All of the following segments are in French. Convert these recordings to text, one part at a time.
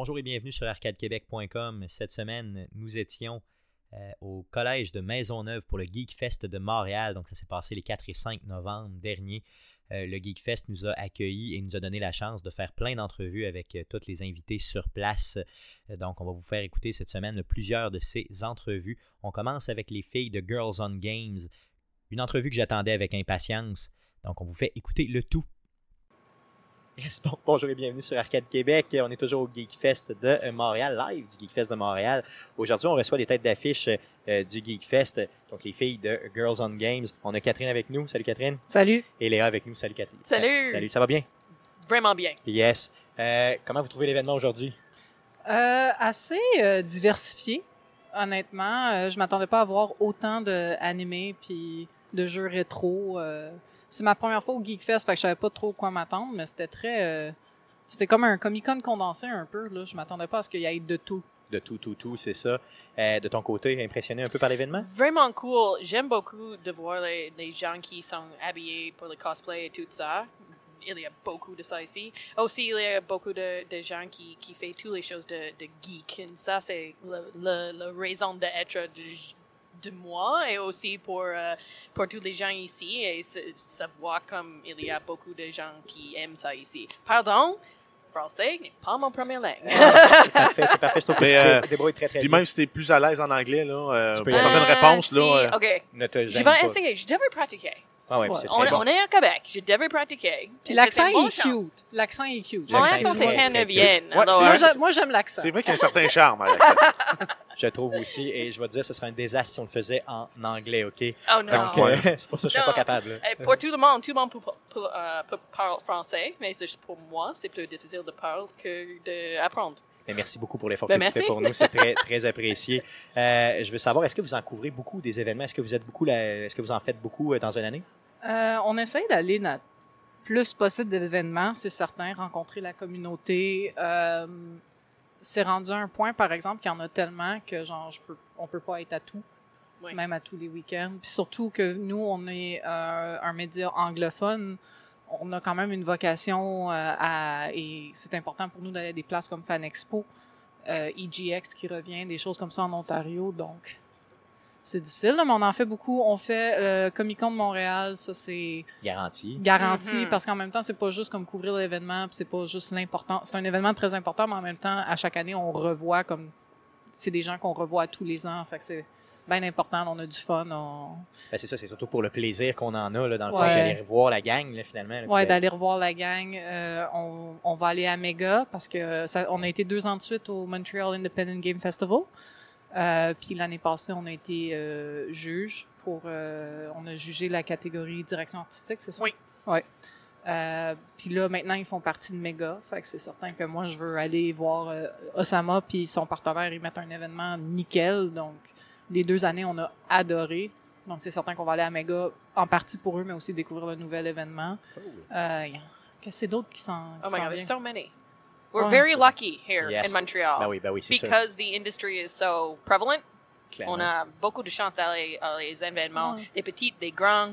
Bonjour et bienvenue sur arcadequebec.com. Cette semaine, nous étions euh, au collège de Maisonneuve pour le Geek Fest de Montréal. Donc, ça s'est passé les 4 et 5 novembre dernier. Euh, le Geek Fest nous a accueillis et nous a donné la chance de faire plein d'entrevues avec euh, tous les invités sur place. Donc, on va vous faire écouter cette semaine plusieurs de ces entrevues. On commence avec les filles de Girls on Games, une entrevue que j'attendais avec impatience. Donc, on vous fait écouter le tout. Yes, bon, bonjour et bienvenue sur Arcade Québec. On est toujours au Geek Fest de Montréal, live du Geek Fest de Montréal. Aujourd'hui, on reçoit des têtes d'affiche euh, du Geek Fest, donc les filles de Girls on Games. On a Catherine avec nous. Salut Catherine. Salut. Et Léa avec nous. Salut Catherine. Salut. salut, ça va bien? Vraiment bien. Yes. Euh, comment vous trouvez l'événement aujourd'hui? Euh, assez euh, diversifié, honnêtement. Euh, je m'attendais pas à voir autant d'animés puis de jeux rétro. C'est ma première fois au Geek Fest, fait que je savais pas trop quoi m'attendre, mais c'était très... euh, c'était comme un Comic-Con condensé un peu, là. Je m'attendais pas à ce qu'il y ait de tout. De tout, tout, tout, c'est ça. Euh, de ton côté, impressionné un peu par l'événement? Vraiment cool. J'aime beaucoup de voir les, les gens qui sont habillés pour le cosplay et tout ça. Il y a beaucoup de ça ici. Aussi, il y a beaucoup de, de gens qui, qui font toutes les choses de, de geek. Et ça, c'est la raison d'être de, de moi et aussi pour, euh, pour tous les gens ici. Et savoir comme il y a beaucoup de gens qui aiment ça ici. Pardon, français n'est pas mon première langue. C'est parfait, c'est parfait. Je trouve que Mais, tu euh, débrouilles très, très Puis bien. même si t'es plus à l'aise en anglais, là, euh, Tu peux pour certaines Ah, réponses, là, si. euh, OK. Ne te Je vais pas. essayer. Je devrais pratiquer. Ah ouais, Ouais. c'est On, très bon. on est à Québec. Je devrais pratiquer. Puis l'accent est cute. L'accent est cute. Mon accent, est c'est canadien. Moi, j'aime- l'accent. c'est vrai qu'il y a un certain charme. avec ça. Je trouve aussi, et je vais te dire, ce serait un désastre si on le faisait en anglais, OK? Oh non. Donc, Ouais. euh, c'est pour ça que je suis Non. pas capable. Et pour tout le monde, tout le monde peut, peut, euh, peut parler français, mais c'est juste pour moi, c'est plus difficile de parler que d'apprendre. Mais merci beaucoup pour l'effort Ben, que tu merci. fais pour nous. C'est très, très apprécié. Euh, je veux savoir, est-ce que vous en couvrez beaucoup des événements? Est-ce que vous êtes beaucoup, là- est-ce que vous en faites beaucoup euh, dans une année? Euh, on essaye d'aller dans plus possible d'événements, c'est certain, rencontrer la communauté. Euh, c'est rendu un point, par exemple, qu'il y en a tellement que genre je peux, on peut pas être à tout, Oui. même à tous les week-ends. Puis surtout que nous, on est euh, un média anglophone. On a quand même une vocation à et c'est important pour nous d'aller à des places comme Fan Expo, euh, EGX qui revient, des choses comme ça en Ontario. Donc c'est difficile, mais on en fait beaucoup. On fait euh, Comic Con de Montréal, ça c'est Garantie. garanti Mhm. parce qu'en même temps c'est pas juste comme couvrir l'événement puis c'est pas juste l'important c'est un événement très important mais en même temps à chaque année on revoit comme c'est des gens qu'on revoit tous les ans fait que c'est bien important on a du fun on... Ben, c'est ça, c'est surtout pour le plaisir qu'on en a, là, dans le fond, d'aller revoir la gang, là, finalement. là, ouais puis, d'aller revoir la gang euh, on, on va aller à Mega parce que ça, on a été deux ans de suite au Montreal Independent Game Festival euh, puis l'année passée on a été euh, juge pour euh, on a jugé la catégorie direction artistique c'est ça? Oui. ouais Euh, puis là, maintenant, ils font partie de Mega. Fait que c'est certain que moi, je veux aller voir Osama puis son partenaire, ils mettent un événement nickel. Donc, les deux années, on a adoré. Donc, c'est certain qu'on va aller à Mega en partie pour eux, mais aussi découvrir le nouvel événement. Cool. Qu'est-ce que c'est d'autre qui s'en Oh my god, there's so many. We're Ouais. very lucky here Yes. in Montreal oui, oui, c'est sûr. because the industry is so prevalent. clairement. On a beaucoup de chance d'aller à les événements, Ouais. des petits, des grands,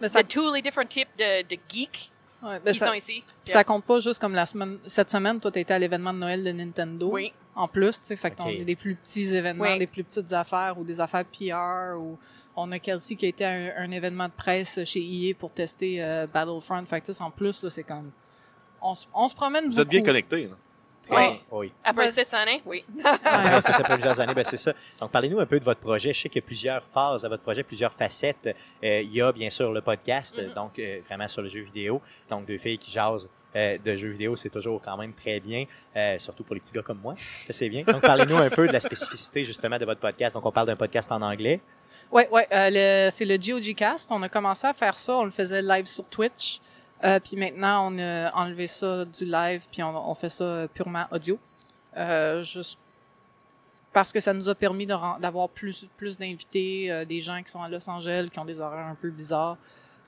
Mais ça, de tous les différents types de, de geeks ouais, ben qui ça, sont ici. ça compte pas juste comme la semaine. Cette semaine, toi, t'étais à l'événement de Noël de Nintendo. Oui. en plus, tu sais, fait qu'on a des plus petits événements, Oui. des plus petites affaires ou des affaires PR ou on a Kelsey qui a été à un, un événement de presse chez EA pour tester euh, Battlefront. Fait que tu sais, en plus, là, c'est comme on, se- on se promène Vous beaucoup. êtes bien connectés. là. Oui. oui. Après Ouais. six années, oui. Ouais, c'est ça, plusieurs années, ben c'est ça. Donc, parlez-nous un peu de votre projet. Je sais qu'il y a plusieurs phases à votre projet, plusieurs facettes. Euh, il y a bien sûr le podcast, Mhm. donc euh, vraiment sur le jeu vidéo. Donc, deux filles qui jasent euh, de jeux vidéo, c'est toujours quand même très bien, euh, surtout pour les petits gars comme moi. Ça, c'est bien. Donc, parlez-nous un peu de la spécificité justement de votre podcast. Donc, on parle d'un podcast en anglais. Ouais, ouais, euh, le- c'est le GOG Cast. On a commencé à faire ça, on le faisait live sur Twitch. Euh, puis maintenant, on a enlevé ça du live, puis on, fait ça purement audio. Euh, juste parce que ça nous a permis d'avoir plus, plus d'invités, euh, des gens qui sont à Los Angeles, qui ont des horaires un peu bizarres.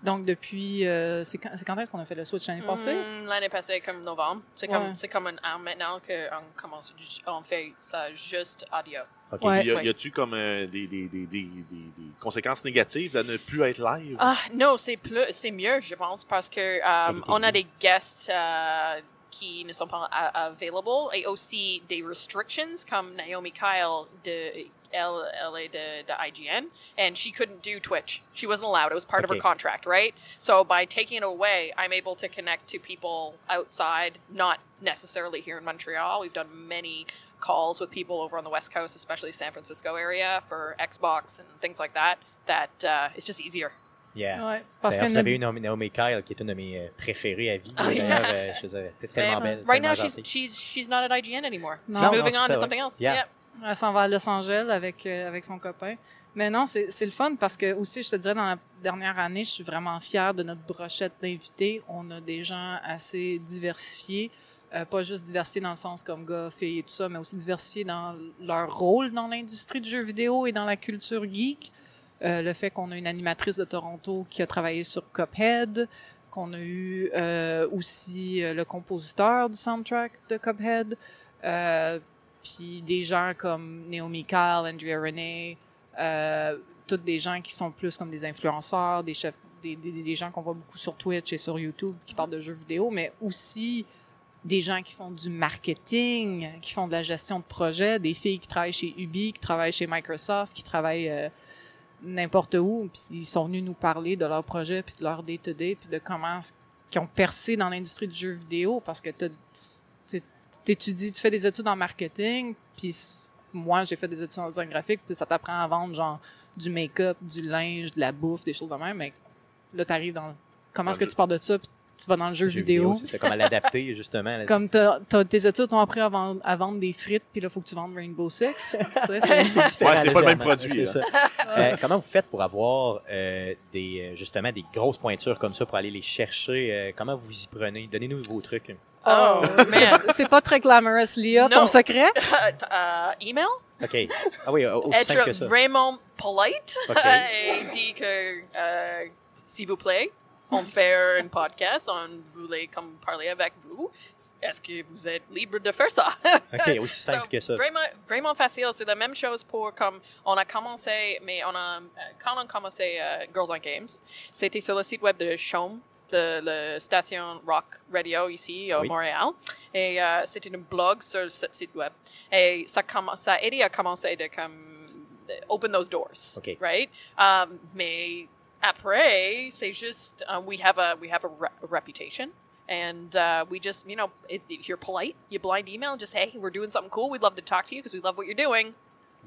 Donc depuis, euh, c'est quand, quand est-ce qu'on a fait le switch l'année passée? Mm, L'année passée, comme novembre. C'est Ouais. comme, c'est comme un an maintenant qu'on commence, on fait ça juste audio. OK. Ouais. Y a- Ouais. y a-tu comme euh, des, des, des, des, des, des conséquences négatives de ne plus être live? Ah, non, c'est plus, c'est mieux, je pense, parce que Qualité on a de des guests euh, qui ne sont pas available et aussi des restrictions comme Naomi Kyle de elle, elle est de, de IGN and she couldn't do Twitch. She wasn't allowed. It was part of her contract, right? So by taking it away, I'm able to connect to people outside, not necessarily here in Montreal. We've done many calls with people over on the West Coast, especially San Francisco area for Xbox and things like that. That uh, it's just easier. Yeah. Ouais, parce que vous avez eu Naomi, Naomi Kyle, qui est une de mes euh, préférées à vie. D'ailleurs, yeah. euh, je veux dire, t'es tellement Um, belle. right now, she's she's she's not at IGN anymore. No. She's No, moving no, on so, to something else. yeah. Yep. Elle s'en va à Los Angeles avec, euh, avec son copain. Mais non, c'est c'est le fun parce que aussi, je te dirais, dans la dernière année, je suis vraiment fière de notre brochette d'invités. On a des gens assez diversifiés. Euh, pas juste diversifiés dans le sens comme gars, filles et tout ça, mais aussi diversifiés dans leur rôle dans l'industrie du jeu vidéo et dans la culture geek. Euh, le fait qu'on a une animatrice de Toronto qui a travaillé sur Cuphead, qu'on a eu euh, aussi euh, le compositeur du soundtrack de Cuphead, euh, puis des gens comme Naomi Kyle, Andrea Renee, euh, toutes des gens qui sont plus comme des influenceurs, des chefs, des, gens qu'on voit beaucoup sur Twitch et sur YouTube qui parlent de jeux vidéo, mais aussi des gens qui font du marketing, qui font de la gestion de projet, des filles qui travaillent chez Ubi, qui travaillent chez Microsoft, qui travaillent euh, n'importe où, puis ils sont venus nous parler de leur projet, puis de leur day-to-day, puis de comment qu'ils ont percé dans l'industrie du jeu vidéo, parce que tu étudies, tu fais des études en marketing, puis moi, j'ai fait des études en design graphique, tu sais, ça t'apprend à vendre genre du make-up, du linge, de la bouffe, des choses de même, mais là, t'arrives dans... Comment est-ce que tu pars de ça, puis tu vas dans le jeu, vidéo? C'est ça, comment l'adapter, justement. là. Comme t'as, t'as- tes études t'ont appris à vendre, à vendre des frites, puis là, faut que tu vendes Rainbow Six. C'est- Ouais, c'est pas le même produit, C'est ça. Euh, comment vous faites pour avoir euh, des euh, justement des grosses pointures comme ça pour aller les chercher? Euh, Comment vous y prenez? Donnez-nous vos trucs. Oh, man. c'est pas très glamorous, Lia, ton Non. secret? uh, email? Ok. Ah oui, aussi simple que Être ça. vraiment polite Ok. et dit que, euh, s'il vous plaît, on fait un podcast, on voulait comme parler avec vous. Est-ce que vous êtes libre de faire ça? Ok, aussi simple So, que ça. Vraiment, vraiment facile. C'est la même chose pour comme on a commencé, mais on a euh, quand on a commencé euh, Girls on Games, c'était sur le site web de Chaume, de la station Rock Radio ici à Oui. Montréal, et euh, c'était un blog sur ce site web. Et ça ça a aidé à commencer de comme open those doors, Ok. right? Um, mais après, c'est juste uh, we have a we have a, re- a reputation. And uh, we just, you know, if, if you're polite, you blind email, and just hey, we're doing something cool. We'd love to talk to you because we love what you're doing.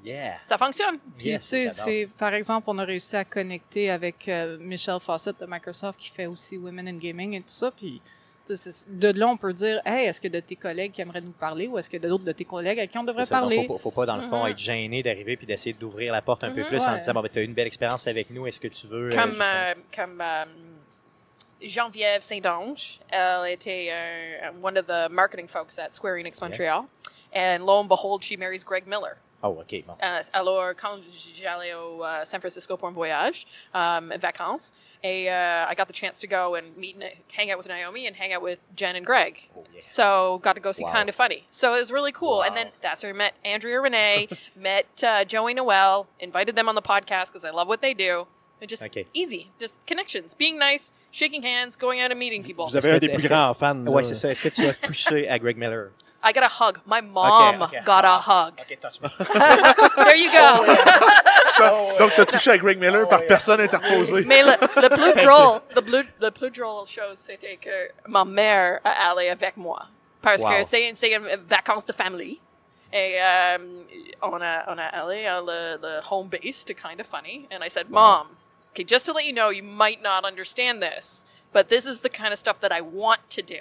Yeah. Ça fonctionne. Yes, c'est, par exemple, on a réussi à connecter avec euh, Michelle Fawcett de Microsoft qui fait aussi Women in Gaming et tout ça. Puis, de là, on peut dire, hey, est-ce que de tes collègues qui aimeraient nous parler ou est-ce que d'autres de tes collègues à qui on devrait ça, parler? faut, pas- faut pas, dans le fond, Mhm. être gêné d'arriver puis d'essayer d'ouvrir la porte un peu Mhm. plus en Ouais. disant, bon, ben, tu as eu une belle expérience avec nous, est-ce que tu veux. euh, Comme, euh, comme euh, Geneviève Saint-Onge, elle était one of the marketing folks at Square Enix Montreal. And lo and behold, she marries Greg Miller. Oh, ok, bon. Alors, quand j'allais au euh, San Francisco pour un voyage, um, vacances, et uh, I got the chance to go and meet, and hang out with Naomi and hang out with Jen and Greg. Oh, yeah. So got to go see Wow. Kind of Funny. So it was really cool. And then that's where I met Andrea Renee, met uh, Joey Noel, invited them on the podcast because I love what they do. And just Okay. easy, just connections, being nice, shaking hands, going out and meeting people. Vous avez Est-ce un que- des plus est-ce que- grands fans. là. Ouais, c'est ça. Est-ce que tu as touché à Greg Miller? I got a hug. My mom ok. got a hug. Ok, touch me. there you go. Donc, tu as touché à Greg Miller par personne interposée. Mais le, le plus drôle, le plus, le plus drôle chose, c'était que ma mère a allé avec moi. Parce Wow. que c'est une, c'est une vacances de famille. Et euh, on, a, on a allé à le, le home base to Kind of Funny. And I said, Mom, okay, just to let you know, you might not understand this, but this is the kind of stuff that I want to do.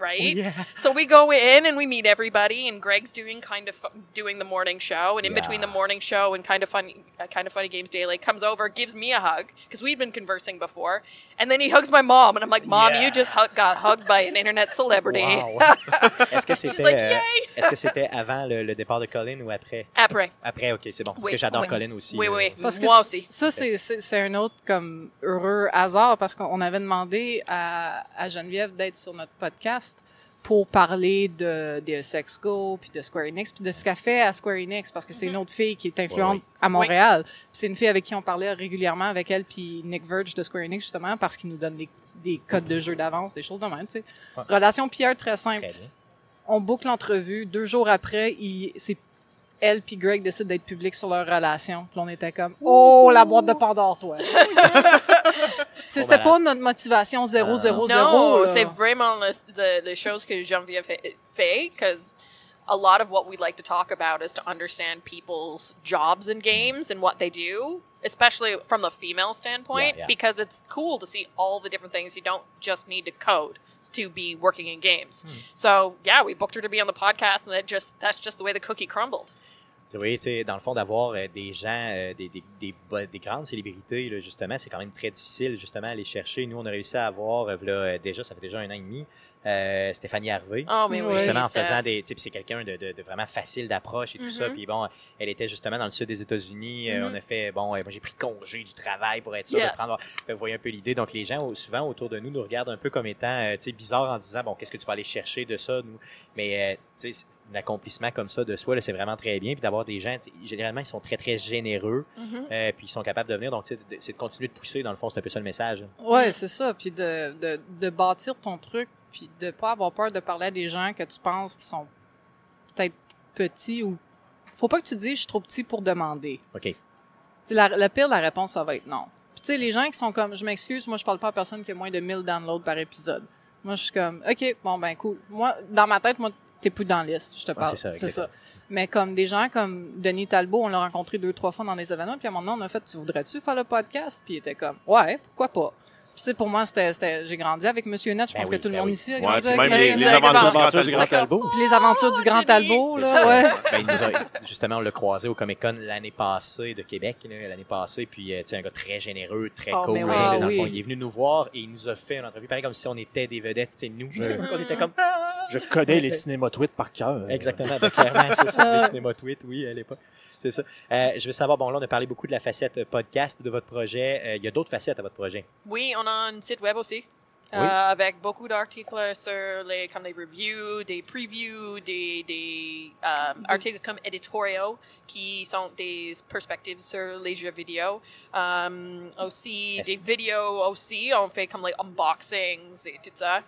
Right? Yeah. So we go in and we meet everybody, and Greg's doing kind of fu- doing the morning show, and in between the morning show and kind of funny, uh, kind of funny games daily, comes over, gives me a hug because we'd been conversing before, and then he hugs my mom, and I'm like, Mom, Yeah. you just hug, got hugged by an internet celebrity. Wow. Est-ce que c'était like, euh, est-ce que c'était avant le, le départ de Colin ou après? Après, Après, ok, c'est bon. Parce Oui, que j'adore oui. Colin aussi. oui, euh, oui, Parce que moi aussi. Ça, c'est, c'est, c'est un autre comme heureux hasard parce qu'on avait demandé à, à Geneviève d'être sur notre podcast pour parler de Deus Ex Go puis de Square Enix puis de ce qu'elle fait à Square Enix parce que c'est une autre fille qui est influente Ouais, à Montréal. C'est une fille avec qui on parlait régulièrement avec elle puis Nick Verge de Square Enix justement parce qu'il nous donne des, des codes de jeu d'avance, des choses de même, tu sais. Ouais. Relation PR très simple. Très. On boucle l'entrevue. Deux jours après, il, c'est elle puis Greg décident d'être publics sur leur relation. Puis on était comme, oh, la boîte de Pandore, toi. tu sais, c'était malade. pas notre motivation 0 Ah. 0 0 No, là. c'est vraiment le, the, the choses que Geneviève fait- fait, because a lot of what we like to talk about is to understand people's jobs in games and what they do, especially from the female standpoint, Yeah, yeah. because it's cool to see all the different things. You don't just need to code to be working in games. Hmm. So yeah, we booked her to be on the podcast, and that just that's just the way the cookie crumbled. Sais, dans le fond, d'avoir euh, des gens, euh, des, grandes célébrités, là, justement, c'est quand même très difficile, justement, à aller chercher. Nous, on a réussi à avoir, euh, euh, déjà, ça fait déjà un an et demi, euh, Stéphanie Harvey. Oh, mais oui, justement en faisant des tu sais puis c'est quelqu'un de, de, de vraiment facile d'approche et tout ça Mhm. puis bon elle était justement dans le sud des États-Unis euh, Mhm. on a fait bon euh, moi j'ai pris congé du travail pour être sûr Yeah. de prendre vous voyez un peu l'idée donc les gens souvent autour de nous nous regardent un peu comme étant euh, tu sais bizarre en disant bon qu'est-ce que tu vas aller chercher de ça nous? Mais euh, tu sais c'est- un accomplissement comme ça de soi là, c'est vraiment très bien puis d'avoir des gens tu sais, généralement ils sont très très généreux Mhm. euh, puis ils sont capables de venir donc tu sais, de- c'est de continuer de pousser dans le fond c'est un peu ça le message Ouais, c'est ça. Puis de, de, de bâtir ton truc, puis de pas avoir peur de parler à des gens que tu penses qui sont peut-être petits ou. Faut pas que tu dises je suis trop petit pour demander. ok la, la pire, la réponse, ça va être non. Puis tu sais, les gens qui sont comme je m'excuse, moi je parle pas à personne qui a moins de 1000 downloads par épisode. Moi je suis comme ok, bon ben cool. Moi, dans ma tête, moi t'es plus dans liste, je te parle. c'est ça, ça. Mais comme des gens comme Denis Talbot, on l'a rencontré deux, trois fois dans des événements, puis à un moment donné, on a fait, tu voudrais-tu faire le podcast? Puis il était comme, ouais, pourquoi pas? Sais, pour moi, c'était, c'était, j'ai grandi avec Monsieur Net, je Ben pense oui, que tout le ben monde oui. ici a Ouais, grandi puis avec même les, les aventures du Grand Aventures du Talbot. Grand Talbot. Puis les aventures du Grand Talbot, C'est là, ouais. Ben, il nous a- justement, on l'a croisé au Comic Con l'année passée de Québec, là, l'année passée, puis euh, tu sais, un gars très généreux, très Oh, cool. tu sais, Ah, dans le fond, oui. il est venu nous voir et il nous a fait une entrevue, pareil comme si on était des vedettes, tu sais, nous. Je- on était comme. Je connais les cinémas tweets par cœur. Exactement, ben, clairement, c'est ça, le cinéma tweet, oui, à l'époque. C'est ça. Euh, je veux savoir, bon, là, on a parlé beaucoup de la facette euh, podcast de votre projet. Euh, il y a d'autres facettes à votre projet. Oui, on a un site web aussi. Oui. euh, avec beaucoup d'articles sur les, comme les reviews, des previews, des, des euh, articles comme éditoriaux qui sont des perspectives sur les jeux vidéo. Aussi, des vidéos aussi, on fait comme les unboxings et tout ça.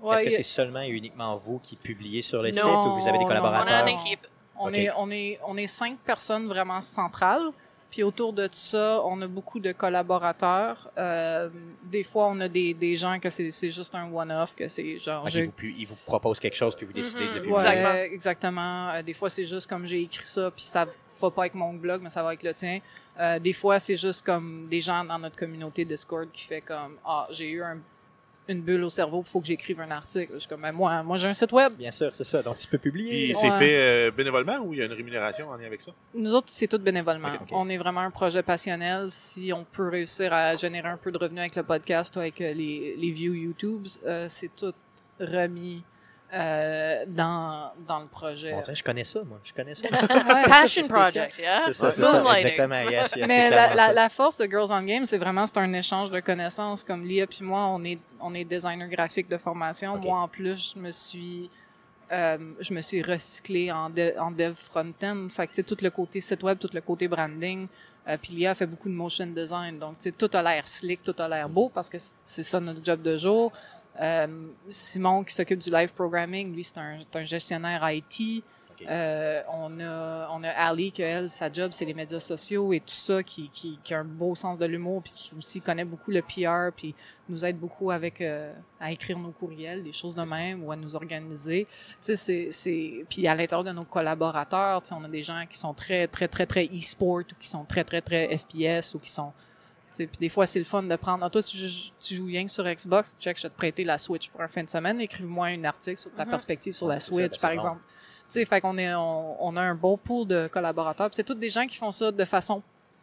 Ouais, Est-ce que a- c'est seulement et uniquement vous qui publiez sur le Non, site ou vous avez des non, On a collaborateurs? une équipe. On, est, on, est, on est cinq personnes vraiment centrales. Puis autour de ça, on a beaucoup de collaborateurs. Euh, des fois, on a des, des gens que c'est c'est juste un one-off, que c'est genre... Ok, j'ai- vous ils vous proposent quelque chose puis vous décidez de le Mhm, publier. Ouais, Exactement. exactement. Euh, des fois, c'est juste comme j'ai écrit ça, puis ça va pas avec mon blog, mais ça va avec le tien. Euh, des fois, c'est juste comme des gens dans notre communauté Discord qui fait comme ah j'ai eu un- une bulle au cerveau, il faut que j'écrive un article. Je suis comme Ben, moi, moi j'ai un site web. Bien sûr, c'est ça. Donc, tu peux publier. Puis Ouais. c'est fait euh, bénévolement ou il y a une rémunération en lien avec ça? Nous autres, c'est tout bénévolement. On est vraiment un projet passionnel. Si on peut réussir à générer un peu de revenus avec le podcast ou avec euh, les, les views YouTube, euh, c'est tout remis euh, dans, dans le projet. On dirait, je connais ça, moi. Je connais ça. Passion project, yeah? C'est ça, c'est ça. Exactement, yes, yes, Mais la, force de Girls on Game, c'est vraiment c'est un échange de connaissances. Comme Lia puis moi, on est on est designer graphique de formation. Moi en plus, je me suis euh, je me suis recyclé en, de- en dev front-end. Fait que tu sais, tout le côté site web, tout le côté branding. Euh, puis Lia fait beaucoup de motion design. Donc tu sais, tout a l'air slick, tout a l'air beau parce que c'est ça notre job de jour. Euh, Simon qui s'occupe du live programming, lui c'est un, gestionnaire IT. Euh, on a on a Ali que elle sa job c'est les médias sociaux et tout ça qui, qui, qui a un beau sens de l'humour puis qui aussi connaît beaucoup le PR puis nous aide beaucoup avec euh, à écrire nos courriels des choses de même ou à nous organiser. Tu sais c'est c'est puis à l'intérieur de nos collaborateurs tu sais on a des gens qui sont très très très très e-sport ou qui sont très très très FPS ou qui sont puis des fois, c'est le fun de prendre. Ah, toi, tu, joues- tu joues rien que sur Xbox, check, je vais te prêter la Switch pour un fin de semaine. Écrive-moi un article sur ta Mhm. perspective sur la C'est ça, Switch, ben, par c'est bon. exemple. Tu sais, fait qu'on est, on, on a un beau pool de collaborateurs. C'est tous des gens qui font ça de façon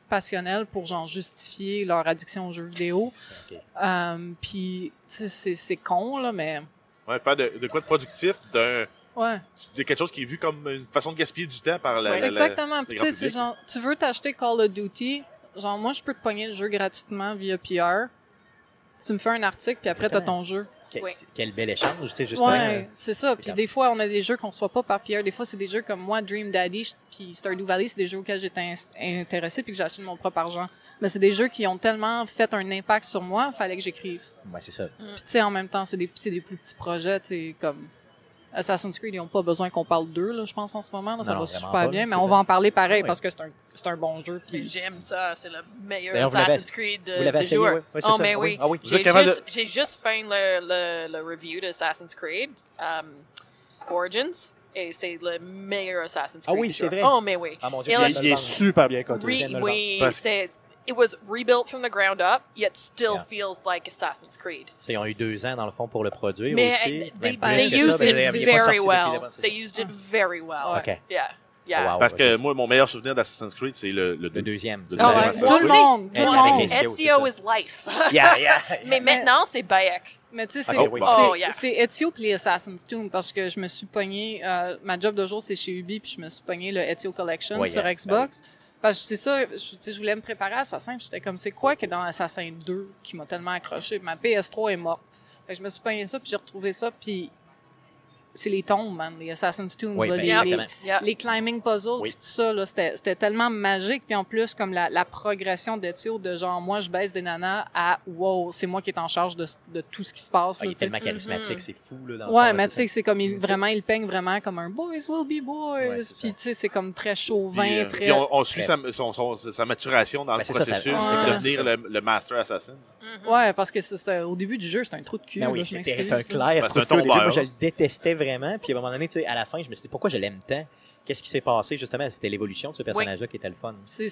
passionnelle pour genre justifier leur addiction aux jeux vidéo. Ok. Euh, puis tu sais, c'est c'est con là, mais Ouais, faire de, de quoi de productif, d'un, ouais. de quelque chose qui est vu comme une façon de gaspiller du temps par la. Ouais, la- Exactement. C'est genre, tu veux t'acheter Call of Duty, genre moi je peux te pogner le jeu gratuitement via PR. Tu me fais un article puis après t'as ton jeu. Que- Oui. Quel bel échange, tu sais, justement. Ouais, c'est ça. Puis comme- des fois, on a des jeux qu'on reçoit pas par Pierre. Des fois, c'est des jeux comme moi, Dream Daddy, puis Stardew Valley, c'est des jeux auxquels j'étais ins- intéressé puis que j'ai acheté de mon propre argent. Mais c'est des jeux qui ont tellement fait un impact sur moi, fallait que j'écrive. Ouais, c'est ça. Puis tu sais, en même temps, c'est des, c'est des plus petits projets, tu sais, comme Assassin's Creed, ils ont pas besoin qu'on parle d'eux, là, je pense, en ce moment. Là, ça Non, va super pas, bien, mais on ça. va en parler pareil Ouais. parce que c'est un, c'est un bon jeu. Puis J'aime ça, c'est le meilleur D'ailleurs, Assassin's Creed de, l'avez de essayé, oh, ça. mais Oui. oui. Ah oui. J'ai juste, j'ai juste fait le, le, le review d'Assassin's Creed um, Origins et c'est le meilleur Assassin's Ah Creed. oui, du c'est vrai. Oh, mais oui. Ah mon dieu, Il est super bien le oui, c'est it was rebuilt from the ground up, yet still Yeah. feels like Assassin's Creed. Ça, Ils ont eu deux ans, dans le fond, pour le produire Mais aussi. uh, Ben, they, Ben, they que used ça, mais it very well. They ça. used it very well. OK. Yeah. Yeah. Wow. Parce que ok. moi, mon meilleur souvenir d'Assassin's Creed, c'est le, le, Le deuxième. Le Ah deuxième ouais, Assassin's tout le Creed. monde, tout le monde. Ezio, ça. is life. Yeah, yeah. mais maintenant, c'est Bayek. Mais tu sais, c'est oui. c'est- Oh, yeah. c'est Ezio puis les Assassin's Tomb parce que je me suis pogné, euh, ma job de jour c'est chez Ubi puis je me suis pogné le Ezio Collection Ouais, sur yeah, Xbox. Parce que c'est ça, je, je voulais me préparer à Assassin j'étais comme, c'est quoi que dans Assassin 2 qui m'a tellement accroché? Ma PS3 est morte. Je me suis pogné ça puis j'ai retrouvé ça puis c'est les tombes, man, les Assassin's Tomb, Oui, là, ben, les, les, Yeah. les climbing puzzles Oui. tout ça là c'était c'était tellement magique puis en plus comme la, la progression d'Ezio de genre moi je baisse des nanas à wow c'est moi qui est en charge de, de tout ce qui se passe Ah, là, il est tellement charismatique, Mhm. c'est fou, là, dans le ouais fond, mais tu c'est sais c'est comme il Mhm. vraiment il peigne vraiment comme un boys will be boys Ouais, puis tu sais c'est comme très chauvin Puis, euh, très puis on, on suit sa, son, son- sa maturation dans Ben, le c'est ça, ça- processus ouais. de devenir le, le Master Assassin. Mhm. ouais parce que c'est au début du jeu c'est un trou de cul Ben là, oui, c'était un clair. Ben, trou de cul. Au début, tombeur. moi, je le détestais vraiment. Puis à un moment donné, tu sais, à la fin, je me suis dit pourquoi je l'aime tant? Qu'est-ce qui s'est passé justement? C'était l'évolution de ce personnage-là qui était le fun. c'est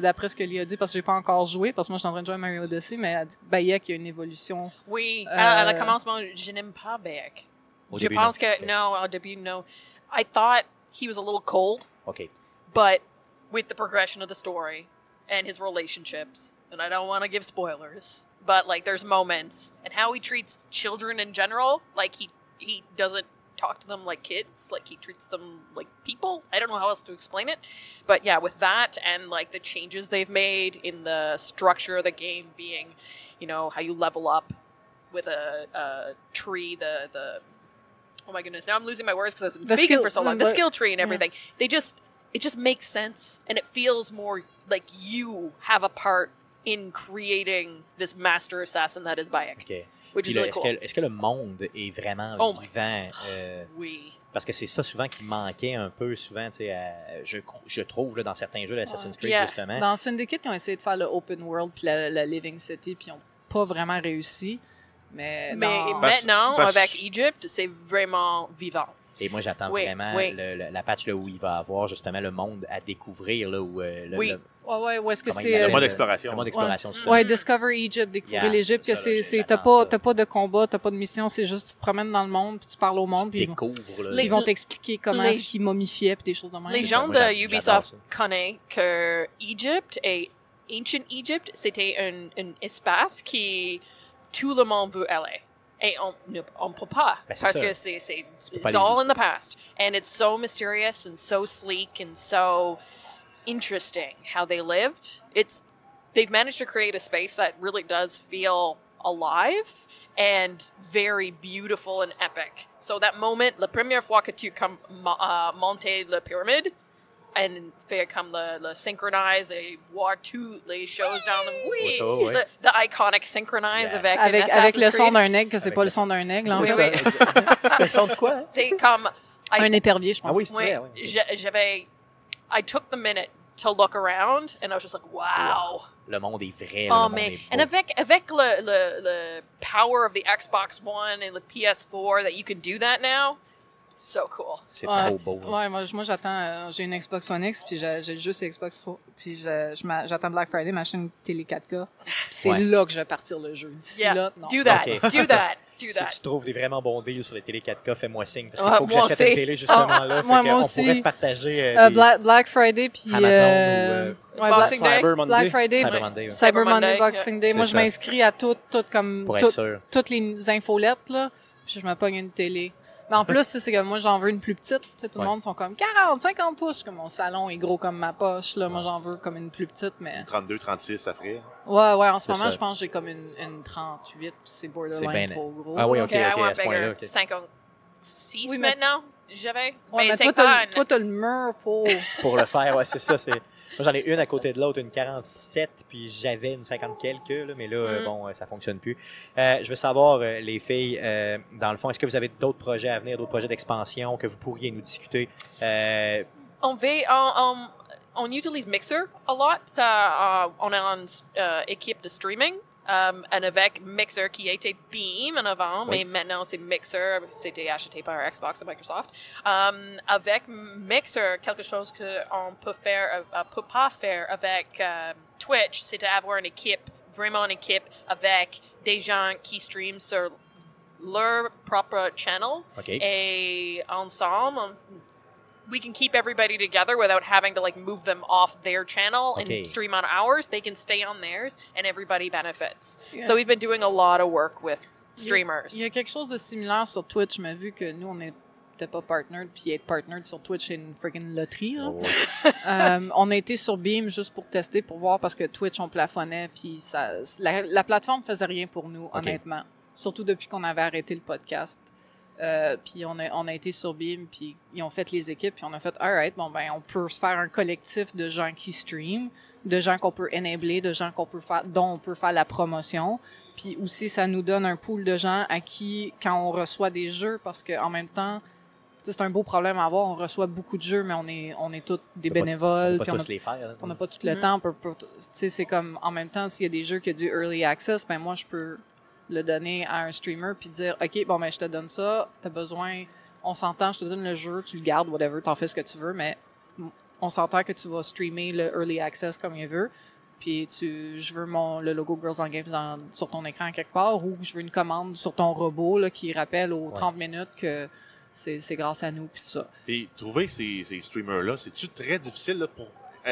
d'après ce que Lia a dit parce que j'ai pas encore joué parce que moi je suis en train de jouer à Mario Odyssey mais elle dit que Bayek il y a une évolution Oui, Euh, à, à le commencement, je n'aime pas Bayek. Au Je début, pense non. que, non, au début, no. I thought he was a little cold, Ok. but with the progression of the story and his relationships, and I don't want to give spoilers, but like there's moments and how he treats children in general, like he he doesn't talk to them like kids, like he treats them like people. I don't know how else to explain it, but yeah, with that and like the changes they've made in the structure of the game being, you know, how you level up with a, a tree, the the oh my goodness, now I'm losing my words because I've been The speaking skill- for so long. The the- skill tree and yeah. everything, they just it just makes sense and it feels more like you have a part in creating this master assassin that is Bayek, Ok. which Puis is là, really est-ce cool. que, est-ce que le monde est vraiment Oh vivant euh, Oui. Parce que c'est ça souvent qui manquait un peu souvent, tu sais, à- je, je trouve là, dans certains jeux d'Assassin's Creed Yeah. justement. Dans Syndicate, ils ont essayé de faire le open world puis la, la living city puis ils ont pas vraiment réussi. Mais, Mais Parce- maintenant, parce- avec Egypt, c'est vraiment vivant. Et moi j'attends Oui, vraiment oui. le- le- la patch là, où il va avoir justement le monde à découvrir là, où euh, le, Oui. le- ouais, ouais, où est-ce que comment c'est il Le euh, mode le- exploration. le mode d'exploration. Ouais. Ouais, Discover Egypt, découvrir Yeah, l'Égypte, que c'est, t'as pas, t'as pas de combat, t'as pas de mission, c'est juste tu te promènes dans le monde puis tu parles au monde puis ils vont, ils vont t'expliquer comment les- est-ce qu'ils momifiaient puis des choses de même. Les gens moi, de Ubisoft connaissent que Egypte et Ancient Egypt, c'était un, un espace qui tout le monde veut aller. Et on ne on peut pas. Ben, parce ça. que c'est, c'est it's all in the past. And it's so mysterious and so sleek and so interesting how they lived. It's they've managed to create a space that really does feel alive and very beautiful and epic. So that moment, la première fois que tu mo- uh, monter la pyramide and faire comme le, le synchronize et voir toutes les choses dans le oui, Photo, ouais. the, the iconic synchronize Yeah. avec avec, un avec le Assassin's son Creed. d'un aigle, que c'est Avec pas le- le son d'un aigle, en Oui, fait. oui. C'est le son de quoi? C'est comme I- Un épervier, je pense. Ah oui, c'est Oui, oui. j'avais I took the minute to look around and I was just like wow. Le monde est vrai. là, Oh le monde mais est and beau. avec avec le, le le power of the Xbox One and the PS4 that you can do that now, so cool. C'est Ouais. trop beau. là. Ouais, moi, moi j'attends. euh, j'ai une Xbox One X, puis j'ai sur Xbox One, puis m'a- j'attends Black Friday, m'acheter une télé 4K. Puis c'est Ouais. là que je vais partir le jeu. D'ici Yeah, là, non. do that, Ok. do that, do Si that. tu trouves des vraiment bons deals sur les télé 4K, fais-moi signe. Parce Ouais, qu'il faut que moi j'achète une aussi. télé justement Ah, là. moi- fait que moi on aussi. pourrait se partager euh, Euh, des Black, Black Friday, puis. Amazon euh, ou, ouais, Boxing Black, Day. Cyber Monday. Black Friday, Cyber ouais. Monday, ouais, Cyber Monday, Boxing Day. Moi, je m'inscris à toutes, toutes comme, pour être toutes, sûr. toutes les infolettes, là. Puis je me pogne une télé. Mais en plus, tu sais, c'est que moi, j'en veux une plus petite. Tu sais, tout Ouais. le monde sont comme 40, 50 pouces. Comme mon salon est gros comme ma poche. Là, moi, j'en veux comme une plus petite, mais 32, 36, ça ferait. ouais, ouais. En ce moment, ça. je pense que j'ai comme une, une 38. puis C'est C'est borderline ben- trop gros. Ah oui, ok, Okay, I ok, want à ce point-là, bigger. ok. 56 Oui, mais- maintenant, j'avais. Ouais, mais mais toi, t'as le mur pour. Pour le faire, ouais, c'est ça. C'est... Moi, j'en ai une à côté de l'autre, une 47, puis j'avais une 50 quelques, là, mais là, Mm. bon, ça fonctionne plus. Euh, je veux savoir, euh, les filles, euh, dans le fond, est-ce que vous avez d'autres projets à venir, d'autres projets d'expansion que vous pourriez nous discuter? Euh, On, va, on, on, on utilise Mixer a lot. Ça, on est en euh, équipe de streaming. Um, and avec Mixer qui était Beam en avant, Oui. mais maintenant c'est Mixer, c'était acheté par Xbox et Microsoft. Um, avec Mixer, quelque chose qu'on peut faire, euh, peut pas faire avec euh, Twitch, c'est d'avoir une équipe, vraiment une équipe avec des gens qui streament sur leur propre channel et ensemble we can keep everybody together without having to like move them off their channel Okay. and stream on ours they can stay on theirs and everybody benefits Yeah. so we've been doing a lot of work with streamers Il y a quelque chose de similaire sur Twitch, mais vu que nous, on n'était pas partnered, puis être partnered sur Twitch, c'est une freaking loterie. là. Oh. Euh, on a été sur Beam juste pour tester, pour voir, parce que Twitch, on plafonnait, puis ça, la, la plateforme faisait rien pour nous, honnêtement. Surtout depuis qu'on avait arrêté le podcast. Euh, puis on a, on a été sur Beam, puis ils ont fait les équipes, puis on a fait, alright, bon ben, on peut se faire un collectif de gens qui stream, de gens qu'on peut enabler, de gens qu'on peut faire, dont on peut faire la promotion. Puis aussi, ça nous donne un pool de gens à qui, quand on reçoit des jeux, parce que en même temps, tu sais, c'est un beau problème à avoir, on reçoit beaucoup de jeux, mais on est, on est tous des bénévoles, On on pas a tous les faire. là. on n'a pas tout le Mhm. temps. on peut pas- Tu sais, c'est comme, en même temps, s'il y a des jeux qui ont du early access, ben moi, je peux le donner à un streamer puis dire, OK, bon, ben, je te donne ça, t'as besoin, on s'entend, je te donne le jeu, tu le gardes, whatever, t'en fais ce que tu veux, mais on s'entend que tu vas streamer le early access comme il veut. Puis tu, je veux mon, le logo Girls on Games dans- sur ton écran quelque part ou je veux une commande sur ton robot là, qui rappelle aux 30 minutes que c'est c'est grâce à nous puis tout ça. Et trouver ces, ces streamers-là, c'est-tu très difficile là, pour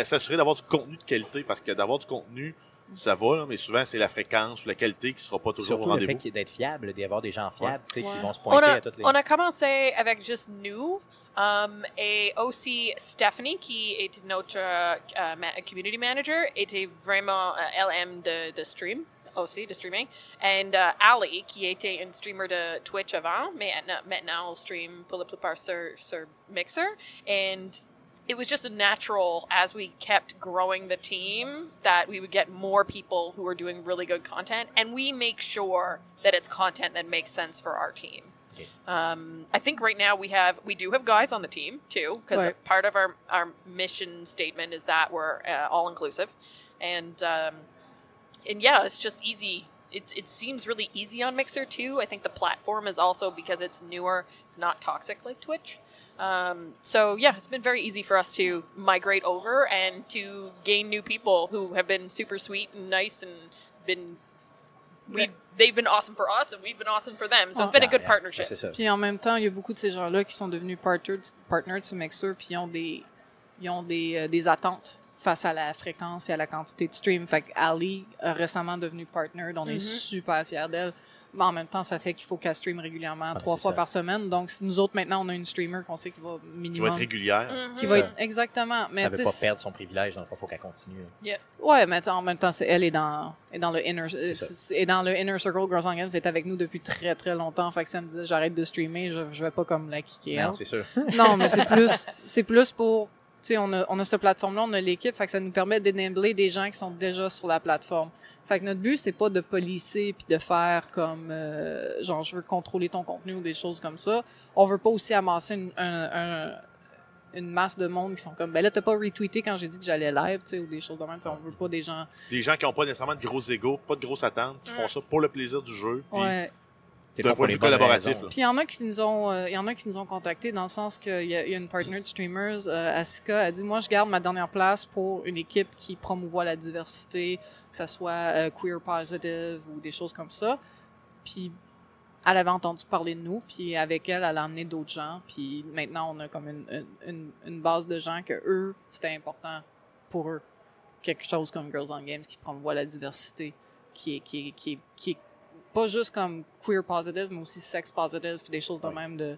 s'assurer d'avoir du contenu de qualité? Parce que d'avoir du contenu, ça va, là, mais souvent, c'est la fréquence ou la qualité qui sera pas toujours au Surtout le fait rendez-vous. d'être fiable, d'y avoir des gens fiables tu sais, Ouais. qui vont se on pointer a, à toutes les... on a commencé avec juste nous um, et aussi Stephanie qui est notre ma- community manager était vraiment euh, LM de, de stream aussi de streaming and uh, Ali qui était une streamer de Twitch avant mais maintenant- maintenant on stream pour la plupart sur, sur Mixer and it was just a natural as we kept growing the team that we would get more people who are doing really good content. And we make sure that it's content that makes sense for our team. Okay. um, i think right now we have we do have guys on the team too because Right. part of our, our mission statement is that we're uh, all inclusive and um, and yeah it's just easy. It, it seems really easy on mixer too. I think the platform is also because it's newer it's not toxic like twitch um, so yeah, it's been very easy for us to migrate over and to gain new people who have been super sweet and nice and been we they've been awesome for us and we've been awesome for them. So it's been a good yeah. partnership. Ouais. Puis en même temps, il y a beaucoup de ces gens-là qui sont devenus partnered, partnered sur Mixer, puis ils ont des, ils ont des, euh, des attentes face à la fréquence et à la quantité de stream. Fait que Ali est récemment devenue partnered, on est Mhm. super fiers d'elle. Mais en même temps, ça fait qu'il faut qu'elle stream régulièrement, Ah, trois fois ça. par semaine. Donc, si nous autres, maintenant, on a une streamer qu'on sait qui va Qui va minimum... être régulière. Mhm. qui va être exactement. Mais ça veut tu pas perdre son privilège, donc il faut qu'elle continue. Ouais, mais en même temps, c'est elle est dans est dans le inner euh, est dans le inner circle Girls on Games, c'est avec nous depuis très très longtemps. Fait que ça me disait j'arrête de streamer, je, je vais pas comme la kicker. Non, c'est sûr. Non, mais c'est plus c'est plus pour sais on a on a cette plateforme là, on a l'équipe, fait que ça nous permet d'enabler des gens qui sont déjà sur la plateforme. Fait que notre but c'est pas de policer puis de faire comme euh, genre je veux contrôler ton contenu ou des choses comme ça. On veut pas aussi amasser une, un- un- une masse de monde qui sont comme ben là t'as pas retweeté quand j'ai dit que j'allais live, tu sais ou des choses de même, Tu sais, on veut pas des gens Des gens qui n'ont pas nécessairement de gros égaux, pas de grosses attentes, qui font ça pour le plaisir du jeu. Ouais d'un point de vue collaboratif. Puis il y en a qui nous ont, euh, y en a qui nous ont contactés dans le sens qu'il y, y a une partner de streamers, euh, Asika, a dit moi je garde ma dernière place pour une équipe qui promouvoit la diversité, que ça soit euh, queer positive ou des choses comme ça. Puis elle avait entendu parler de nous, puis avec elle, elle a amené d'autres gens, puis maintenant on a comme une, une, une, une base de gens que eux c'était important pour eux quelque chose comme Girls on Games qui promouvoit la diversité, qui est qui est, qui est, qui est pas juste comme queer positive, mais aussi sex positive, puis des choses de Ouais. même de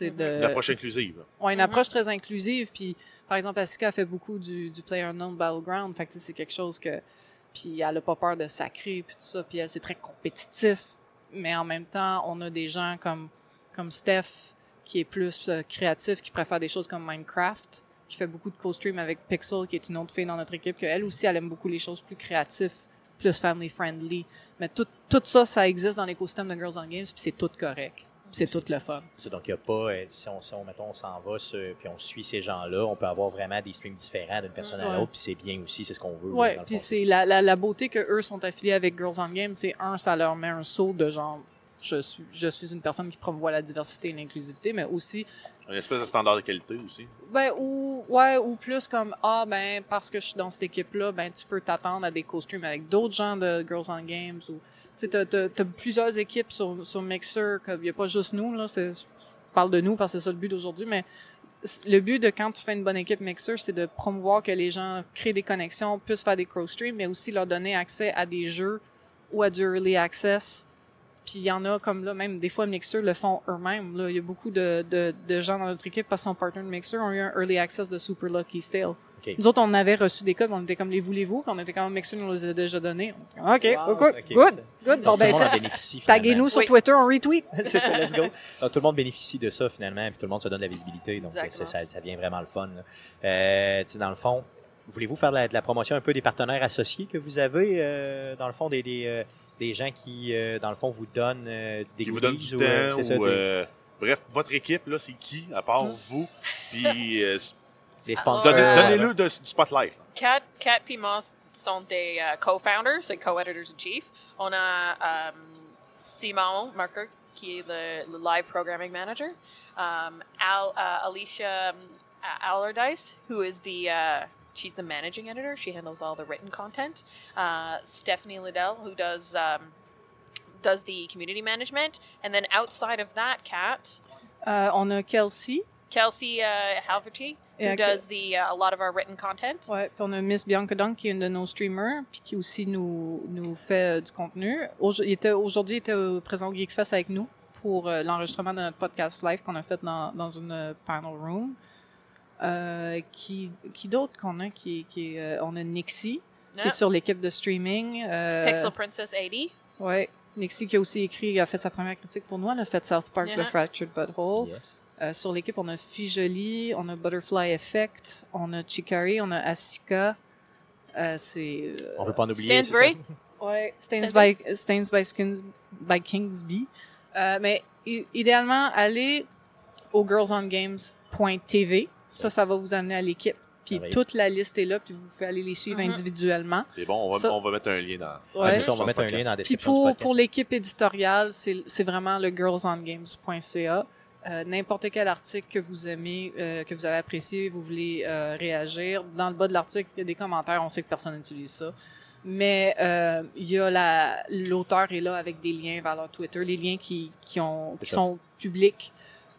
de Une approche inclusive. Ouais, une Mhm. approche très inclusive. Puis, par exemple, Asuka fait beaucoup du, du PlayerUnknown Battleground. Fait que c'est quelque chose que... Puis elle a pas peur de sacrer, puis tout ça. Puis elle, c'est très compétitif. Mais en même temps, on a des gens comme, comme Steph, qui est plus euh, créatif, qui préfère des choses comme Minecraft, qui fait beaucoup de co-stream avec Pixel, qui est une autre fille dans notre équipe, que elle aussi, elle aime beaucoup les choses plus créatives, plus family-friendly. Mais tout, tout ça, ça existe dans l'écosystème de Girls on Games, puis c'est tout correct. C'est tout le fun. Donc il n'y a pas, euh, si on, si on, mettons, on s'en va sur- puis on suit ces gens-là, on peut avoir vraiment des streams différents d'une personne à l'autre, puis c'est bien aussi, c'est ce qu'on veut. Le puis c'est la, la, la beauté que eux sont affiliés avec Girls on Game, c'est un, ça leur met un saut de genre, je suis, je suis une personne qui promouvoit la diversité et l'inclusivité, mais aussi, Une espèce de standard de qualité aussi. ben, ou, ouais, ou plus comme, ah, ben, parce que je suis dans cette équipe-là, ben, tu peux t'attendre à des co-streams avec d'autres gens de Girls on Games, ou, tu sais, t'as, t'as, t'as plusieurs équipes sur, sur Mixer, il y a pas juste nous, là, c'est, je parle de nous parce que c'est ça le but d'aujourd'hui, mais le but de quand tu fais une bonne équipe Mixer, c'est de promouvoir que les gens créent des connexions, puissent faire des cross-streams, mais aussi leur donner accès à des jeux ou à du early access. Puis il y en a comme là, même des fois Mixer le font eux-mêmes. Là, il y a beaucoup de, de, de gens dans notre équipe parce que son partner de Mixer ont eu un early access de Super Lucky Stale. Ok. Nous autres, on avait reçu des codes, on était comme les voulez-vous, puis on était comme Mixer nous les a déjà donnés. On était comme, OK, Wow, good, ok, good, c'est- good. Bon, ben, le monde en ta- bénéficie. taguez-nous sur Oui. Twitter, on retweet. c'est ça, let's go. Donc, tout le monde bénéficie de ça finalement, puis tout le monde se donne de la visibilité, donc Exactement. ça, ça, ça vient vraiment le fun. là. Euh, tu sais, dans le fond, voulez-vous faire de la, de la promotion un peu des partenaires associés que vous avez, euh, dans le fond, des, des, euh, des gens qui, euh, dans le fond, vous donnent euh, des Qui vous donne goodies du ou, euh, temps ça, ou, des- euh, bref, votre équipe, là, c'est qui, à part vous? Puis, euh, des sponsors. donnez- donnez-le de- du spotlight. Kat puis Moss sont des co-founders, c'est co-editors-in-chief. On a um, Simon Marker, qui est le, le live programming manager. Um, Al, uh, Alicia um, Allardyce, who is the uh, she's the managing editor. She handles all the written content. Uh, Stephanie Liddell, who does um, does the community management, and then outside of that, Kat, Euh, on a Kelsey. Kelsey uh, Halverty, who à- does the uh, a lot of our written content. Ouais, puis on a Miss Bianca Dunk qui est une de nos streamers, puis qui aussi nous, nous fait euh, du contenu. Aujo- il était- Aujourd'hui, il était présent au Geekfest avec nous pour euh, l'enregistrement de notre podcast live qu'on a fait dans, dans une euh, panel room. Euh, qui qui d'autre qu'on a qui, qui euh, on a Nixie qui Yeah. est sur l'équipe de streaming euh, Pixel Princess 80. ouais Nixie qui a aussi écrit a fait sa première critique pour nous elle a fait South Park Yeah. The Fractured Butthole Yes. euh, sur l'équipe, on a Fijoli, on a Butterfly Effect, on a Chikari, on a Asika. Euh, c'est. euh, On veut pas en oublier. Stansbury. ouais, Stains by, Stains by, Skins, by Kingsby. Euh, mais idéalement, allez au girlsongames.tv. Ça, ça va vous amener à l'équipe. Puis toute la liste est là, puis vous pouvez aller les suivre Mhm. individuellement. C'est bon, on va, Ça- on va mettre un lien dans. Ouais, ça, on va mettre un lien dans la Puis description du pour, pour l'équipe éditoriale, c'est c'est vraiment le girlsongames.ca. Euh, N'importe quel article que vous aimez, euh, que vous avez apprécié, vous voulez euh, réagir. Dans le bas de l'article, il y a des commentaires. On sait que personne n'utilise ça. Mais euh, il y a la l'auteur est là avec des liens vers leur Twitter, les liens qui, qui, ont, qui sont publics.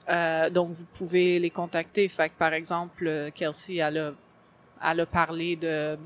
Euh, donc vous pouvez les contacter. Fait que par exemple, euh, Kelsey, elle a elle a parlé de,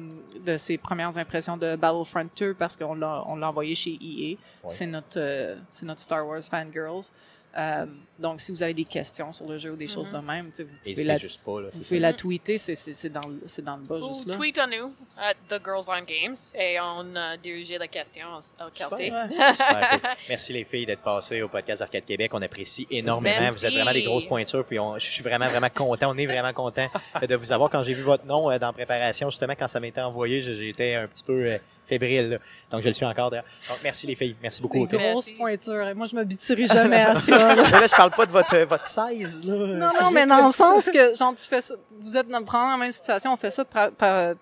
de ses premières impressions de Battlefront 2 parce qu'on l'a, on l'a envoyé chez EA. Ouais. C'est notre, euh, c'est notre Star Wars Fangirls. Euh, donc, si vous avez des questions sur le jeu ou des choses de même, vous pouvez, la, juste pas. Là, vous c'est pouvez ça. la tweeter, c'est, dans, le- c'est dans le bas Ou juste là. tweet à nous, at The Girls on Games, et on a dirigé la question à Kelsey. Super cool. Merci les filles d'être passées au podcast Arcade Québec. On apprécie énormément. Merci. Vous êtes vraiment des grosses pointures. Puis on- je suis vraiment, vraiment content. On est vraiment content de vous avoir. Quand j'ai vu votre nom euh, dans la préparation, justement, quand ça m'était envoyé, j'ai- j'étais un petit peu euh, fébrile. là. Donc, je le suis encore. d'ailleurs. Donc, merci les filles. Merci beaucoup. Des ok? Merci. grosses pointures. Et moi, je m'habituerai jamais à ça. là. Là, je parle pas de votre, euh, votre size. Là, Non, non, mais dans le sens que, genre, tu fais ça, vous êtes dans, prendre la même situation, on fait ça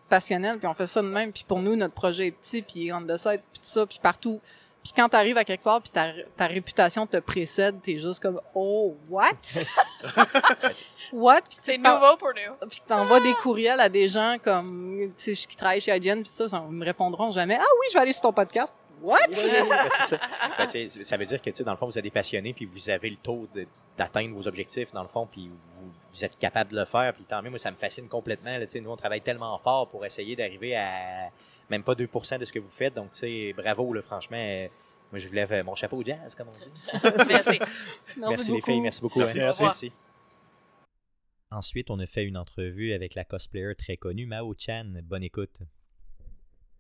passionnel, puis on fait ça de même, puis pour nous, notre projet est petit, puis on the side, puis tout ça, puis partout. Puis quand t'arrives à quelque part, puis ta, ta réputation te précède, t'es juste comme, oh, what? what? C'est nouveau pour nous. Puis t'envoies des courriels à des gens comme, tu sais, qui travaillent chez IGN, puis ça, ils me répondront jamais, ah oui, je vais aller sur ton podcast. What? Ça. Ben, ça veut dire que, tu sais, dans le fond, vous êtes des passionnés, puis vous avez le taux d'atteindre vos objectifs, dans le fond, puis vous, vous êtes capable de le faire, puis tant mieux, moi, ça me fascine complètement. Là, tu sais, nous, on travaille tellement fort pour essayer d'arriver à même pas 2% de ce que vous faites, donc, tu sais, bravo, là, franchement. euh, Moi, je vous lève mon chapeau jazz, comme on dit. Merci. Merci, les filles, merci beaucoup. Merci, hein. merci. merci. Ensuite, on a fait une entrevue avec la cosplayer très connue, Mao Chan. Bonne écoute.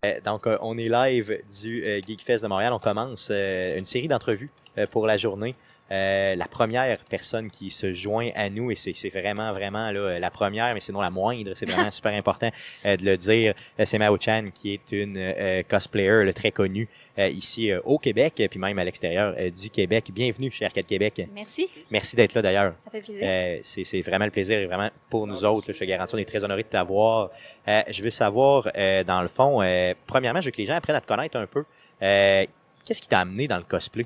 Euh, donc, euh, on est live du euh, Geek Fest de Montréal. On commence une série d'entrevues pour la journée. Euh, la première personne qui se joint à nous, et c'est vraiment, vraiment là, la première, mais sinon la moindre, c'est vraiment super important euh, de le dire, euh, c'est Mao Chan, qui est une euh, cosplayer là, très connue euh, ici euh, au Québec, puis même à l'extérieur euh, du Québec. Bienvenue chez Arcade Québec. Merci, Merci d'être là d'ailleurs. ça fait plaisir. Euh, c'est vraiment le plaisir et vraiment pour nous autres, là, je te garantis, on est très honorés de t'avoir. Euh, je veux savoir, euh, dans le fond, euh, premièrement, je veux que les gens apprennent à te connaître un peu. Euh, Qu'est-ce qui t'a amené dans le cosplay?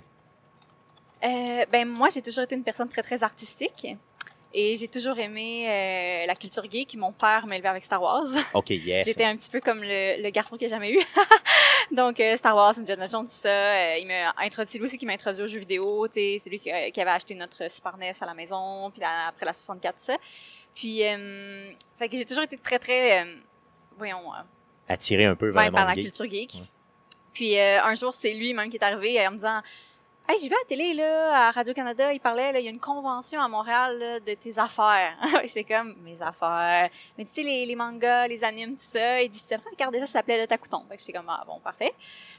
Euh, ben moi, j'ai toujours été une personne très très artistique et j'ai toujours aimé euh, la culture geek. Mon père m'a élevé avec Star Wars. Ok, yes. J'étais un petit peu comme le, le garçon que j'ai jamais eu. Donc euh, Star Wars, Indiana Jones, tout ça. Euh, il m'a introduit, lui aussi qui m'a introduit aux jeux vidéo. tu sais, C'est lui qui, euh, qui avait acheté notre Super NES à la maison, puis la- après la 64, tout ça. Puis, euh, fait que j'ai toujours été très très, euh, voyons, euh, Attiré un peu vers ouais, le par la geek. culture geek. Ouais. Puis euh, un jour, c'est lui même qui est arrivé en me disant Hey, j'ai vu à la télé, là, à Radio-Canada, il parlait, là, il y a une convention à Montréal là, de tes affaires. J'étais comme, mes affaires. Mais tu sais, les, les mangas, les animes, tout ça. Il dit, tu regarder ça, ça s'appelait Le Tacouton. Fait que j'étais comme, ah bon, parfait.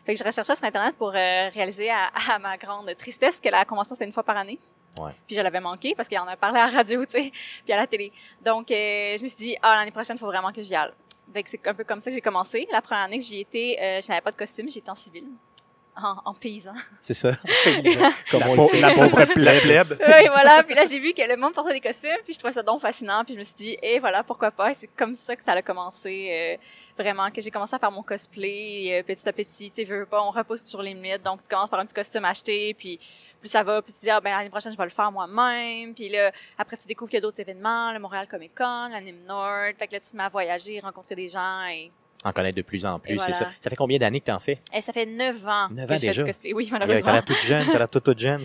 Fait que je recherchais sur Internet pour euh, réaliser à, à ma grande tristesse que la convention, c'était une fois par année. Ouais. Puis je l'avais manqué parce qu'il en a parlé à la radio, tu sais, puis à la télé. Donc, euh, je me suis dit, ah, l'année prochaine, il faut vraiment que j'y aille. Fait que c'est un peu comme ça que j'ai commencé. La première année que j'y étais, euh, je n'avais pas de costume, j'étais en civil, en, en paysan. C'est ça. Comme La, on pau- le fait. la pauvre La plèbe. oui, voilà. Puis là, j'ai vu que le monde portait des costumes, puis je trouvais ça donc fascinant. Puis je me suis dit, et voilà, pourquoi pas? Et C'est comme ça que ça a commencé, euh, vraiment, que j'ai commencé à faire mon cosplay euh, petit à petit. Tu sais, veux pas, on repousse sur les limites. Donc, tu commences par un petit costume acheté, puis plus ça va, plus tu dis, ah, ben, l'année prochaine, je vais le faire moi-même. Puis là, après, tu découvres qu'il y a d'autres événements, le Montréal Comic Con, l'Anime Nord. Fait que là, tu te mets à voyager, rencontrer des gens et En connaître de plus en plus, c'est voilà. ça. Ça fait combien d'années que t'en fais? Et ça fait neuf ans Neuf que ans je fais déjà? du cosplay. Oui, T'as malheureusement. l'air toute jeune, t'as l'air toute, toute jeune.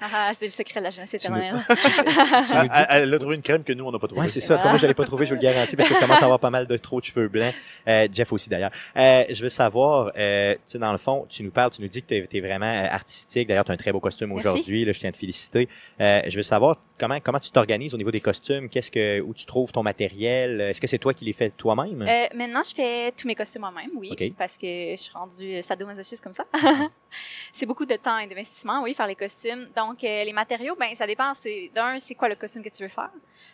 Ah, c'est le secret de la jeunesse Tu éternelle. Tu nous dis- Elle, elle a trouvé une crème que nous, on n'a pas trouvée. Ouais, c'est ça. Comme moi, je l'ai pas trouvé, je vous le garantis, parce que je commence à avoir pas mal de trop de cheveux blancs. Euh, Jeff aussi, d'ailleurs. Euh, je veux savoir, euh, tu sais, dans le fond, tu nous parles, tu nous dis que tu es, vraiment euh, artistique. D'ailleurs, tu as un très beau costume aujourd'hui. Là, je tiens à te féliciter. Euh, je veux savoir comment comment tu t'organises au niveau des costumes? Qu'est-ce que où tu trouves ton matériel? Est-ce que c'est toi qui les fais toi-même? Euh, maintenant, je fais tous mes costumes moi-même, oui, parce que je suis rendue sadomasochiste comme ça. c'est beaucoup de temps et d'investissement, oui, faire les costumes. Donc, euh, les matériaux, ben, ça dépend. C'est d'un, c'est quoi le costume que tu veux faire?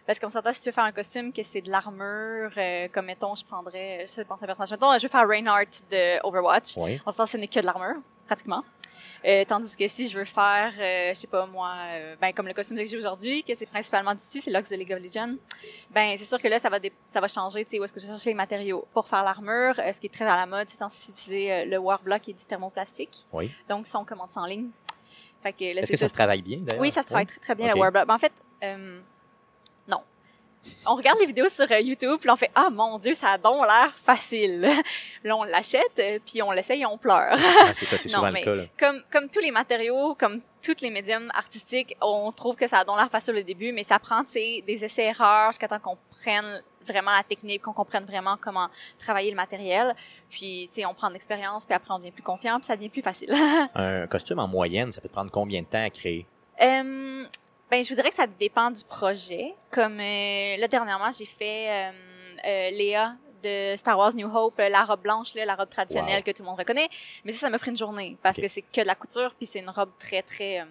Parce qu'on s'entend si tu veux faire un costume que c'est de l'armure, euh, comme mettons, je prendrais, je sais pas un personnage. Mettons, je veux faire Reinhardt de Overwatch. Oui. On s'entend, ce n'est que de l'armure, pratiquement. Euh, tandis que si je veux faire, euh, je sais pas moi, euh, ben comme le costume que j'ai aujourd'hui, que c'est principalement du tissu, c'est Lux de League of Legends, ben c'est sûr que là ça va ça va changer, tu sais, où est-ce que je vais chercher les matériaux pour faire l'armure, euh, ce qui est très à la mode, c'est d'utiliser euh, le Warblock et du thermoplastique. Oui. Donc ça on commande ça en ligne. Fait que là, Est-ce que ça se travaille bien d'ailleurs Oui, ça se travaille très très bien le Warblock. Ben, en fait, euh. On regarde les vidéos sur euh, YouTube, puis on fait ah mon dieu, ça a donc l'air facile. là on l'achète, euh, puis on l'essaye et on pleure. Ah, c'est ça, c'est souvent mais- le cas. Là. comme comme tous les matériaux, comme tous les médiums artistiques, on trouve que ça a donc l'air facile au début, mais ça prend des essais erreurs jusqu'à temps qu'on prenne vraiment la technique, qu'on comprenne vraiment comment travailler le matériel. Puis tu sais, on prend de l'expérience, puis après on devient plus confiant, puis ça devient plus facile. Un costume en moyenne, ça peut prendre combien de temps à créer? Euh, ben, je vous dirais que ça dépend du projet. Comme euh, là dernièrement, j'ai fait euh, euh, Léa de Star Wars New Hope, euh, la robe blanche, là, la robe traditionnelle Wow. que tout le monde reconnaît. Mais ça, ça m'a pris une journée parce que c'est que de la couture, puis c'est une robe très très euh,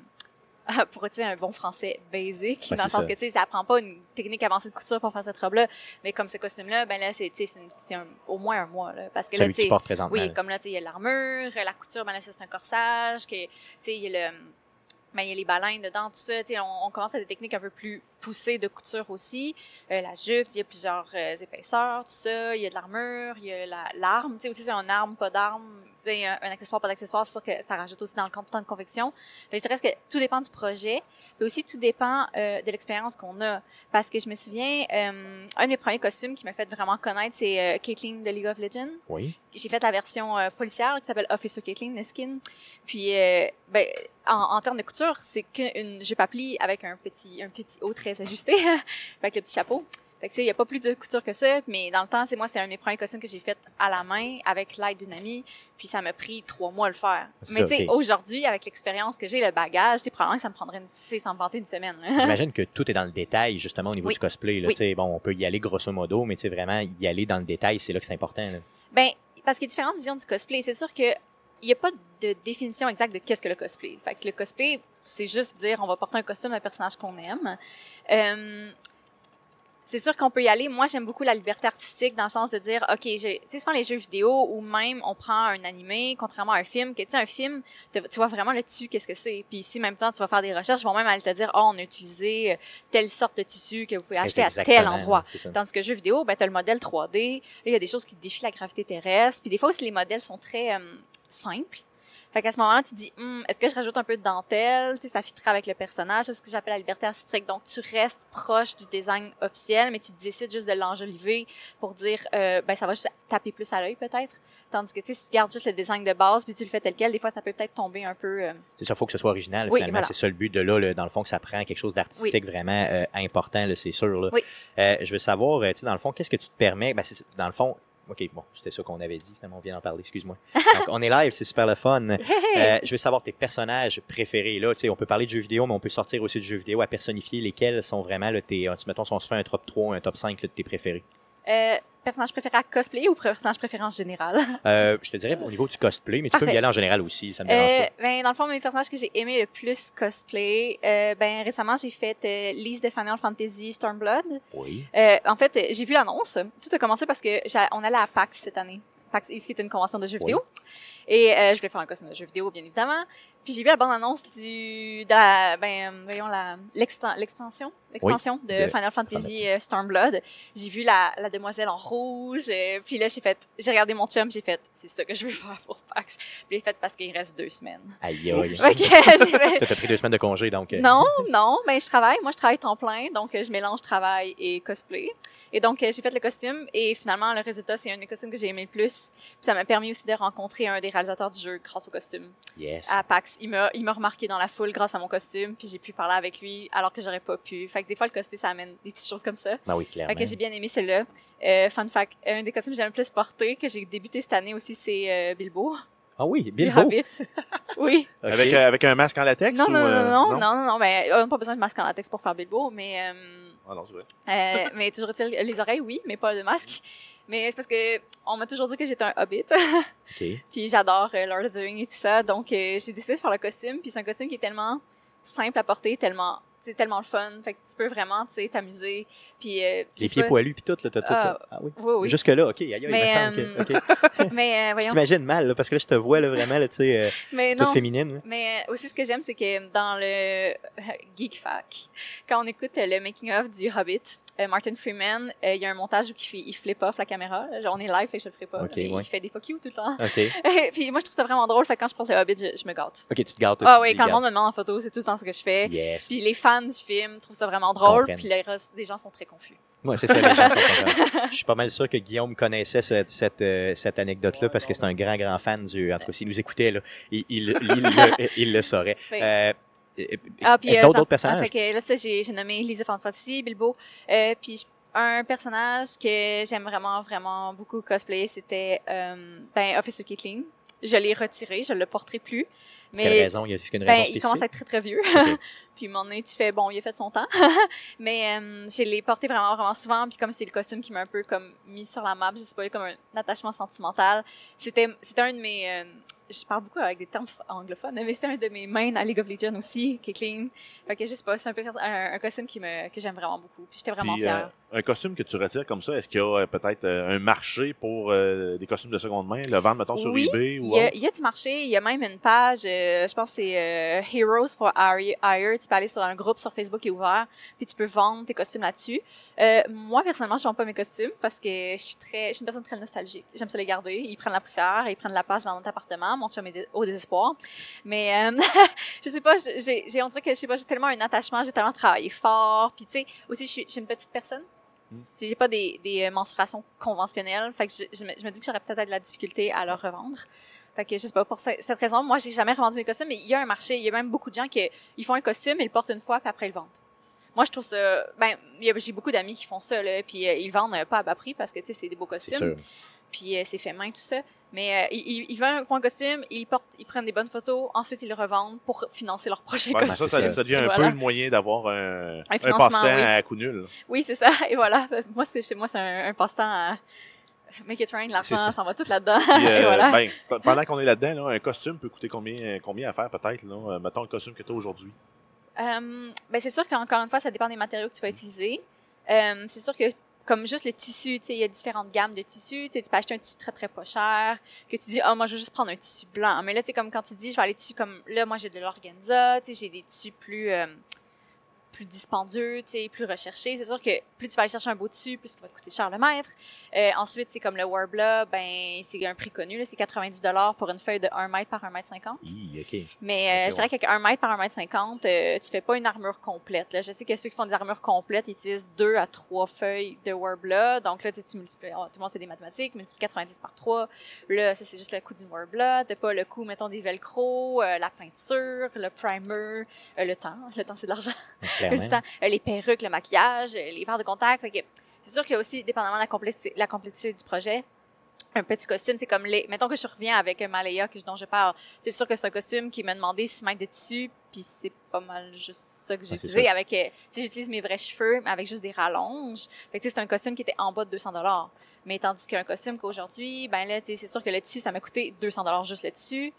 pour dire un bon français basic, Ouais, dans le sens ça. que tu sais, ça apprend pas une technique avancée de couture pour faire cette robe-là. Mais comme ce costume-là, ben là, c'est tu sais, c'est au moins un mois là, parce que là, Celui tu que tu oui, là. comme là, tu sais, il y a l'armure, la couture, ben là, c'est un corsage, que, tu sais, il y a le, ben, il y a les baleines dedans, tout ça, on, on commence à des techniques un peu plus poussées de couture aussi. Euh, la jupe, il y a plusieurs euh, épaisseurs, tout ça, il y a de l'armure, il y a la- l'arme, tu sais, aussi, c'est un arme, pas d'arme, sais, un, un accessoire, pas d'accessoire, c'est sûr que ça rajoute aussi dans le temps de confection. Fait que je dirais que tout dépend du projet, mais aussi tout dépend euh, de l'expérience qu'on a. Parce que je me souviens, euh, un de mes premiers costumes qui m'a fait vraiment connaître, c'est euh, Caitlyn de League of Legends Oui. j'ai fait la version euh, policière qui s'appelle Officer Caitlyn Neskin. Puis, euh, ben, en, en termes de couture, c'est qu'une jupe à plis avec un petit, un petit haut très ajusté, avec le petit chapeau. Fait que, tu sais, il y a pas plus de couture que ça, mais dans le temps, c'est moi, c'était un de mes premiers costumes que j'ai fait à la main, avec l'aide d'une amie, puis ça m'a pris trois mois à le faire. Mais tu sais, aujourd'hui, avec l'expérience que j'ai, le bagage, tu sais, probablement que ça me prendrait, tu sais, vanter une semaine. J'imagine que tout est dans le détail, justement, au niveau Oui. du cosplay. Là, Oui. Tu sais, Bon, on peut y aller grosso modo, mais tu sais, vraiment, y aller dans le détail, c'est là que c'est important. là. Ben, parce qu'il y a différentes visions du cosplay. C'est sûr que il n'y a pas de définition exacte de qu'est-ce que le cosplay. Fait que le cosplay, c'est juste dire on va porter un costume d'un personnage qu'on aime. Euh, c'est sûr qu'on peut y aller. Moi, j'aime beaucoup la liberté artistique dans le sens de dire, OK, tu sais, souvent les jeux vidéo ou même on prend un animé, contrairement à un film, que tu sais, un film, tu tu vois vraiment le tissu, qu'est-ce que c'est. Puis ici, en même temps, tu vas faire des recherches, ils vont même aller te dire, oh, on a utilisé euh, telle sorte de tissu que vous pouvez acheter à tel endroit. c'est. Tandis que jeu vidéo, ben, t'as le modèle 3D. Là, il y a des choses qui défient la gravité terrestre. Puis des fois aussi, les modèles sont très euh, simples. Fait qu'à ce moment-là, tu dis, Hum, est-ce que je rajoute un peu de dentelle? Tu sais, ça fitterait avec le personnage. C'est ce que j'appelle la liberté artistique? Donc, tu restes proche du design officiel, mais tu décides juste de l'enjoliver pour dire, euh, ben, ça va juste taper plus à l'œil, peut-être. Tandis que, tu sais, si tu gardes juste le design de base, puis tu le fais tel quel, des fois, ça peut peut-être tomber un peu... euh, C'est ça, faut que ce soit original. Oui, finalement, voilà. c'est ça le but de là, dans le fond, que ça prend quelque chose d'artistique vraiment euh, important, c'est sûr. Là. Oui. Euh, je veux savoir, euh, tu sais, dans le fond, qu'est-ce que tu te permets? Ben, dans le fond, OK, bon, c'était ça qu'on avait dit, finalement, on vient d'en parler, excuse-moi. Donc, on est live, c'est super le fun. Euh, je veux savoir tes personnages préférés, là. Tu sais, on peut parler de jeux vidéo, mais on peut sortir aussi de jeux vidéo à personnifier lesquels sont vraiment, là, tes, euh, mettons, si on se fait un top 3, un top 5 là, de tes préférés. euh, personnage préféré à cosplay ou personnage préféré en général? Euh, je te dirais au niveau du cosplay, mais tu peux y aller en général aussi, ça me dérange Euh, pas. ben, dans le fond, mes personnages que j'ai aimé le plus cosplay, euh, ben, récemment, j'ai fait euh, Lise de Final Fantasy Stormblood. Oui. Euh, en fait, j'ai vu l'annonce. Tout a commencé parce que on allait à PAX cette année. PAX East, qui est une convention de jeux Oui. vidéo. Et euh, je voulais faire un costume de jeux vidéo, bien évidemment. Puis j'ai vu la bande annonce du, de la, ben, voyons la, l'expansion, l'expansion de, de Final Fantasy euh, Stormblood. J'ai vu la, la demoiselle en rouge. euh, puis là, j'ai fait, j'ai regardé mon chum, j'ai fait, c'est ça que je veux faire pour PAX. Puis j'ai fait parce qu'il reste deux semaines. Aïe, aïe. Fait que T'as pris deux semaines de congé, donc. euh, non, non, ben je travaille. Moi, je travaille temps plein, donc je mélange travail et cosplay. Et donc, euh, j'ai fait le costume et finalement, le résultat, c'est un des costumes que j'ai aimé le plus. Puis ça m'a permis aussi de rencontrer un des réalisateurs du jeu grâce au costume Yes. à PAX. Il m'a, il m'a remarqué dans la foule grâce à mon costume, puis j'ai pu parler avec lui alors que j'aurais pas pu. Fait que des fois, le cosplay, ça amène des petites choses comme ça. Ah oui, clairement. Fait que j'ai bien aimé celui-là. Euh, fun fact, un des costumes que j'aime le plus porter, que j'ai débuté cette année aussi, c'est euh, Bilbo. Ah oui, du Bilbo. Hobbit. oui. Avec, euh, avec un masque en latex? Non, ou, non, non, euh, non, non, non, non, ben, on n'a pas besoin de masque en latex pour faire Bilbo, mais, euh, Ah non, c'est vrai. euh, mais toujours est-il, les oreilles, oui, mais pas de masque. Mais c'est parce que on m'a toujours dit que j'étais un hobbit, Ok. puis j'adore euh, Lord of the Rings et tout ça, donc euh, j'ai décidé de faire le costume, puis c'est un costume qui est tellement simple à porter, tellement, c'est tellement le fun, fait que tu peux vraiment, tu sais, t'amuser, puis, euh, puis Les pieds pas- poilus puis tout, là, t'as tout. Ah, Ah oui. Oui, oui. Jusque-là, ok. Aïe, aïe, il me Mais, semble euh, que. ok. Mais euh, voyons. t'imagine mal, là, parce que là, je te vois, là, vraiment, là, tu sais, euh, Mais toute féminine. là. Mais euh, aussi, ce que j'aime, c'est que dans le euh, Geek Fact, quand on écoute euh, le making-of du Hobbit, euh, Martin Freeman, euh, il y a un montage où il, il flip off la caméra. Genre, on est live, fait que je le ferai pas. Ouais. Il fait des fuck you tout le temps. Ok. Puis moi, je trouve ça vraiment drôle. Fait que quand je porte le Hobbit, je, je me gâte. Ok, tu te gardes. Ah oui, quand le monde me demande en photo, c'est tout le temps ce que je fais. Yes. Puis les fans du film trouvent ça vraiment drôle. Puis les gens sont très confus. Ouais, c'est ça, les gens sont contents. Je suis pas mal sûr que Guillaume connaissait cette, cette, euh, cette anecdote-là parce que c'est un grand, grand fan du. En tout cas, s'il nous écoutait, là, il, il, il, le, il le saurait. Euh, euh, Ah, puis d'autres euh, d'autres ah, personnages? fait que là, ça, j'ai nommé Lisa Fantasy, Bilbo. Euh, puis un personnage que j'aime vraiment, vraiment beaucoup cosplayer, c'était euh, ben, Officer Caitlyn. Je l'ai retiré, je le porterai plus. Quelle Mais raison? Il y a une raison ben, il commence à être très, très vieux. Ok. puis, à un moment donné, tu fais, bon, il a fait son temps. Mais euh, je l'ai porté vraiment, vraiment souvent. Puis, comme c'est le costume qui m'a un peu comme mis sur la map, je sais pas, comme un attachement sentimental. C'était, c'était un de mes... euh, je parle beaucoup avec des termes anglophones, mais c'était un de mes mains à League of Legends aussi, qui est clean. Fait que je sais pas, c'est un peu un, un costume qui me, que j'aime vraiment beaucoup. Puis j'étais vraiment Puis, fière. euh, un costume que tu retires comme ça, est-ce qu'il y a euh, peut-être euh, un marché pour euh, des costumes de seconde main, le vendre, mettons, sur Oui, eBay ou il y a du marché, il y a même une page, euh, je pense que c'est euh, Heroes for Hire. Tu peux aller sur un groupe sur Facebook qui est ouvert, puis tu peux vendre tes costumes là-dessus. Euh, moi, personnellement, je vends pas mes costumes parce que je suis très, je suis une personne très nostalgique. J'aime ça les garder. Ils prennent la poussière, ils prennent la place dans notre appartement. Mon chum est au désespoir. Mais euh, je sais pas, j'ai, j'ai, on dirait que je sais pas, j'ai tellement un attachement, j'ai tellement travaillé fort. Puis tu sais, aussi, je suis, je suis une petite personne. Mm. Tu sais, J'ai pas des, des mensurations conventionnelles. Fait que je, je, me, je me dis que j'aurais peut-être de la difficulté à leur revendre. Fait que je sais pas, pour ce- cette raison, moi, j'ai jamais revendu mes costumes, mais il y a un marché. Il y a même beaucoup de gens qui ils font un costume, ils le portent une fois, puis après, ils le vendent. moi, je trouve ça. Ben, j'ai beaucoup d'amis qui font ça, là, puis euh, ils vendent euh, pas à bas prix parce que, tu sais, c'est des beaux costumes. Puis euh, c'est fait main, tout ça. Mais euh, ils, ils, font un costume, ils portent, ils prennent des bonnes photos, ensuite ils le revendent pour financer leur prochain Ouais, costume. ça, ça, devient un Voilà. peu le moyen d'avoir un, un passe-temps oui. à coup nul. Oui, c'est ça. Et voilà. Moi, c'est chez moi, c'est un, un passe-temps à make it rain, l'argent, ça. va tout là-dedans. Euh, voilà. ben, pendant qu'on est là-dedans, là, un costume peut coûter combien, combien à faire peut-être? Là? Euh, mettons le costume que tu as aujourd'hui. Euh, ben c'est sûr qu'encore une fois, ça dépend des matériaux que tu vas utiliser. Euh, c'est sûr que comme juste le tissu, tu sais, il y a différentes gammes de tissus. Tu peux acheter un tissu très très pas cher, que tu dis, oh moi je veux juste prendre un tissu blanc. Mais là, tu sais, comme quand tu dis, je vais aller tissu comme là, moi j'ai de l'organza, tu sais, j'ai des tissus plus euh, plus dispendieux, tu sais, plus recherchés. C'est sûr que plus tu vas aller chercher un beau tissu, plus ça va te coûter cher le mètre. Euh, ensuite, c'est comme le Warbler, ben c'est un prix connu, c'est 90 dollars pour une feuille de 1 mètre par 1 mètre 50. Hi, ok. Mais euh, je dirais qu'avec un mètre par un mètre cinquante, euh, tu fais pas une armure complète. Là. Je sais que ceux qui font des armures complètes ils utilisent deux à trois feuilles de Warbler. Donc là, tu multiplies, oh, tout le monde fait des mathématiques, multiplie 90 par 3. Là, ça c'est juste le coût du Warbler. T'as pas le coût, mettons, des velcro, euh, la peinture, le primer, le temps. Le temps, c'est de l'argent. Temps, euh, les perruques, le maquillage, euh, les verres de contact. Fait que c'est sûr qu'il y a aussi, dépendamment de la complexité, la complexité du projet, un petit costume, c'est comme les. Mettons que je reviens avec Malaya que, dont je parle. C'est sûr que c'est un costume qui m'a demandé 6 mètres de tissu, puis c'est pas mal juste ça que j'ai c'est utilisé avec. euh, sais, j'utilise mes vrais cheveux, mais avec juste des rallonges. Fait que c'est un costume qui était en bas de 200 dollars. Mais tandis qu'un costume qu'aujourd'hui, ben là, c'est sûr que le tissu, ça m'a coûté 200 dollars juste le tissu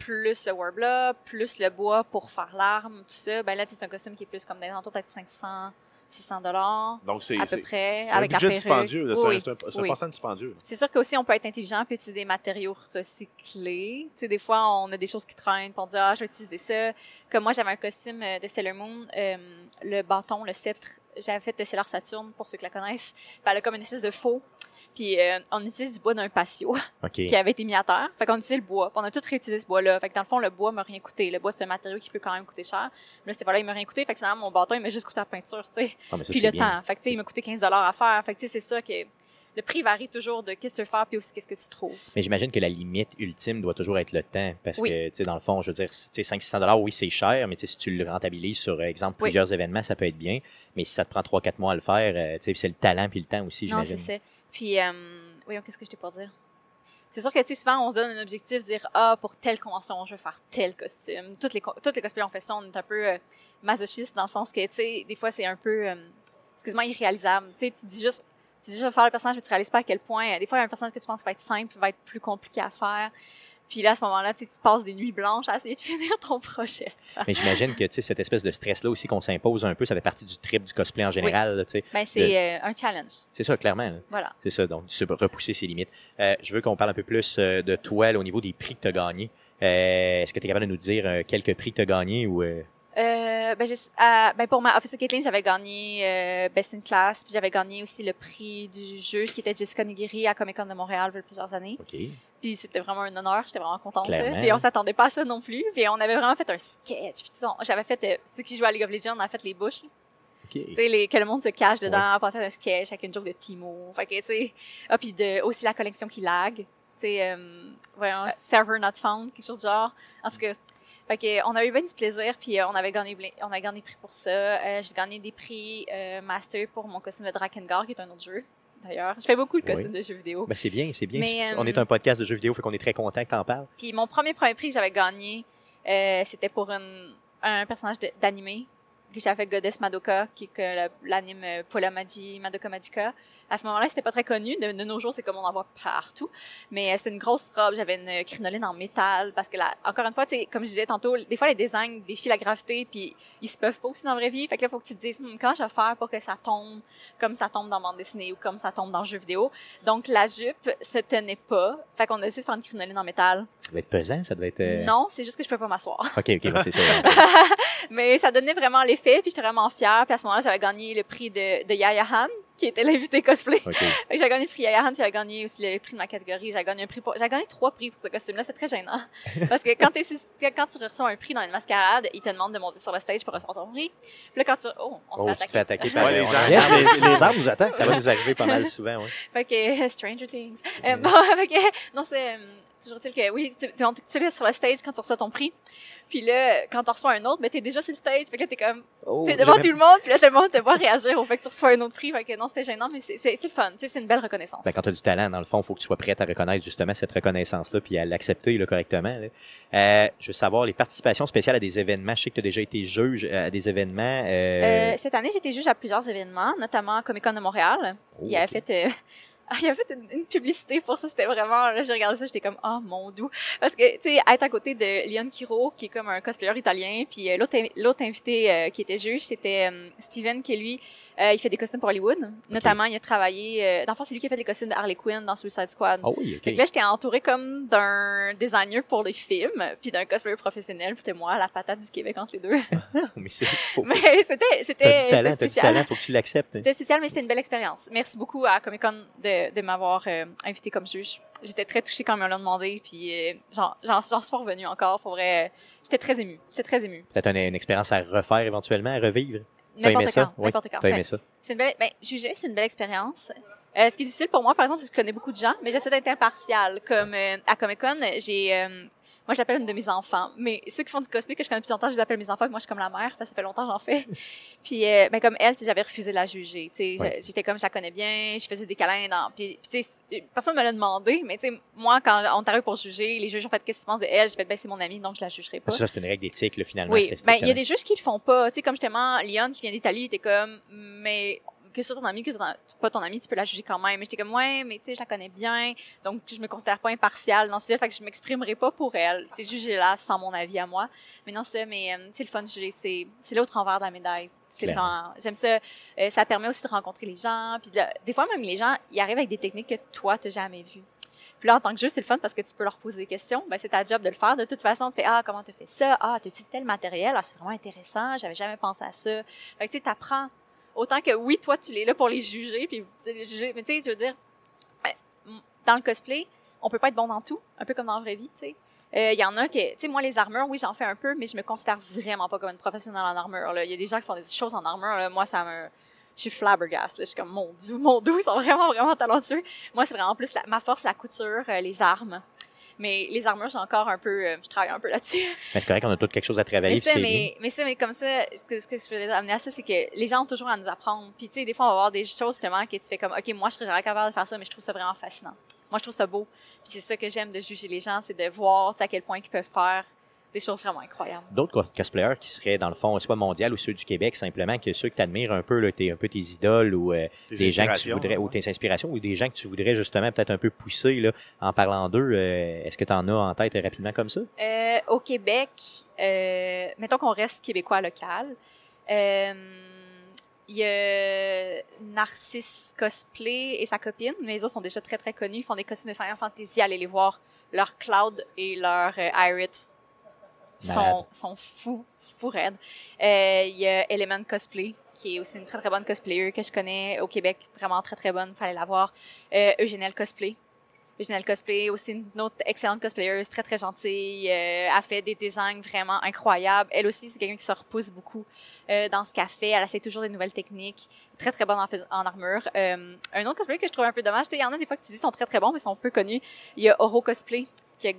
plus le warbler, plus le bois pour faire l'arme, tout ça, ben là, c'est un costume qui est plus comme des alentours peut-être 500, 600 dollars Donc, c'est à peu c'est- près, c'est un avec la budget perruque. dispendieux. Oui, un- c'est un, c'est un oui. passe-temps dispendieux. C'est sûr qu'aussi, on peut être intelligent puis utiliser des matériaux recyclés. Tu sais, des fois, on a des choses qui traînent pour dire, ah, je vais utiliser ça. Comme moi, j'avais un costume euh, de Sailor Moon, euh, le bâton, le sceptre, j'avais fait de Sailor Saturne, pour ceux qui la connaissent. Puis elle a comme une espèce de faux. Puis euh, on utilise du bois d'un patio qui avait été mis à terre. Fait qu'on utilisait le bois. Puis on a tout réutilisé ce bois-là. Fait que dans le fond, le bois m'a rien coûté. Le bois, c'est un matériau qui peut quand même coûter cher. Mais là, cette fois-là, il m'a rien coûté. Fait que finalement, mon bâton, il m'a juste coûté la peinture, tu sais. Ah, Puis le bien. temps. Fait que, tu sais, il m'a coûté 15 à faire. Fait que, tu sais, c'est ça que le prix varie toujours de qu'est-ce que tu veux faire puis aussi qu'est-ce que tu trouves. Mais j'imagine que la limite ultime doit toujours être le temps. Parce Oui. que, tu sais, dans le fond, je veux dire, tu sais, 500 dollars, oui, c'est cher, mais tu sais, si tu le rentabilises sur, exemple, Oui. plusieurs événements, ça peut être bien. Mais si ça te prend 3-4 mois à le faire, euh, tu sais, c'est le talent puis le temps aussi, j'imagine. Puis, euh, voyons, qu'est-ce que je t'ai pour dire? C'est sûr que, tu sais, souvent, on se donne un objectif, dire, ah, pour telle convention, je vais faire tel costume. Toutes les, toutes les cosplays on fait ça, on est un peu euh, masochiste dans le sens que, tu sais, des fois, c'est un peu, euh, excuse-moi, irréalisable. Tu dis juste, tu dis je vais faire le personnage, mais tu réalises pas à quel point, euh, des fois, il y a un personnage que tu penses va être simple, va être plus compliqué à faire. Puis là, à ce moment-là, tu passes des nuits blanches à essayer de finir ton projet. Mais j'imagine que, cette espèce de stress-là aussi qu'on s'impose un peu, ça fait partie du trip du cosplay en général. Ben, c'est euh, un challenge. C'est ça, clairement. là. Voilà. C'est ça, donc se repousser ses limites. Euh, je veux qu'on parle un peu plus euh, de toi là, au niveau des prix que tu as gagnés. Euh, Est-ce que tu es capable de nous dire euh, quelques prix que tu as gagnés ou euh, Euh, ben, j'ai- euh, ben pour ma Officer Caitlin, j'avais gagné euh, Best in Class, puis j'avais gagné aussi le prix du juge qui était Jessica Nigiri à Comic Con de Montréal il y a plusieurs années. OK. Puis c'était vraiment un honneur, j'étais vraiment contente. Clairement. Puis on s'attendait pas à ça non plus. Puis on avait vraiment fait un sketch. Puis j'avais fait euh, ceux qui jouaient à League of Legends, on a fait les bouches. là. OK. Tu sais, les, que le monde se cache dedans, a fait un sketch avec une joke de Timo. Fait que, tu sais, ah, puis de, aussi la collection qui lag. Tu sais, euh, voyons, server not found, quelque chose du genre. En tout cas, fait que, on a eu bien du plaisir, puis euh, on avait gagné, on a gagné des prix pour ça. Euh, J'ai gagné des prix euh, Master pour mon costume de Drakengard, qui est un autre jeu, d'ailleurs. Je fais beaucoup de Oui. costumes de jeux vidéo. Ben, c'est bien, c'est bien. Mais, On euh, est un podcast de jeux vidéo, fait qu'on est très content que t'en parles. Puis mon premier premier prix que j'avais gagné, euh, c'était pour une- un personnage d'animé que j'avais fait Goddess Madoka, qui est l'anime euh, Pola Madoka Magica. À ce moment-là, c'était pas très connu. De, de nos jours, c'est comme on en voit partout. Mais euh, c'était une grosse robe. J'avais une euh, crinoline en métal. Parce que, là, encore une fois, comme je disais tantôt, des fois, les designs défient la gravité, puis ils se peuvent pas aussi dans la vraie vie. Fait que là, faut que tu te dises, Hum, comment je vais faire pour que ça tombe comme ça tombe dans bande dessinée ou comme ça tombe dans le jeu vidéo? Donc, la jupe se tenait pas. Fait qu'on a décidé de faire une crinoline en métal. Ça devait être pesant, ça devait être. euh, Non, c'est juste que je peux pas m'asseoir. OK, OK, c'est ça. Mais ça donnait vraiment l'effet, puis j'étais vraiment fière. Puis à ce moment-là, j'avais gagné le prix de, de Yaya Han, qui était l'invité cosplay. OK. Fait que J'ai gagné le prix Yann, j'ai gagné aussi le prix de ma catégorie, j'ai gagné un prix pour... j'ai gagné trois prix pour ce costume-là, c'est très gênant. Parce que quand, t'es, quand tu reçois un prix dans une mascarade, ils te demandent de monter sur le stage pour recevoir ton prix. Puis là, quand tu, oh, on se Oh, fait tu te attaquer. fais attaquer par Ouais, les gens- les, les arbres nous attaquent. Ça va nous arriver pas mal souvent, oui. Fait que, Stranger Things. Euh, bon, avec, non, c'est, euh, toujours est-il que, oui, tu, tu, laisses sur le stage quand tu reçois ton prix. Puis là, quand tu reçois un autre, mais t'es déjà sur le stage. Fait que là, t'es comme, Oh, t'es devant tout le monde, puis là, tout le monde te voit réagir au fait que tu reçois un autre prix. Fait que non, c'était gênant, mais c'est, c'est, c'est le fun. Tu sais, c'est une belle reconnaissance. Ben, quand tu as du talent, dans le fond, il faut que tu sois prête à reconnaître justement cette reconnaissance-là puis à l'accepter là, correctement. là. Euh, je veux savoir les participations spéciales à des événements. Je sais que tu as déjà été juge euh, à des événements. Euh... Euh, cette année, j'étais juge à plusieurs événements, notamment à Comic Con de Montréal. oh, Il avait ok. fait, euh, il avait fait une, une publicité pour ça. C'était vraiment, là, j'ai regardé ça, j'étais comme, oh mon doux. Parce que, tu sais, être à côté de Leon Kiro, qui est comme un cosplayer italien, puis euh, l'autre, in- l'autre invité euh, qui était juge, c'était euh, Steven, qui lui, euh, il fait des costumes pour Hollywood. Notamment, il a travaillé, euh, dans le fond, c'est lui qui a fait les costumes de Harley Quinn dans Suicide Squad. Oh oui, Fait ok. que là, j'étais entourée comme d'un designer pour les films, puis d'un cosplayer professionnel, puis c'était moi, la patate du Québec entre les deux. Mais c'est. mais c'était, c'était, T'as du talent, t'as du spécial. talent, faut que tu l'acceptes. C'était spécial, mais c'était une belle expérience. Merci beaucoup à Comic Con de, de m'avoir euh, invité comme juge. J'étais très touchée quand ils me l'ont demandé, puis euh, j'en, j'en, suis pas revenue encore. Pour vrai, euh, j'étais très émue. J'étais très émue. Peut-être une, une expérience à refaire éventuellement, à revivre. N'importe ça? quand. Oui, N'importe quand. T'as aimé ça? C'est une belle, ben, juger, c'est une belle expérience. Euh, ce qui est difficile pour moi, par exemple, c'est que je connais beaucoup de gens, mais j'essaie d'être impartiale. Comme euh, à Comic Con, j'ai, euh, moi, je l'appelle une de mes enfants. Mais ceux qui font du cosplay que je connais depuis longtemps, je les appelle mes enfants. Moi, je suis comme la mère parce que ça fait longtemps que j'en fais. puis, euh, ben, comme elle, j'avais refusé de la juger. Tu sais, Ouais. j'étais comme, je la connais bien, je faisais des câlins dans. Puis, sais, personne me l'a demandé, mais tu sais, moi, quand on t'arrive pour juger, les juges ont fait qu'est-ce que tu penses de elle, j'ai fait, ben, c'est mon amie, donc je la jugerai pas. Ça, c'est une règle d'éthique, finalement. Oui, ben il y a des juges qui le font pas. Tu sais, comme justement, Lyon qui vient d'Italie, était comme, mais que ce soit ton ami, que ce soit pas ton ami, tu peux la juger quand même. Mais j'étais comme, ouais, mais tu sais, je la connais bien, donc je me considère pas impartiale dans ce sujet, fait que je m'exprimerai pas pour elle. Tu sais, juger-la sans mon avis à moi. Mais non, c'est, mais euh, c'est le fun de juger, c'est, c'est l'autre envers de la médaille. C'est j'aime ça. Euh, ça permet aussi de rencontrer les gens, puis de- des fois même les gens, ils arrivent avec des techniques que toi t'as jamais vues. Puis là, en tant que juge, c'est le fun parce que tu peux leur poser des questions. Ben, c'est ta job de le faire. De toute façon, tu fais, ah, comment tu fait ça? Ah, tu utilises tel matériel? Ah, c'est vraiment intéressant. J'avais jamais pensé à ça. Fait que, tu sais, t'apprends. Autant que, oui, toi, tu l'es là pour les juger, puis les juger. Mais tu sais, je veux dire, m- dans le cosplay, on peut pas être bon dans tout. Un peu comme dans la vraie vie, tu sais. Il y en a que, tu sais, moi, les armures, oui, j'en fais un peu, mais je me considère vraiment pas comme une professionnelle en armure. Il y a des gens qui font des choses en armure. Là. Moi, ça me... Je suis flabbergast. Là. Je suis comme, mon dieu, mon dieu, ils sont vraiment, vraiment talentueux. Moi, c'est vraiment plus ma force, la couture, euh, les armes. Mais les armures, j'ai encore un peu... euh, je travaille un peu là-dessus. Mais c'est correct, on a tous quelque chose à travailler. Mais ça, mais, mais ça, mais comme ça, ce que, ce que je voulais amener à ça, c'est que les gens ont toujours à nous apprendre. Puis, tu sais, des fois, on va voir des choses, justement, que tu fais comme, OK, moi, je serais jamais capable de faire ça, mais je trouve ça vraiment fascinant. Moi, je trouve ça beau. Puis, c'est ça que j'aime de juger les gens, c'est de voir, à quel point ils peuvent faire des choses vraiment incroyables. D'autres cos- cosplayers qui seraient, dans le fond, soit mondial ou ceux du Québec, simplement, que ceux que tu admires un peu, là, t'es un peu tes idoles ou euh, Tes des gens que tu inspirations, voudrais, ou ouais. tes inspirations, ou des gens que tu voudrais justement peut-être un peu pousser là, en parlant d'eux. euh, Est-ce que tu en as en tête rapidement comme ça? Euh, au Québec, euh, mettons qu'on reste québécois local, euh, il y a Narcisse Cosplay et sa copine, mais les autres sont déjà très très connus, ils font des costumes de Final Fantasy, allez les voir, leur Cloud et leur euh, Irit sont, sont fous, fous raides. Euh, Il y a Element Cosplay, qui est aussi une très très bonne cosplayer que je connais au Québec, vraiment très très bonne, fallait la voir. Euh, Cosplay, Eugénelle Cosplay, aussi une autre excellente cosplayeuse, très très gentille, euh, a fait des designs vraiment incroyables. Elle aussi, c'est quelqu'un qui se repousse beaucoup euh, dans ce qu'elle fait. Elle essaie toujours des nouvelles techniques. Très très bonne en, armure. Euh, un autre cosplayer que je trouve un peu dommage, il y en a des fois que tu dis sont très très bons, mais sont peu connus. Il y a Oro Cosplay,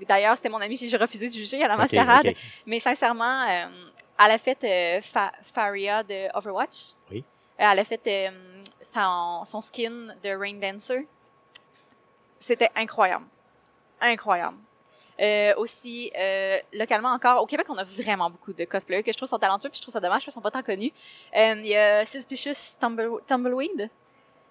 d'ailleurs c'était mon ami, j'ai refusé de juger à la mascarade. Mais sincèrement, euh, elle a fait euh, Fa- Faria de Overwatch. Oui. Elle a fait euh, son, son skin de Rain Dancer. C'était incroyable. Incroyable. Euh, aussi, euh, localement encore, au Québec, on a vraiment beaucoup de cosplayers que je trouve sont talentueux, puis je trouve ça dommage parce qu'ils sont pas tant connus. Euh, Il y a Suspicious Tumble- Tumbleweed.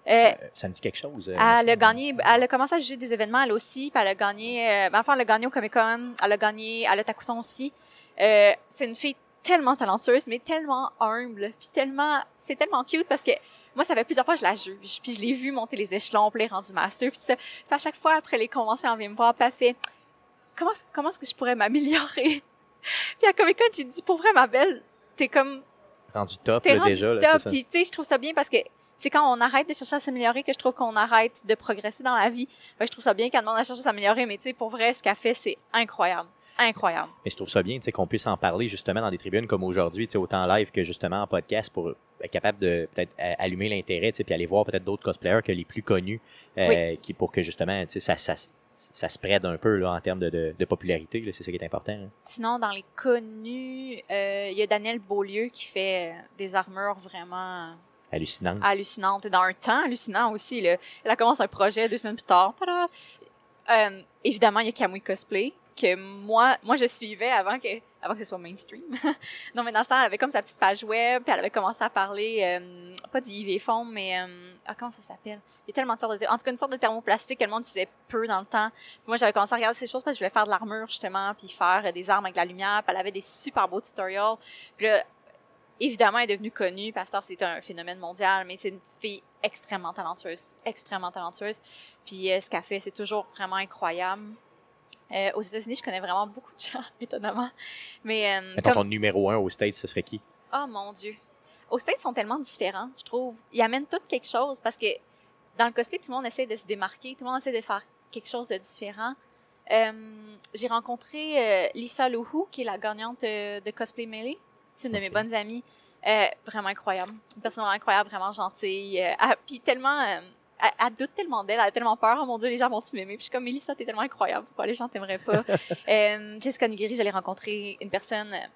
Euh, Euh, ça me dit quelque chose. euh, elle a gagné, elle a commencé à juger des événements elle aussi, puis elle a gagné, euh, enfin elle a gagné au Comic Con, elle a gagné à Takuton aussi. Euh, c'est une fille tellement talentueuse, mais tellement humble, puis tellement, c'est tellement cute parce que moi ça fait plusieurs fois que je la juge, puis je l'ai vu monter les échelons, puis elle est rendue master, puis tout ça. Puis à chaque fois après les conventions, elle vient me voir, elle fait comment comment est-ce que je pourrais m'améliorer? puis à Comic Con j'ai dit pour vrai ma belle, t'es comme Rendu top là, rendu déjà. Là, top, puis tu sais, je trouve ça bien parce que c'est quand on arrête de chercher à s'améliorer que je trouve qu'on arrête de progresser dans la vie. Que je trouve ça bien quand le monde a cherché à s'améliorer, mais tu sais, pour vrai, ce qu'elle fait, c'est incroyable. Incroyable. Mais je trouve ça bien, tu sais, qu'on puisse en parler justement dans des tribunes comme aujourd'hui, tu sais, autant en live que justement en podcast pour être capable de peut-être euh, allumer l'intérêt, tu sais, puis aller voir peut-être d'autres cosplayers que les plus connus, euh, qui pour que justement, tu sais, ça, ça, ça spread un peu là, en termes de, de, de popularité, c'est ça qui est important. hein. Sinon, dans les connus, euh, il y a Daniel Beaulieu qui fait euh, des armures vraiment Hallucinant. hallucinantes et dans un temps hallucinant aussi. Là. Elle commence un projet deux semaines plus tard. Euh, évidemment, il y a Kamui Cosplay que moi, moi je suivais avant que, avant que ce soit mainstream. non, mais dans ce temps, elle avait comme sa petite page web, puis elle avait commencé à parler, euh, pas d'IV fond, mais euh, ah, comment ça s'appelle? Il y a tellement de sortes de, en tout cas une sorte de thermoplastique que le monde disait peu dans le temps. Puis moi, j'avais commencé à regarder ces choses parce que je voulais faire de l'armure justement, puis faire des armes avec la lumière. Puis elle avait des super beaux tutorials. Puis là, évidemment, elle est devenue connue parce que c'est un phénomène mondial, mais c'est une fille extrêmement talentueuse, extrêmement talentueuse. Puis euh, ce qu'elle fait, c'est toujours vraiment incroyable. Euh, aux États-Unis, je connais vraiment beaucoup de gens, étonnamment. Mais euh, Mettons comme- ton numéro un au States, ce serait qui? Oh mon Dieu. Aux States, ils sont tellement différents, je trouve. Ils amènent tout quelque chose parce que dans le cosplay, tout le monde essaie de se démarquer, tout le monde essaie de faire quelque chose de différent. Euh, J'ai rencontré Lisa Louhou, qui est la gagnante de Cosplay Melee. C'est une de mes bonnes amies. Euh, vraiment incroyable. Une personne vraiment incroyable, vraiment gentille. Euh, ah, puis tellement... euh, elle, elle doute tellement d'elle, elle a tellement peur. Oh mon Dieu, les gens vont-tu m'aimer? Puis je suis comme, Melissa, t'es tellement incroyable. Pourquoi les gens t'aimeraient pas? euh, Jessica Nigiri, j'allais rencontrer une personne... euh,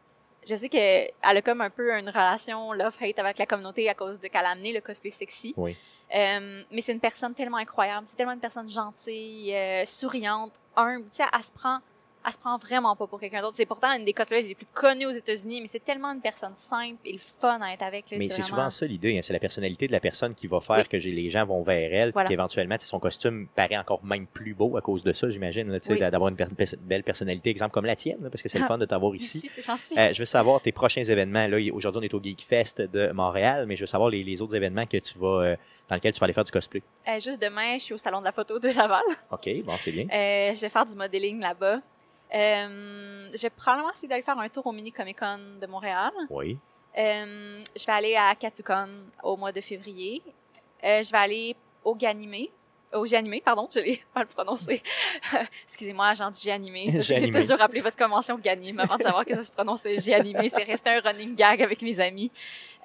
je sais qu'elle a comme un peu une relation love-hate avec la communauté à cause de qu'elle a amené le cosplay sexy. Oui. Mais c'est une personne tellement incroyable. C'est tellement une personne gentille, souriante, humble. Tu sais, elle se prend, elle se prend vraiment pas pour quelqu'un d'autre. C'est pourtant une des cosplayers les plus connues aux États-Unis, mais c'est tellement une personne simple et le fun à être avec. là. Mais c'est vraiment- souvent ça l'idée, hein, c'est la personnalité de la personne qui va faire Oui. que les gens vont vers elle, Voilà. puis qu'éventuellement, tu sais, son costume paraît encore même plus beau à cause de ça, j'imagine, Oui. d'avoir une per- belle personnalité, exemple comme la tienne, là, parce que c'est le Ah, fun de t'avoir ici. C'est gentil. Euh, je veux savoir tes prochains événements. Là, aujourd'hui, on est au Geek Fest de Montréal, mais je veux savoir les, les autres événements que tu vas, euh, dans lesquels tu vas aller faire du cosplay. Euh, juste demain, je suis au salon de la photo de Laval. OK, bon, c'est bien. Euh, je vais faire du modeling là-bas. Euh, je vais probablement essayer d'aller faire un tour au Mini Comic Con de Montréal. Oui. Euh, je vais aller à Katsucon au mois de février. Euh, je vais aller au Ganimé. Au Ganimé, pardon, je l'ai mal prononcé. Excusez-moi, agent du Ganimé. J'ai toujours appelé votre convention Ganim avant de savoir que ça se prononçait Ganimé. C'est resté un running gag avec mes amis.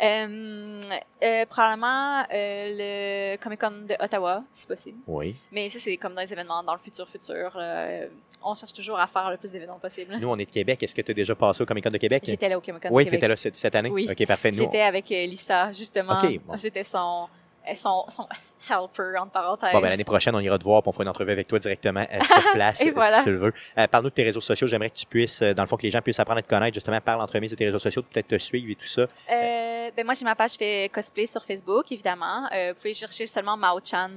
Euh, euh, probablement euh, le Comic Con de Ottawa, si possible. Oui. Mais ça, c'est comme dans les événements dans le futur futur. là. Euh, on cherche toujours à faire le plus d'événements possible. Nous, on est de Québec. Est-ce que tu as déjà passé au Comic Con de Québec? J'étais là au Comic Con Oui, de tu étais Québec. là cette, cette année? Oui. OK, parfait. On- J'étais avec euh, Lisa, justement. Ok, bon. J'étais son, son, son helper, entre parenthèses. Bon, ben, l'année prochaine, on ira te voir, puis on fera une entrevue avec toi directement euh, sur place, Et voilà. si tu le veux. Euh, Parle-nous de tes réseaux sociaux. J'aimerais que tu puisses, euh, dans le fond, que les gens puissent apprendre à te connaître, justement, par l'entremise de tes réseaux sociaux, peut-être te suivre et tout ça. Euh, ben moi, j'ai ma page, je fais cosplay sur Facebook, évidemment. Euh, vous pouvez chercher seulement Mao-chan.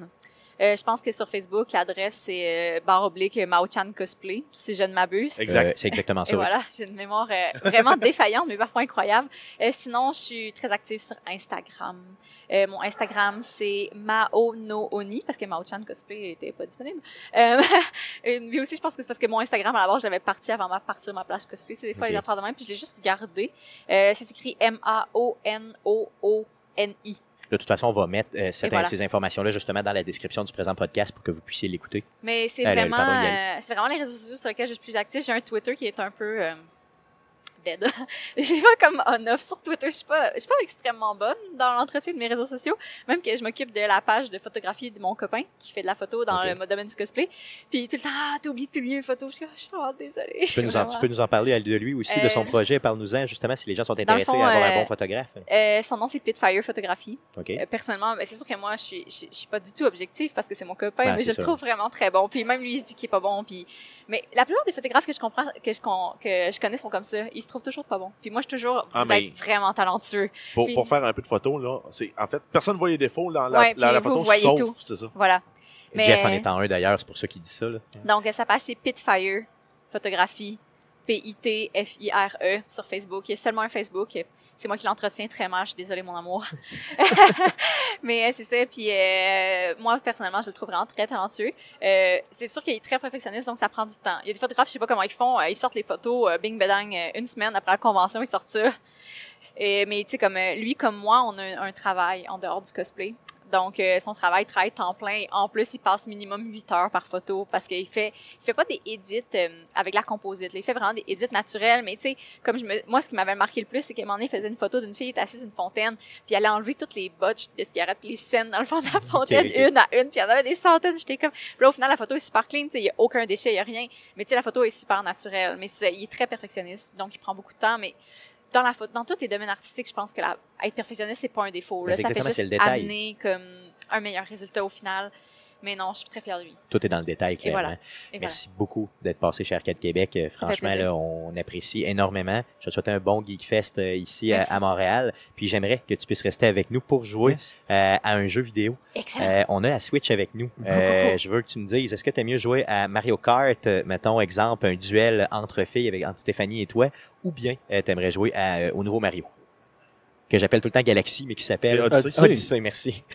Euh, je pense que sur Facebook, l'adresse, c'est euh, barre oblique Mao-chan cosplay, si je ne m'abuse. Exact. Euh, c'est exactement Et ça. oui. voilà, j'ai une mémoire euh, vraiment défaillante, mais parfois incroyable. Euh, sinon, je suis très active sur Instagram. Euh, mon Instagram, c'est Mao no Oni, parce que Mao-chan cosplay était pas disponible. Euh, mais aussi, je pense que c'est parce que mon Instagram, à la base, je l'avais parti avant ma partir ma page cosplay. C'est des fois Ok. les affaires de même, puis je l'ai juste gardé. Euh, ça s'écrit M-A-O-N-O-O-N-I. De toute façon, on va mettre euh, cette- Et voilà. ces informations-là justement dans la description du présent podcast pour que vous puissiez l'écouter. Mais c'est Euh, le- vraiment, pardon, euh, c'est vraiment les réseaux sociaux sur lesquels je suis plus active. J'ai un Twitter qui est un peu dead. je suis pas comme on-off sur Twitter. Je suis pas, je suis pas extrêmement bonne dans l'entretien de mes réseaux sociaux. Même que je m'occupe de la page de photographie de mon copain qui fait de la photo dans Ok. le domaine du cosplay. Puis tout le temps, ah, t'as oublié de publier une photo. Je suis, je suis vraiment désolée. Tu peux, nous en, tu peux nous en parler de lui aussi, de son Euh, projet. Parle-nous-en justement si les gens sont intéressés fond, à avoir un euh, bon photographe. Euh, son nom c'est Pitfire Photographie. OK. Euh, personnellement, ben, c'est sûr que moi, je suis, je, je suis pas du tout objective parce que c'est mon copain, Ben, mais je le trouve vraiment très bon. Puis même lui, il se dit qu'il est pas bon. Puis, mais la plupart des photographes que je comprends, que je, que je connais sont comme ça. Ils se trouvent toujours pas bons. Puis moi, je suis toujours, Ah, vous mais- êtes vraiment talentueux. Pour, Puis- pour faire un peu de photos, là, c'est en fait, personne ne voit les défauts dans la, Ouais, la, la puis photo, vous voyez sauf, tout. c'est ça. Voilà. Mais- Jeff en est en un d'ailleurs, c'est pour ça qu'il dit ça. Là. Donc, euh, sa page, c'est Pitfire Photographie. P-I-T-F-I-R-E sur Facebook. Il y a seulement un Facebook. C'est moi qui l'entretiens très mal. Je suis désolée, mon amour. Mais euh, c'est ça. Puis euh, moi, personnellement, je le trouve vraiment très talentueux. Euh, c'est sûr qu'il est très perfectionniste, donc ça prend du temps. Il y a des photographes, je sais pas comment ils font. euh, ils sortent les photos, euh, bing bedang, une semaine après la convention, ils sortent ça. Et, mais tu sais, comme lui, comme moi, on a un, un travail en dehors du cosplay. Donc, euh, son travail, travaille temps plein. En plus, il passe minimum 8 heures par photo parce qu'il fait, il fait pas des edits euh, avec la composite. là. Il fait vraiment des edits naturels. Mais tu sais, comme je me, moi, ce qui m'avait marqué le plus, c'est qu'à un moment donné, il faisait une photo d'une fille qui était assise sur une fontaine, puis elle a enlevé toutes les botches de cigarettes, puis les scènes dans le fond de la fontaine, une à une, puis il y en avait des centaines. J'étais comme, puis là, au final, la photo est super clean. Tu sais, il y a aucun déchet, il y a rien. Mais tu sais, la photo est super naturelle. Mais il est très perfectionniste, donc il prend beaucoup de temps. Mais dans la dans tous les domaines artistiques, je pense que la, être perfectionniste, c'est pas un défaut. Là. Ça fait juste c'est le détail. amener comme un meilleur résultat au final. Mais non, je suis très fière de lui. Tout est dans le détail, Et clairement. voilà. Et Merci beaucoup d'être passé chez Arcade Québec. Euh, Franchement, là, on apprécie énormément. Je te souhaite un bon Geek Fest euh, ici à, Montréal. Puis j'aimerais que tu puisses rester avec nous pour jouer euh, à un jeu vidéo. Excellent. Euh, on a la Switch avec nous. Euh, je veux que tu me dises, est-ce que tu aimes mieux jouer à Mario Kart, mettons exemple, un duel entre filles avec entre Stéphanie et toi, ou bien tu aimerais jouer à, euh, au nouveau Mario? Que j'appelle tout le temps Galaxy, mais qui s'appelle Odyssey. Odyssey, merci.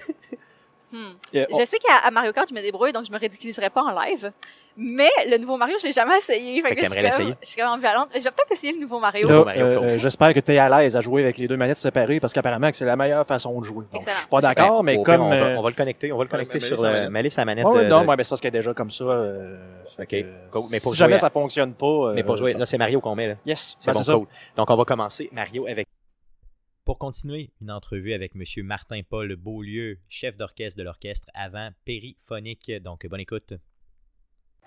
Hmm. On- Je sais qu'à Mario Kart, je me débrouille, donc je me ridiculiserai pas en live. Mais le nouveau Mario, je l'ai jamais essayé. Fait que que je suis comme- l'essayer? Je suis comme ambivalente. Je vais peut-être essayer le nouveau Mario. Euh, euh, J'espère que tu es à l'aise à jouer avec les deux manettes séparées parce qu'apparemment que c'est la meilleure façon de jouer. Donc, je suis pas d'accord, mais pire, comme... on, va, euh, on va le connecter, on va le Ouais, connecter mais sur le manette. À manette. de- non, de- ouais, mais c'est parce qu'elle est déjà comme ça. euh, fait Ok, que, cool. Mais pour si jouer jamais à- ça fonctionne pas... euh, Mais pour jouer, là c'est Mario qu'on met là. Yes, C'est ben, bon, cool. Donc, on va commencer Mario avec. Pour continuer, une entrevue avec M. Martin Paul Beaulieu, chef d'orchestre de l'orchestre avant Périphonique. Donc, bonne écoute.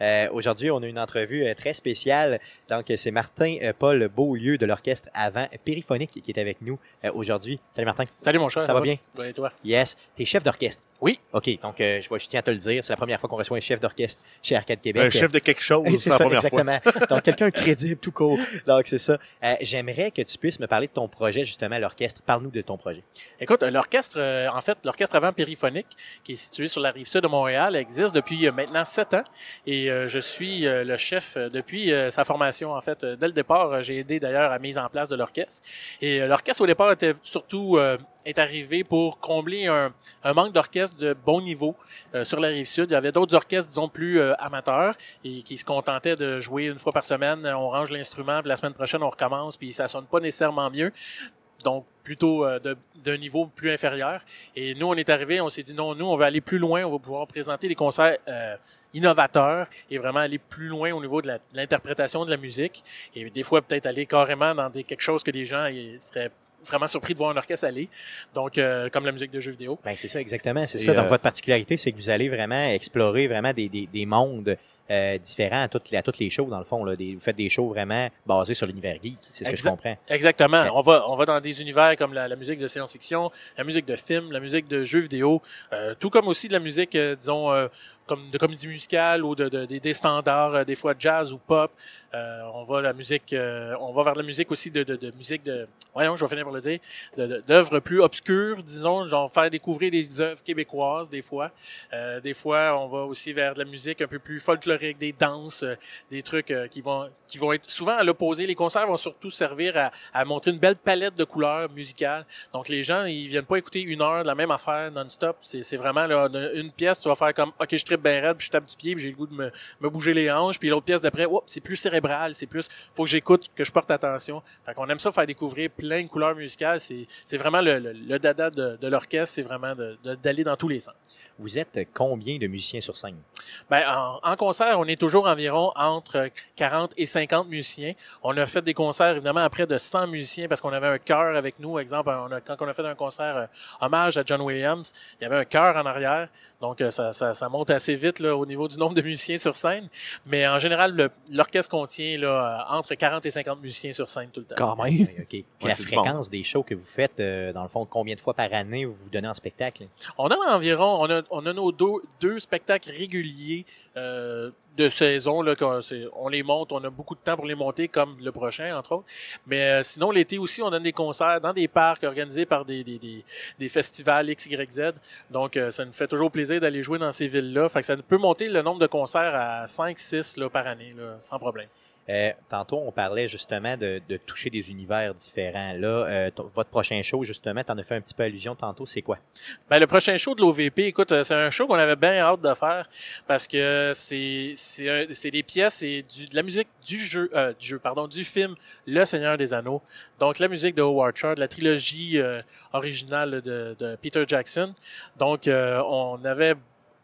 Euh, Aujourd'hui, on a une entrevue euh, très spéciale. Donc, c'est Martin euh, Paul Beaulieu de l'orchestre avant Périphonique qui est avec nous euh, aujourd'hui. Salut Martin. Salut mon cher. Ça va bien? Toi? Yes. T'es chef d'orchestre. Oui. OK. Donc, euh, je, vois- je tiens à te le dire. C'est la première fois qu'on reçoit un chef d'orchestre chez Arcade Québec. Un chef de quelque chose, C'est c'est la ça, première fois. exactement. Donc, quelqu'un de crédible, tout court. Donc, c'est ça. Euh, J'aimerais que tu puisses me parler de ton projet, justement, l'orchestre. Parle-nous de ton projet. Écoute, euh, l'orchestre, euh, en fait, l'orchestre avant périphonique, qui est situé sur la rive sud de Montréal, existe depuis euh, maintenant sept ans. Et euh, je suis euh, le chef depuis euh, sa formation. En fait, dès le départ, j'ai aidé d'ailleurs à la mise en place de l'orchestre. Et euh, l'orchestre au départ était surtout euh, est arrivé pour combler un, un manque d'orchestre de bon niveau euh, sur la rive sud. Il y avait d'autres orchestres, disons, plus euh, amateurs et qui se contentaient de jouer une fois par semaine. On range l'instrument, puis la semaine prochaine, on recommence, puis ça sonne pas nécessairement mieux. Donc, plutôt euh, d'un niveau plus inférieur. Et nous, on est arrivé, on s'est dit non, nous, on va aller plus loin, on va pouvoir présenter des concerts euh, innovateurs et vraiment aller plus loin au niveau de la- de l'interprétation de la musique. Et des fois, peut-être aller carrément dans des, quelque chose que les gens seraient vraiment surpris de voir un orchestre aller. Donc, euh, comme la musique de jeux vidéo. Ben, c'est ça, exactement. C'est ça. Donc, euh, votre particularité, c'est que vous allez vraiment explorer vraiment des, des, des mondes euh, différents à toutes, les, à toutes les shows, dans le fond. Là. Des, vous faites des shows vraiment basés sur l'univers geek. C'est ce que je comprends. Exactement. On va on va dans des univers comme la, la musique de science-fiction, la musique de film, la musique de jeux vidéo, euh, tout comme aussi de la musique, euh, disons, euh, comme de comédie musicale ou de, de- des- des standards, euh, des fois jazz ou pop. Euh, on va la musique, euh, on va vers la musique aussi de, de, de musique de, voyons, je vais finir par le dire, de- de- d'œuvres plus obscures, disons, genre faire découvrir des œuvres québécoises des fois. Euh, des fois, on va aussi vers de la musique un peu plus folklorique, des danses, euh, des trucs euh, qui vont qui vont être souvent à l'opposé. Les concerts vont surtout servir à, à montrer une belle palette de couleurs musicales. Donc les gens, ils viennent pas écouter une heure de la même affaire non-stop. C'est vraiment là, une pièce, tu vas faire comme OK, je tripe bien raide, puis je tape du pied, puis j'ai le goût de me, me bouger les hanches. Puis l'autre pièce d'après, c'est plus cérébral, c'est plus faut que j'écoute, que je porte attention. Fait qu'on aime ça faire découvrir plein de couleurs musicales. C'est, c'est vraiment le, le, le dada de, de l'orchestre, c'est vraiment d'aller dans tous les sens. Vous êtes combien de musiciens sur scène? Ben, en, en concert, on est toujours environ entre 40 et 50 musiciens. On a fait des concerts, évidemment, à près de 100 musiciens parce qu'on avait un chœur avec nous. Exemple, on a, quand on a fait un concert euh, hommage à John Williams, il y avait un chœur en arrière. Donc, euh, ça, ça, ça monte assez vite là, au niveau du nombre de musiciens sur scène. Mais en général, l'orchestre contient là, euh, entre 40 et 50 musiciens sur scène tout le temps. Quand même. Oui, OK. Puis Ouais, la fréquence des shows que vous faites, euh, dans le fond, combien de fois par année vous vous donnez en spectacle? On a environ, on a, on a nos deux, deux spectacles réguliers euh, de saison. Là, on les monte, on a beaucoup de temps pour les monter, comme le prochain, entre autres. Mais euh, sinon, l'été aussi, on donne des concerts dans des parcs organisés par des, des, des, des festivals X, Y, Z. Donc, euh, ça nous fait toujours plaisir d'aller jouer dans ces villes-là. Fait que ça peut monter le nombre de concerts à 5, 6 là, par année, sans problème. Euh, tantôt, on parlait justement de, de toucher des univers différents. Là, euh, votre prochain show, justement, tu en as fait un petit peu allusion tantôt, c'est quoi? Ben, le prochain show de l'OVP, écoute, euh, c'est un show qu'on avait bien hâte de faire parce que c'est c'est des pièces et du, de la musique du jeu, euh, du jeu, pardon, du film Le Seigneur des Anneaux. Donc la musique de Howard Shore, la trilogie euh, originale de, de Peter Jackson. Donc euh, on avait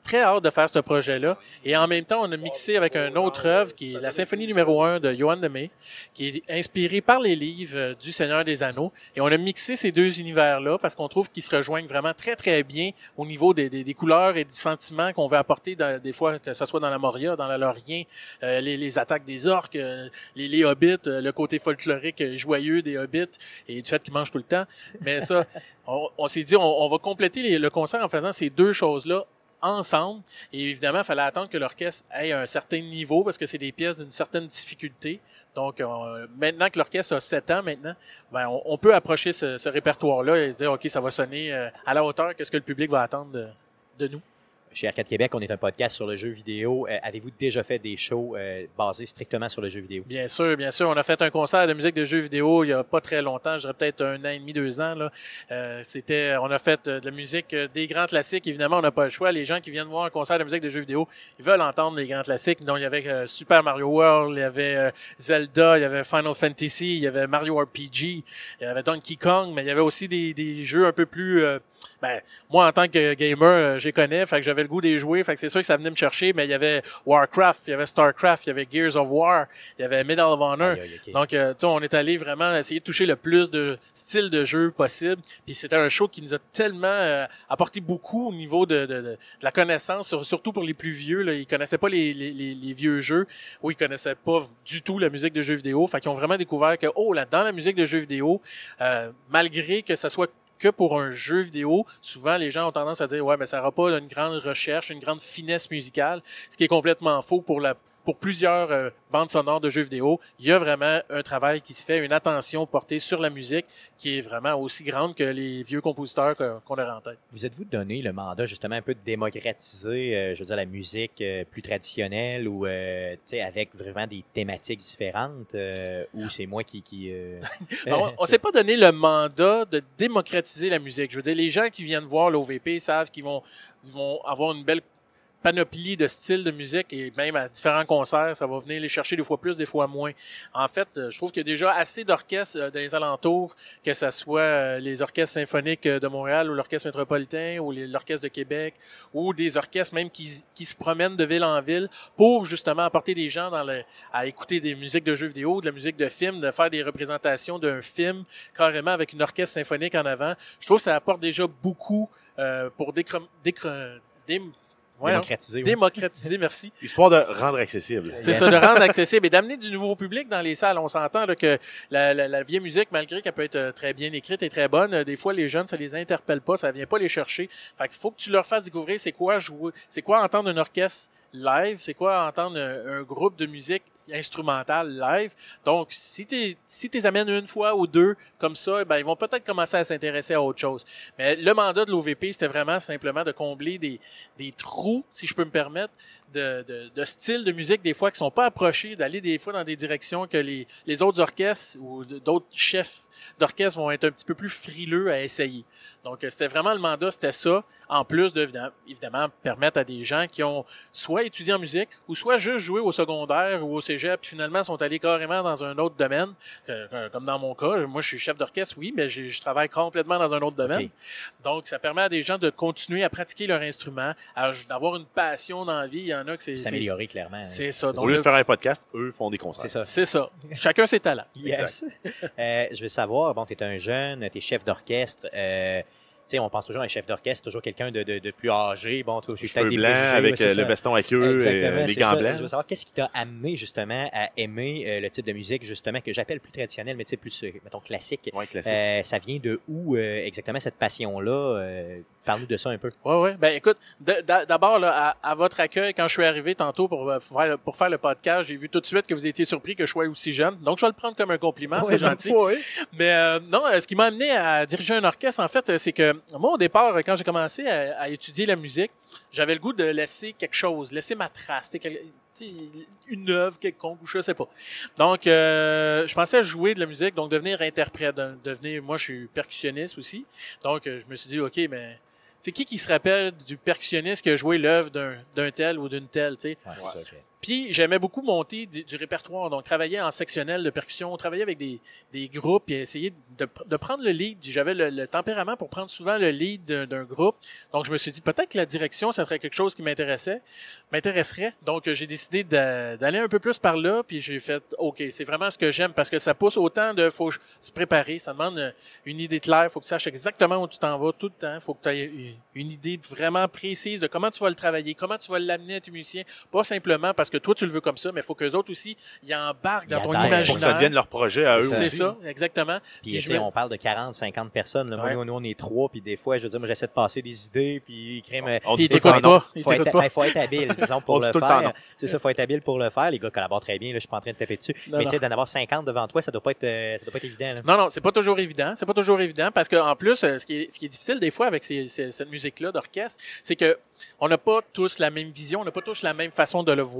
très hâte de faire ce projet-là. Et en même temps, on a mixé avec un autre œuvre qui est la symphonie numéro 1 de Johann de May, qui est inspirée par les livres euh, du Seigneur des Anneaux. Et on a mixé ces deux univers-là parce qu'on trouve qu'ils se rejoignent vraiment très, très bien au niveau des, des, des couleurs et du sentiment qu'on veut apporter dans- des fois, que ce soit dans la Moria, dans la Lorien, euh, les, les attaques des orques, euh, les, les hobbits, euh, le côté folklorique joyeux des hobbits et du fait qu'ils mangent tout le temps. Mais ça, on, on s'est dit, on, on va compléter les- le concert en faisant ces deux choses-là ensemble. Et évidemment, il fallait attendre que l'orchestre ait un certain niveau parce que c'est des pièces d'une certaine difficulté. Donc, euh, maintenant que l'orchestre a 7 ans maintenant, ben, on, peut approcher ce, répertoire-là et se dire, OK, ça va sonner euh, à la hauteur que ce que le public va attendre de nous. Chez Arcade Québec, on est un podcast sur le jeu vidéo. Euh, Avez-vous déjà fait des shows euh, basés strictement sur le jeu vidéo? Bien sûr, bien sûr. On a fait un concert de musique de jeux vidéo il y a pas très longtemps, je dirais peut-être un an et demi, deux ans. Là. Euh, c'était, on a fait euh, de la musique euh, des grands classiques. Évidemment, on n'a pas le choix. Les gens qui viennent voir un concert de musique de jeux vidéo, ils veulent entendre les grands classiques. Donc, il y avait Super Mario World, il y avait Zelda, il y avait Final Fantasy, il y avait Mario RPG, il y avait Donkey Kong, mais il y avait aussi des, des jeux un peu plus... ben, moi, en tant que gamer, euh, j'y connais, j'avais le goût des jouer, fait que c'est sûr que ça venait me chercher, mais il y avait Warcraft, il y avait Starcraft, il y avait Gears of War, il y avait Medal of Honor. Donc, euh, tu sais, on est allé vraiment essayer de toucher le plus de styles de jeu possible. Puis c'était un show qui nous a tellement euh, apporté beaucoup au niveau de, de, de- de la connaissance, sur- surtout pour les plus vieux. Là, ils connaissaient pas les, les, les, les vieux jeux ou ils connaissaient pas du tout la musique de jeux vidéo. Fait qu'ils ont vraiment découvert que, oh, là, dans la musique de jeux vidéo, euh, malgré que ça soit que pour un jeu vidéo, souvent les gens ont tendance à dire ouais mais ça n'aura pas une grande recherche, une grande finesse musicale, ce qui est complètement faux pour la pour plusieurs euh, bandes sonores de jeux vidéo, il y a vraiment un travail qui se fait, une attention portée sur la musique qui est vraiment aussi grande que les vieux compositeurs qu'on a en tête. Vous êtes-vous donné le mandat justement un peu de démocratiser, euh, je veux dire, la musique euh, plus traditionnelle ou tu sais, avec vraiment des thématiques différentes ou c'est moi qui... qui on on s'est pas donné le mandat de démocratiser la musique. Je veux dire, les gens qui viennent voir l'OVP savent qu'ils vont, vont avoir une belle panoplie de styles de musique et même à différents concerts, ça va venir les chercher des fois plus, des fois moins. En fait, euh, je trouve qu'il y a déjà assez d'orchestres euh, dans les alentours, que ce soit euh, les orchestres symphoniques de Montréal ou l'orchestre métropolitain ou l'orchestre de Québec ou des orchestres même qui, qui se promènent de ville en ville pour justement apporter des gens dans le, à écouter des musiques de jeux vidéo, de la musique de film, de faire des représentations d'un film carrément avec une orchestre symphonique en avant. Je trouve que ça apporte déjà beaucoup euh, pour décrom- voyons, démocratiser. oui. démocratiser, merci. Histoire de rendre accessible. C'est Yes. ça, de rendre accessible et d'amener du nouveau public dans les salles. On s'entend là, que la, la, la vieille musique, malgré qu'elle peut être euh, très bien écrite et très bonne, euh, des fois les jeunes, ça les interpelle pas, ça vient pas les chercher. Fait qu'il faut que tu leur fasses découvrir c'est quoi jouer, c'est quoi entendre un orchestre live, c'est quoi entendre un, un groupe de musique instrumentale live. Donc, si tu si les amènes une fois ou deux comme ça, ben, ils vont peut-être commencer à s'intéresser à autre chose. Mais le mandat de l'OVP, c'était vraiment simplement de combler des, des trous, si je peux me permettre, de, de, de styles de musique des fois qui sont pas approchés, d'aller des fois dans des directions que les, les autres orchestres ou d'autres chefs d'orchestre vont être un petit peu plus frileux à essayer. Donc euh, c'était vraiment le mandat, c'était ça, en plus de évidemment, permettre à des gens qui ont soit étudié en musique ou soit juste joué au secondaire ou au cégep puis finalement sont allés carrément dans un autre domaine, euh, euh, comme dans mon cas, moi je suis chef d'orchestre, oui, mais je travaille complètement dans un autre domaine. Donc, ça permet à des gens de continuer à pratiquer leur instrument, à- d'avoir une passion dans la vie. Il y en a que c'est... c'est- S'améliorer clairement. C'est ça. Au lieu de faire un podcast, eux font des concerts. C'est ça. c'est ça. Chacun ses talents. Yes. Euh, je veux savoir, bon, tu es un jeune, tu es chef d'orchestre. Euh, tu sais, on pense toujours à un chef d'orchestre, toujours quelqu'un de, de, de plus âgé. Bon, tu blancs préjugés, avec euh, le veston à queue et les gants blancs. Je veux savoir, qu'est-ce qui t'a amené justement à aimer euh, le type de musique justement que j'appelle plus traditionnel, mais tu sais, plus, euh, mettons, classique. Ouais, classique. Euh, ça vient de où exactement cette passion-là? Euh, Parle-nous de ça un peu. Ouais, ouais. Ben, écoute, d'abord, à, à votre accueil, quand je suis arrivé tantôt pour, euh, faire, le- pour faire le podcast, j'ai vu tout de suite que vous étiez surpris que je sois aussi jeune. Donc, je vais le prendre comme un compliment. c'est gentil. Mais euh, non, euh, ce qui m'a amené à diriger un orchestre, en fait, euh, c'est que moi, au départ, quand j'ai commencé à, à étudier la musique, j'avais le goût de laisser quelque chose, laisser ma trace. Une œuvre quelconque, ou je sais pas. Donc, euh, je pensais jouer de la musique, donc devenir interprète, de- devenir, moi, je suis percussionniste aussi. Donc, je me suis dit, OK, mais, c'est qui qui se rappelle du percussionniste qui a joué l'œuvre d'un, d'un tel ou d'une telle, tu sais? Ouais. Puis j'aimais beaucoup monter du, répertoire, donc travailler en sectionnel de percussion, travailler avec des, des groupes et essayer de, de prendre le lead. J'avais le, le tempérament pour prendre souvent le lead d'un, groupe. Donc je me suis dit peut-être que la direction, ça serait quelque chose qui m'intéressait, m'intéresserait. Donc euh, j'ai décidé d'a- d'aller un peu plus par là, puis j'ai fait OK, c'est vraiment ce que j'aime parce que ça pousse autant de faut se préparer, ça demande euh, une idée claire, faut que tu saches exactement où tu t'en vas tout le temps, faut que tu aies une idée vraiment précise de comment tu vas le travailler, comment tu vas l'amener à tes musiciens, pas simplement parce que toi tu le veux comme ça, mais il faut que autres aussi y embarquent dans Ils ton imaginaire. Pour que ça devienne leur projet à eux C'est aussi. C'est ça, exactement. Puis, Puis tu je sais, me- on parle de 40, 50 personnes. Là. Moi, Ouais. nous, nous, on est trois, puis des fois, je veux dire, moi, j'essaie de passer des idées, puis crème. On Puis dit il tout le t'écoute temps non. pas, il faut être, pas. ben, faut être habile, disons, pour On le faire. C'est ça, faut être habile pour le faire. Les gars collaborent très bien, là, je suis pas en train de taper dessus. Non, mais tu sais, d'en avoir 50 devant toi, ça doit pas être, euh, ça doit pas être évident. Là. Non, non, c'est pas toujours évident. C'est pas toujours évident parce que en plus, euh, ce qui est, ce qui est difficile des fois avec ces- ces- cette musique-là d'orchestre, c'est que on n'a pas tous la même vision, on n'a pas tous la même façon de le voir.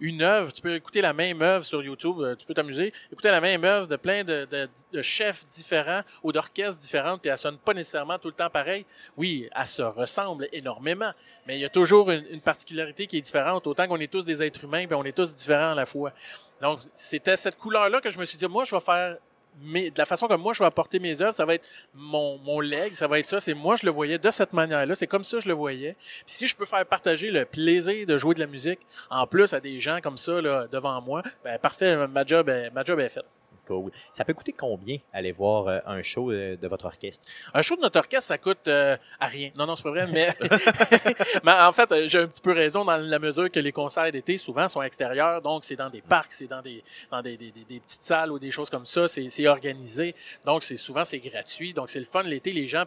Une œuvre, tu peux écouter la même œuvre sur YouTube, euh, tu peux t'amuser, écouter la même œuvre de plein de, chefs différents ou d'orchestres différentes, puis elle sonne pas nécessairement tout le temps pareil. Oui, elle se ressemble énormément, mais il y a toujours une, une particularité qui est différente. Autant qu'on est tous des êtres humains, puis on est tous différents à la fois. Donc, c'était cette couleur-là que je me suis dit, moi, je vais faire mais de la façon comme moi je vais apporter mes œuvres, ça va être mon, mon leg, ça va être ça. C'est moi je le voyais de cette manière-là. C'est comme ça je le voyais. Puis si je peux faire partager le plaisir de jouer de la musique en plus à des gens comme ça là, devant moi, ben parfait, ma job est, ma job est faite. Cool. Ça peut coûter combien aller voir euh, un show euh, de votre orchestre? Un show de notre orchestre, ça coûte euh, à rien. Non, non, c'est pas vrai, mais, mais en fait, euh, j'ai un petit peu raison dans la mesure que les concerts d'été, souvent, sont extérieurs. Donc, c'est dans des parcs, c'est dans des, dans des, des, des- petites salles ou des choses comme ça. C'est, c'est organisé. Donc, c'est souvent, c'est gratuit. Donc, c'est le fun l'été. Les gens,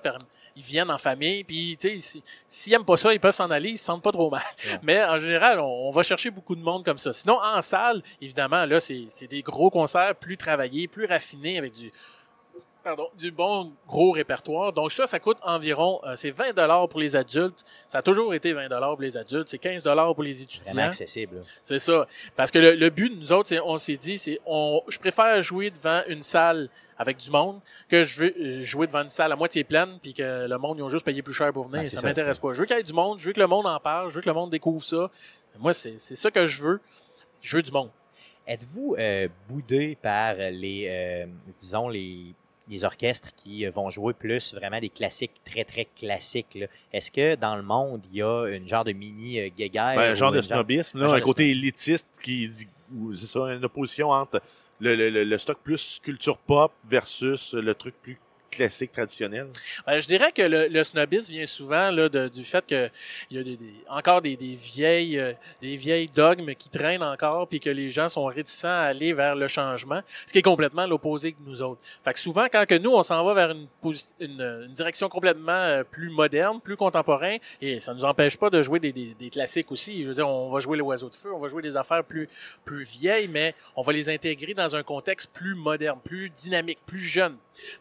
ils viennent en famille. Puis, tu sais, si- s'ils aiment pas ça, ils peuvent s'en aller. Ils se sentent pas trop mal. Ouais. Mais en général, on, on va chercher beaucoup de monde comme ça. Sinon, en salle, évidemment, là, c'est, c'est des gros concerts plus travaillés, plus raffinés avec du, pardon, du bon gros répertoire. Donc ça, ça coûte environ, euh, c'est 20 dollars pour les adultes. Ça a toujours été 20 dollars pour les adultes. C'est 15 dollars pour les Vraiment étudiants. accessible. là. C'est ça. Parce que le, le but de nous autres, on s'est dit, c'est, on, je préfère jouer devant une salle avec du monde que je veux euh, jouer devant une salle à moitié pleine puis que le monde ils ont juste payé plus cher pour venir. Ah, c'est ça, ça. m'intéresse pas. Je veux qu'il y ait du monde, je veux que le monde en parle, je veux que le monde découvre ça. Moi, c'est, c'est ça que je veux. Je veux du monde. Êtes-vous euh, boudé par les, euh, disons, les, les orchestres qui euh, vont jouer plus vraiment des classiques très, très classiques? Est-ce que dans le monde, il y a une genre de mini euh, guéguerre? Ben, un genre de snobisme, un là, un côté élitiste qui c'est ça, une opposition entre le, le, le, le stock plus culture pop versus le truc plus classique traditionnel? Ben, je dirais que le, le snobisme vient souvent là, de- du fait que il y a des, des- encore des, des vieilles euh, des vieilles dogmes qui traînent encore puis que les gens sont réticents à aller vers le changement, ce qui est complètement l'opposé que nous autres. Fait que souvent quand que nous on s'en va vers une, une, une direction complètement euh, plus moderne, plus contemporain et ça nous empêche pas de jouer des, des, des classiques aussi. Je veux dire on va jouer l'oiseau de feu, on va jouer des affaires plus plus vieilles mais on va les intégrer dans un contexte plus moderne, plus dynamique, plus jeune.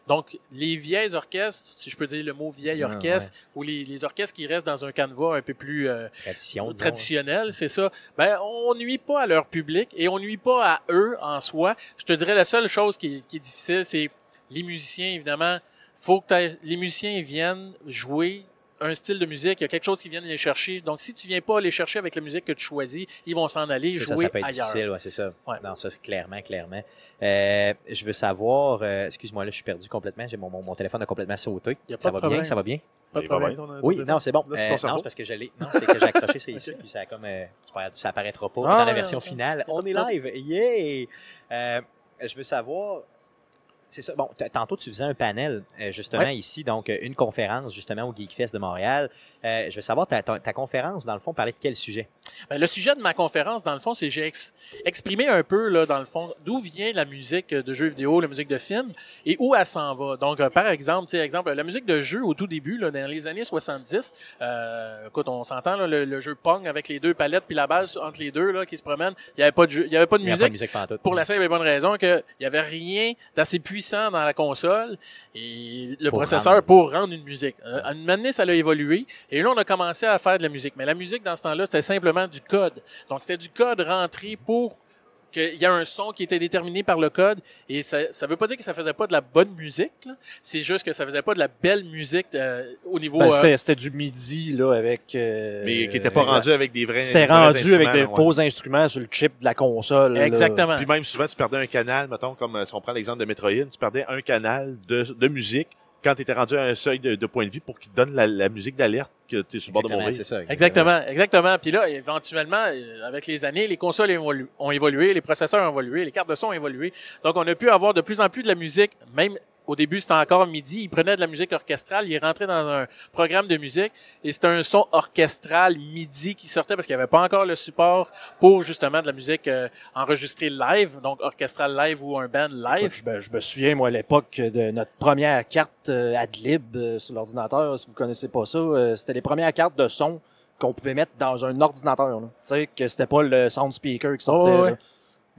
Donc, les vieilles orchestres, si je peux dire le mot vieille Ah, orchestre, ou les, les orchestres qui restent dans un canevas un peu plus euh, tradition? disons, traditionnel, c'est ça, ben, on nuit pas à leur public et on nuit pas à eux en soi. Je te dirais la seule chose qui est, qui est difficile, c'est les musiciens, évidemment. Faut que les musiciens viennent jouer un style de musique, il y a quelque chose qui vient les chercher. Donc, si tu viens pas les chercher avec la musique que tu choisis, ils vont s'en aller C'est ça, jouer ça peut être ailleurs. difficile, ouais, c'est ça. Ouais. Non, ça, clairement, clairement. Euh, je veux savoir, euh, excuse-moi, là, je suis perdu complètement. J'ai mon, mon, mon téléphone a complètement sauté. Y a pas Ça de va problème. bien, ça va bien? Pas de problème. Oui, non, c'est bon. Là, c'est Euh, ton non, c'est parce que je l'ai. Non, c'est que j'ai accroché, c'est ici, puis ça a comme. euh, ça apparaîtra pas Ah, dans la version finale. On est de live, yeah! Euh, je veux savoir. C'est ça. Bon, tantôt tu faisais un panel euh, justement Ouais. ici, donc euh, une conférence justement au Geekfest de Montréal. Euh, je veux savoir ta, ta, ta conférence dans le fond parlait de quel sujet? Ben, le sujet de ma conférence, dans le fond, c'est j'ai ex- exprimé un peu, là, dans le fond, d'où vient la musique de jeux vidéo, la musique de film, et où elle s'en va. Donc, euh, par exemple, tu sais, exemple, la musique de jeu au tout début, là, dans les années 70, euh, écoute, on s'entend, le, le jeu Pong avec les deux palettes puis la balle entre les deux là, qui se promènent, il n'y avait pas de jeu, il y avait pas de musique. pas de musique. Pour la simple et bonne raison qu'il n'y avait rien d'assez puissant puissant dans la console et le Pour processeur rendre. pour rendre une musique. Euh, À une ça a évolué et là, on a commencé à faire de la musique. Mais la musique, dans ce temps-là, c'était simplement du code. Donc, c'était du code rentré pour qu'il y a un son qui était déterminé par le code et ça ça veut pas dire que ça faisait pas de la bonne musique là. c'est juste que ça faisait pas de la belle musique euh, au niveau Ben, euh, c'était, c'était du midi, là, avec... euh, Mais qui n'était pas rendu avec des vrais. C'était rendu avec des ouais. faux instruments sur le chip de la console. là. exactement Puis même souvent, tu perdais un canal, mettons, comme euh, si on prend l'exemple de Metroid, tu perdais un canal de, de musique quand tu étais rendu à un seuil de, de point de vie pour qu'il te donne la, la musique d'alerte que tu es sur le bord de Exactement, mourir. c'est ça. Exactement, exactement. Puis là, éventuellement, euh, avec les années, les consoles évolu- ont évolué, les processeurs ont évolué, les cartes de son ont évolué. Donc, on a pu avoir de plus en plus de la musique, même au début, c'était encore midi. Il prenait de la musique orchestrale, il rentrait dans un programme de musique et c'était un son orchestral midi qui sortait parce qu'il n'y avait pas encore le support pour justement de la musique euh, enregistrée live, donc orchestral live ou un band live. Je, me- je me souviens, moi, à l'époque de notre première carte euh, Adlib euh, sur l'ordinateur. Si vous connaissez pas ça, euh, c'était les premières cartes de son qu'on pouvait mettre dans un ordinateur. Tu sais, que c'était pas le sound speaker qui sortait. Oh, ouais. là.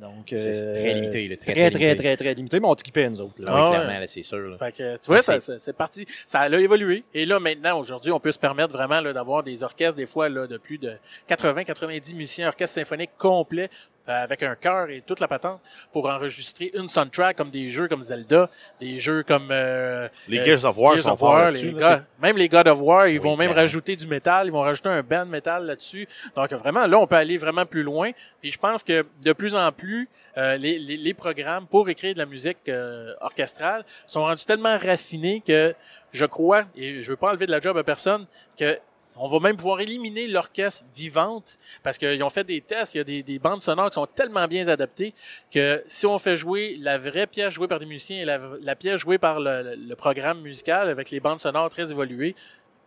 Donc, C'est euh, très limité. là, Très, très, limité. très, très, limité, mais on trippait, nous autres. là. Ah oui, clairement, là, c'est sûr. là. Fait que, tu vois, ça, C'est- parti. Ça a évolué. Et là, maintenant, aujourd'hui, on peut se permettre vraiment là, d'avoir des orchestres, des fois, là, de plus de 80-90 musiciens, orchestre symphonique complet, euh, avec un chœur et toute la patente, pour enregistrer une soundtrack comme des jeux comme Zelda, des jeux comme... euh, Les euh, Gears of War Gears sont of War, les là, même les God of War, ils Oui, vont même rajouter du métal, ils vont rajouter un band métal là-dessus. Donc vraiment, là, on peut aller vraiment plus loin. Et je pense que de plus en plus, euh, les, les, les programmes pour écrire de la musique euh, orchestrale sont rendus tellement raffinés que je crois, et je veux pas enlever de la job à personne, que on va même pouvoir éliminer l'orchestre vivante parce qu'ils ont fait des tests, il y a des, des bandes sonores qui sont tellement bien adaptées que si on fait jouer la vraie pièce jouée par des musiciens et la, pièce jouée par le programme musical avec les bandes sonores très évoluées,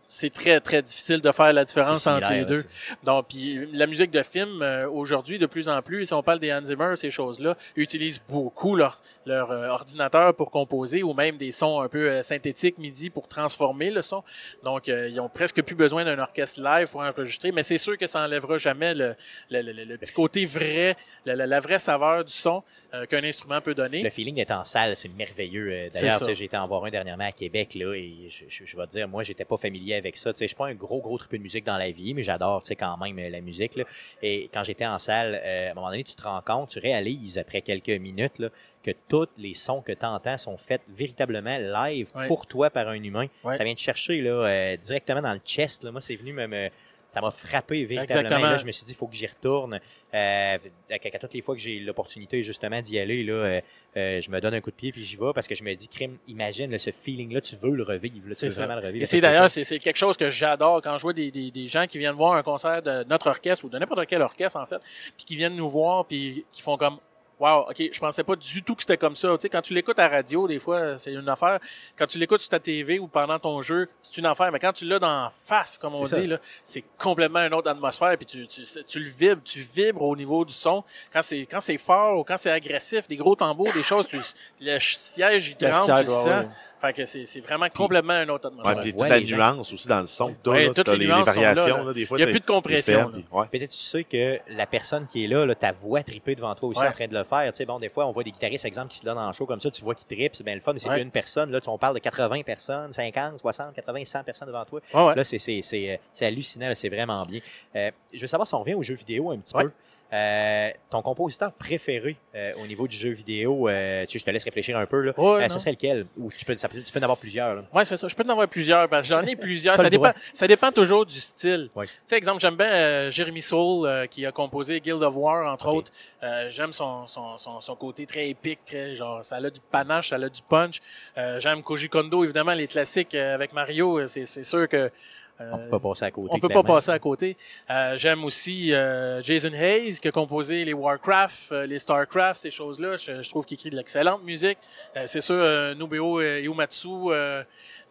c'est très très difficile de faire la différence entre les deux. Donc, puis la musique de film euh, aujourd'hui, de plus en plus, si on parle des Hans Zimmer, ces choses-là, utilisent beaucoup leur leur euh, ordinateur pour composer ou même des sons un peu euh, synthétiques MIDI pour transformer le son. Donc, euh, ils ont presque plus besoin d'un orchestre live pour enregistrer, mais c'est sûr que ça enlèvera jamais le, le, le- le- petit côté vrai, la, la- la vraie saveur du son euh, qu'un instrument peut donner. Le feeling d'être en salle, c'est merveilleux. D'ailleurs, j'ai été en voir un dernièrement à Québec, là, et je, je, je vais te dire, moi, j'étais pas familier avec ça. Tu sais, je suis pas un gros, gros triple de musique dans la vie, mais j'adore, tu sais, quand même euh, la musique, là. Et quand j'étais en salle, euh, à un moment donné, tu te rends compte, tu réalises après quelques minutes, là, que tous les sons que tu entends sont faits véritablement live Ouais. pour toi par un humain. Ouais. Ça vient te chercher, là, euh, directement dans le chest, là. Moi, c'est venu me, me- ça m'a frappé véritablement. Exactement. Là, je me suis dit, il faut que j'y retourne. Euh, à, toutes les fois que j'ai l'opportunité justement d'y aller, là, euh, euh, je me donne un coup de pied puis j'y vais parce que je me dis, crime, imagine là, ce feeling-là, tu veux le revivre, là, tu C'est veux ça. vraiment le revivre. Et c'est d'ailleurs, c'est c'est quelque chose que j'adore quand je vois des, des, des gens qui viennent voir un concert de notre orchestre ou de n'importe quel orchestre, en fait, puis qui viennent nous voir, puis qui font comme Wow, ok, je pensais pas du tout que c'était comme ça. Tu sais, quand tu l'écoutes à la radio, des fois, c'est une affaire. Quand tu l'écoutes sur ta TV ou pendant ton jeu, c'est une affaire. Mais quand tu l'as dans face, comme on ça. dit, là, c'est complètement une autre atmosphère. Puis tu, tu, tu le vibres, tu vibres au niveau du son. Quand c'est quand c'est fort ou quand c'est agressif, des gros tambours, des choses, tu, le siège il Le tremble, tu le ouais, sens. ouais. Fait que c'est c'est vraiment complètement une autre Ouais, atmosphère. puis voit toute la nuance aussi dans le son. t'as, Ouais, là, toutes les les, les nuances sont là, variations. là. là, des fois, Il y a plus de compression, puis- ouais. Peut-être tu sais que la personne qui est là, là ta voix tripée devant toi aussi Ouais. en train de le faire. Tu sais, bon, des fois, on voit des guitaristes, exemple, qui se donnent en show comme ça, tu vois qu'ils trippent, c'est bien le fun, mais c'est Ouais. une personne. Là, tu- on parle de 80 personnes, 50, 60, 80, 100 personnes devant toi. Ouais, ouais. Là, c'est, c'est, c'est, euh, c'est hallucinant, c'est vraiment bien. Euh, je veux savoir si on revient aux jeux vidéo un petit peu. Euh, ton compositeur préféré euh, au niveau du jeu vidéo, euh, tu sais, je te laisse réfléchir un peu. Là. Ouais, Euh, serait lequel? Ou tu peux, ça tu peux en avoir plusieurs. Ouais, c'est ça. Je peux en avoir plusieurs. J'en ai plusieurs. Ça, dépend, ça dépend toujours du style. Ouais. Tu sais, exemple, j'aime bien euh, Jeremy Soule euh, qui a composé Guild of War, entre autres. Euh, j'aime son, son, son, son côté très épique, très genre, ça a du panache, ça a du punch. Euh, j'aime Koji Kondo, évidemment, les classiques euh, avec Mario. C'est, c'est sûr que On peut pas passer à côté. on peut pas passer à côté. Euh, J'aime aussi euh, Jason Hayes qui a composé les Warcraft, euh, les Starcraft, ces choses-là. Je, je trouve qu'il écrit de l'excellente musique. Euh, c'est sûr, euh, Nobuo euh, Uematsu, euh,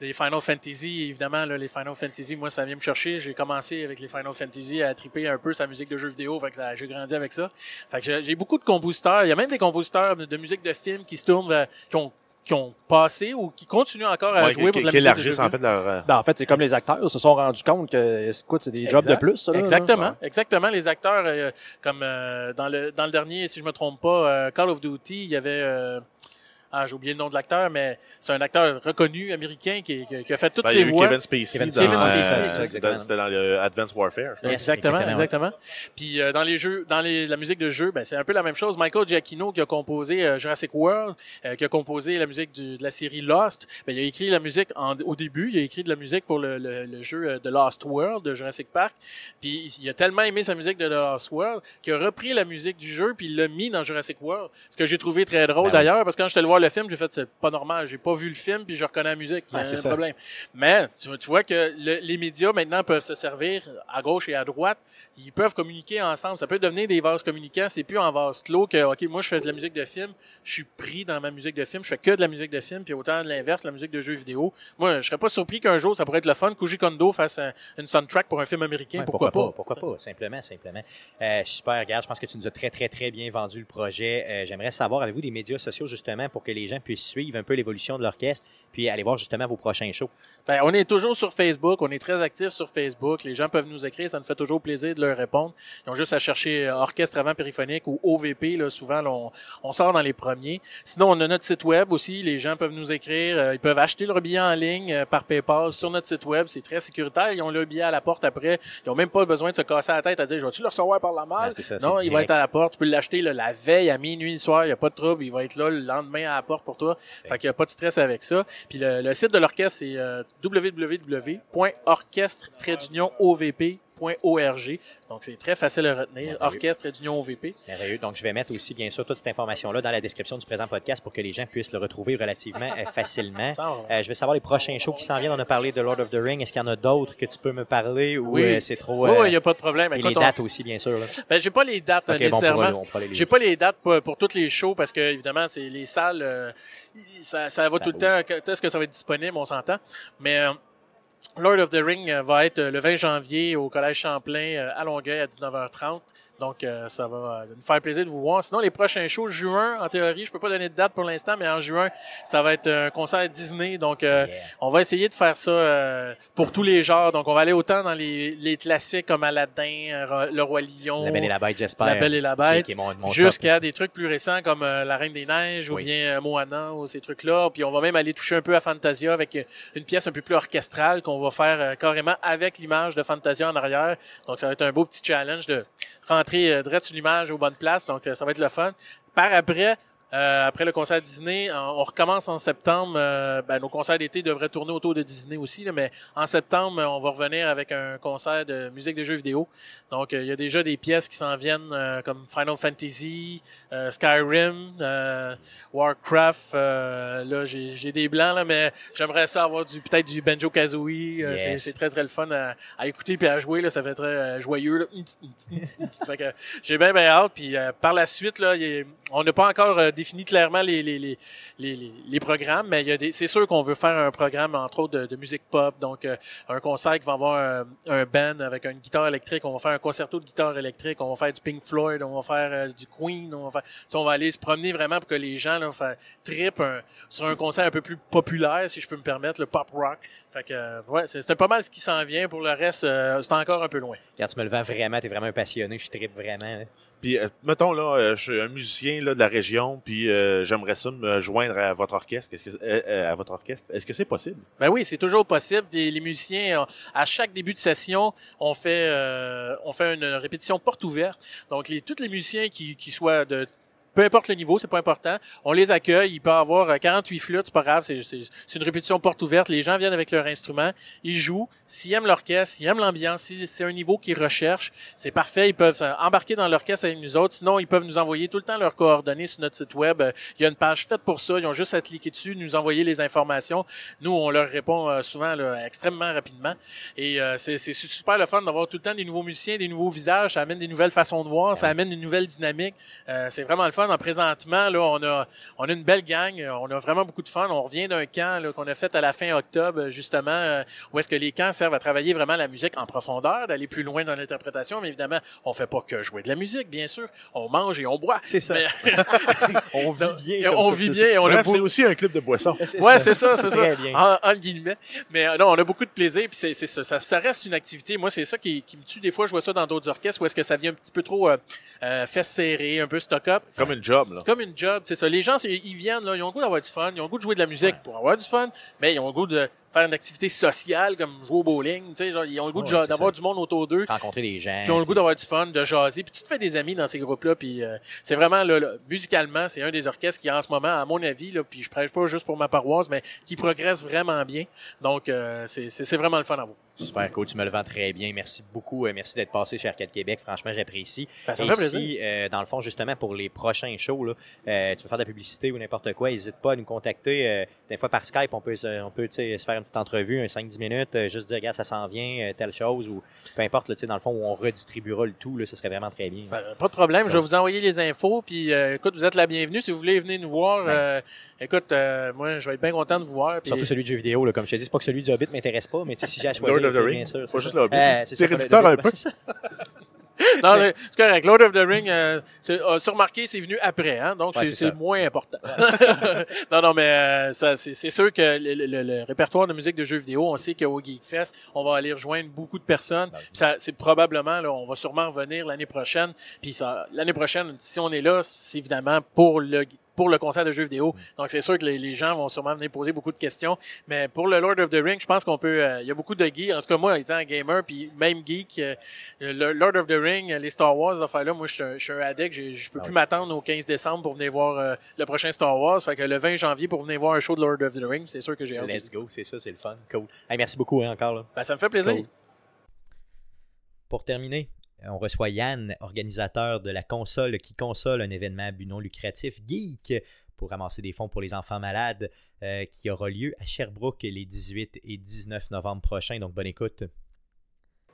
les Final Fantasy, évidemment, là, les Final Fantasy, moi, ça vient me chercher. J'ai commencé avec les Final Fantasy à triper un peu sa musique de jeux vidéo. Fait que j'ai grandi avec ça. Fait que j'ai- beaucoup de compositeurs. Il y a même des compositeurs de, de musique de film qui se tournent qui ont qui ont passé ou qui continuent encore à Ouais, jouer qui- pour de la qui musique de élargissent en fait leur. euh, Ben, en fait, c'est comme les acteurs se sont rendus compte que, écoute, c'est des jobs de plus, ça, là, là. Exactement, Ouais. exactement. Les acteurs, euh, comme euh, dans le dans le dernier, si je me trompe pas, euh, Call of Duty, il y avait euh, ah, j'ai oublié le nom de l'acteur, mais c'est un acteur reconnu américain qui, qui- qui a fait toutes Ben, il y ses a eu voix. Kevin Spacey Kevin dans, Spacey, euh, exactement. dans- c'était dans le Advanced Warfare. Yes, exactement, exactement, exactement. Puis euh, dans les jeux, dans les, la musique de jeu, ben c'est un peu la même chose. Michael Giacchino qui a composé euh, Jurassic World, euh, qui a composé la musique du- de la série Lost. Ben il a écrit la musique en- au début, il a écrit de la musique pour le, le, le jeu de Lost World de Jurassic Park. Puis il a tellement aimé sa musique de The Lost World qu'il a repris la musique du jeu puis il l'a mis dans Jurassic World. Ce que j'ai trouvé très drôle Ben d'ailleurs parce que quand j'étais allé voir le film, j'ai fait c'est pas normal, j'ai pas vu le film puis je reconnais la musique. Il y a Ouais, c'est un ça. problème. Mais tu, vois- tu vois que le- les médias maintenant peuvent se servir à gauche et à droite. Ils peuvent communiquer ensemble. Ça peut devenir des vases communicants. C'est plus en vase clos que ok moi je fais de la musique de film, je suis pris dans ma musique de film, je fais que de la musique de film, puis autant de l'inverse, la musique de jeux vidéo. Moi, je serais pas surpris qu'un jour ça pourrait être le fun. Koji Kondo fasse un- une soundtrack pour un film américain. Ouais, pourquoi, pas? Pourquoi pas, simplement, simplement. Euh, super, regarde, je pense que tu nous as très, très, très bien vendu le projet. Euh, J'aimerais savoir, avez-vous des médias sociaux justement pour que les gens puissent suivre un peu l'évolution de l'orchestre, puis aller voir justement vos prochains shows? Ben, on est toujours sur Facebook, on est très actifs sur Facebook. Les gens peuvent nous écrire, ça nous fait toujours plaisir de leur répondre. Ils ont juste à chercher euh, Orchestre avant périphonique ou OVP, là, souvent là, on, on sort dans les premiers. Sinon, on a notre site web aussi, les gens peuvent nous écrire, euh, ils peuvent acheter leur billet en ligne euh, par PayPal sur notre site web, c'est très sécuritaire, ils ont leur billet à la porte après, ils ont même pas besoin de se casser la tête à dire, je vais-tu le recevoir par la malle? Ouais, c'est ça, non, il va être à la porte, tu peux l'acheter la veille à minuit le soir, il y a pas de trouble, il va être là le lendemain à la pour toi. Fait qu'il y a pas de stress avec ça. Puis le, le site de l'orchestre, c'est euh, Donc, c'est très facile à retenir. Orchestre d'Union OVP. Merveilleux. Donc, je vais mettre aussi, bien sûr, toute cette information-là dans la description du présent podcast pour que les gens puissent le retrouver relativement euh, facilement. Euh, je veux savoir les prochains shows qui s'en viennent. On a parlé de Lord of the Ring. Est-ce qu'il y en a d'autres que tu peux me parler ou Oui. euh, c'est trop... Oui, euh, il n'y a pas de problème. et Écoute, les on- dates aussi, bien sûr. là. ben, j'ai pas les dates Ok, bon, on nécessairement. pourra, on pourra les J'ai pas les dates pour, pour toutes les shows parce que évidemment c'est les salles euh, ça, ça va Ça tout le temps quand est-ce que ça va être disponible? On s'entend mais Lord of the Ring euh, va être euh, le 20 janvier au collège Champlain euh, à Longueuil à 19h30 donc euh, ça va euh, nous faire plaisir de vous voir sinon les prochains shows juin en théorie je peux pas donner de date pour l'instant mais en juin ça va être un concert Disney donc euh, Yeah. on va essayer de faire ça euh, pour tous les genres donc on va aller autant dans les, les classiques comme Aladdin euh, Le Roi Lion La Belle et la Bête, j'espère. La Belle et la Bête, jusqu'à des trucs plus récents comme euh, La Reine des Neiges ou bien Moana ou ces trucs-là. Puis on va même aller toucher un peu à Fantasia avec une pièce un peu plus orchestrale qu'on va faire carrément avec l'image de Fantasia en arrière. Donc ça va être un beau petit challenge de rentrer euh, direct sur l'image aux bonnes places. Donc euh, ça va être le fun. Par après, euh, après le concert Disney, on, recommence en septembre. euh, ben, nos concerts d'été devraient tourner autour de Disney aussi, là, mais en septembre, on va revenir avec un concert de musique de jeux vidéo. Donc, euh, il y a déjà des pièces qui s'en viennent euh, comme Final Fantasy, Skyrim, Warcraft. là, j'ai des blancs, là, mais j'aimerais ça avoir du peut-être du Banjo Kazooie. C'est- Yes. C'est très très le fun à, à écouter puis à jouer. Là, ça fait très joyeux. J'ai bien bien hâte. Puis par la suite, là, il y a- on n'a pas encore défini clairement les les, les, les, programmes, mais il y a des, c'est sûr qu'on veut faire un programme entre autres de, musique pop, donc euh, un concert qui va avoir un, un band avec une guitare électrique, on va faire un concerto de guitare électrique, on va faire du Pink Floyd, on va faire euh, du Queen, on va aller se promener vraiment pour que les gens là, trip un- sur un concert un peu plus populaire, si je peux me permettre, le pop rock. Fait que euh, ouais, c'est pas mal ce qui s'en vient. Pour le reste, c'est encore un peu loin. Regarde, tu me le vends vraiment, t'es vraiment un passionné, je tripe vraiment. Puis, euh, mettons, là, euh, je suis un musicien là, de la région, puis euh, j'aimerais ça me joindre à votre orchestre. Est-ce que, euh, à votre orchestre? Est-ce que c'est possible? Ben oui, c'est toujours possible. Les musiciens, à chaque début de session, on fait, euh, on fait une répétition porte ouverte. Donc, les, tous les musiciens qui, qui soient de peu importe le niveau, c'est pas important. On les accueille. Il peut avoir euh, 48 flûtes, c'est pas grave. C'est, une répétition porte ouverte. Les gens viennent avec leur instrument, ils jouent. S'ils aiment l'orchestre, s'ils aiment l'ambiance, si c'est un niveau qu'ils recherchent, c'est parfait. Ils peuvent euh, embarquer dans l'orchestre avec nous autres. Sinon, ils peuvent nous envoyer tout le temps leurs coordonnées sur notre site web. Euh, Il y a une page faite pour ça. Ils ont juste à cliquer dessus, nous envoyer les informations. Nous, on leur répond euh, souvent là, extrêmement rapidement. Et euh, c'est, c'est super le fun d'avoir tout le temps des nouveaux musiciens, des nouveaux visages. Ça amène des nouvelles façons de voir, ça amène une nouvelle dynamique. Euh, c'est vraiment le fun. En présentement, là, on a, on a une belle gang. On a vraiment beaucoup de fun. On revient d'un camp qu'on a fait à la fin octobre, justement, euh, où est-ce que les camps servent à travailler vraiment la musique en profondeur, d'aller plus loin dans l'interprétation. Mais évidemment, on fait pas que jouer de la musique, bien sûr. On mange et on boit. C'est ça. Mais- On vit bien. On vit bien et on a beau- aussi un clip de boisson. Ouais, c'est ça, c'est ça. Très bien. En, en guillemets. Mais euh, non, on a beaucoup de plaisir, puis c'est, c'est ça, ça, ça reste une activité. Moi, c'est ça qui, qui me tue. Des fois, je vois ça dans d'autres orchestres où est-ce que ça vient un petit peu trop euh, euh, un peu stock-up. Comme une job, là. Comme une job, c'est ça. Les gens, ils viennent, là, ils ont le goût d'avoir du fun, ils ont le goût de jouer de la musique pour avoir du fun, mais ils ont le goût de faire une activité sociale comme jouer au bowling, tu sais, genre, ils ont le goût Ouais, d'avoir du monde autour d'eux. Rencontrer des gens. qui ont le goût d'avoir du fun, de jaser, puis tu te fais des amis dans ces groupes-là, puis euh, c'est vraiment, là, là, musicalement, c'est un des orchestres qui, en ce moment, à mon avis, là, puis je prêche pas juste pour ma paroisse, mais qui progresse vraiment bien. Donc, euh, c'est vraiment le fun à voir. Super cool, tu me le vends très bien. Merci beaucoup. euh, merci d'être passé chez Arcade Québec. Franchement, j'apprécie. Ben, ça me fait si, euh, dans le fond, justement, pour les prochains shows, là, euh, tu veux faire de la publicité ou n'importe quoi, n'hésite pas à nous contacter. des fois, par Skype, on peut, se- on peut se faire une petite entrevue, un 5-10 minutes, euh, juste dire, regarde, ça s'en vient, euh, telle chose, ou peu importe, là, tu sais, dans le fond, où on redistribuera le tout, là, ce serait vraiment très bien. Ben, pas de problème, je vais vous envoyer les infos, puis euh, écoute, vous êtes la bienvenue. Si vous voulez venir nous voir, Ben. euh, écoute, euh, moi, je vais être bien content de vous voir. Surtout celui de jeux vidéo, là, comme je te dis, c'est pas que celui du Hobbit m'intéresse pas, mais tu sais, si j'ai à choisir, Lord of the tu sais, Ring, bien sûr. pas c'est juste ça. le Hobbit. Euh, c'est C'est ça, réducteur un peu. Non, c'est correct. Lord of the Ring, euh, c'est- euh, c'est venu après, hein, donc Ouais, c'est moins important. non, non, mais euh, ça, c'est sûr que le, le- le répertoire de musique de jeux vidéo, on sait qu'au GeekFest, on va aller rejoindre beaucoup de personnes. Ben ça, c'est probablement, là, on va sûrement revenir l'année prochaine. Puis ça, l'année prochaine, si on est là, c'est évidemment pour le pour le concert de jeux vidéo. Mm. Donc c'est sûr que les, les gens vont sûrement venir poser beaucoup de questions. Mais pour le Lord of the Ring, je pense qu'on peut. euh, Il y a beaucoup de geeks. En tout cas, moi, étant gamer, puis même geek, euh, le Lord of the Ring, les Star Wars, affaires là, moi, je suis un, je suis un addict. J'ai- Je peux Ah plus m'attendre au 15 décembre pour venir voir euh, le prochain Star Wars. Fait que le 20 janvier pour venir voir un show de Lord of the Ring, c'est sûr que j'ai hâte. Let's go, c'est ça, c'est le fun. Cool. Hey, merci beaucoup hein, encore. Là. Ben, ça me fait plaisir. Cool. Pour terminer, on reçoit Yann, organisateur de la console qui console, un événement à non lucratif geek pour ramasser des fonds pour les enfants malades euh, qui aura lieu à Sherbrooke les 18 et 19 novembre prochains. Donc bonne écoute.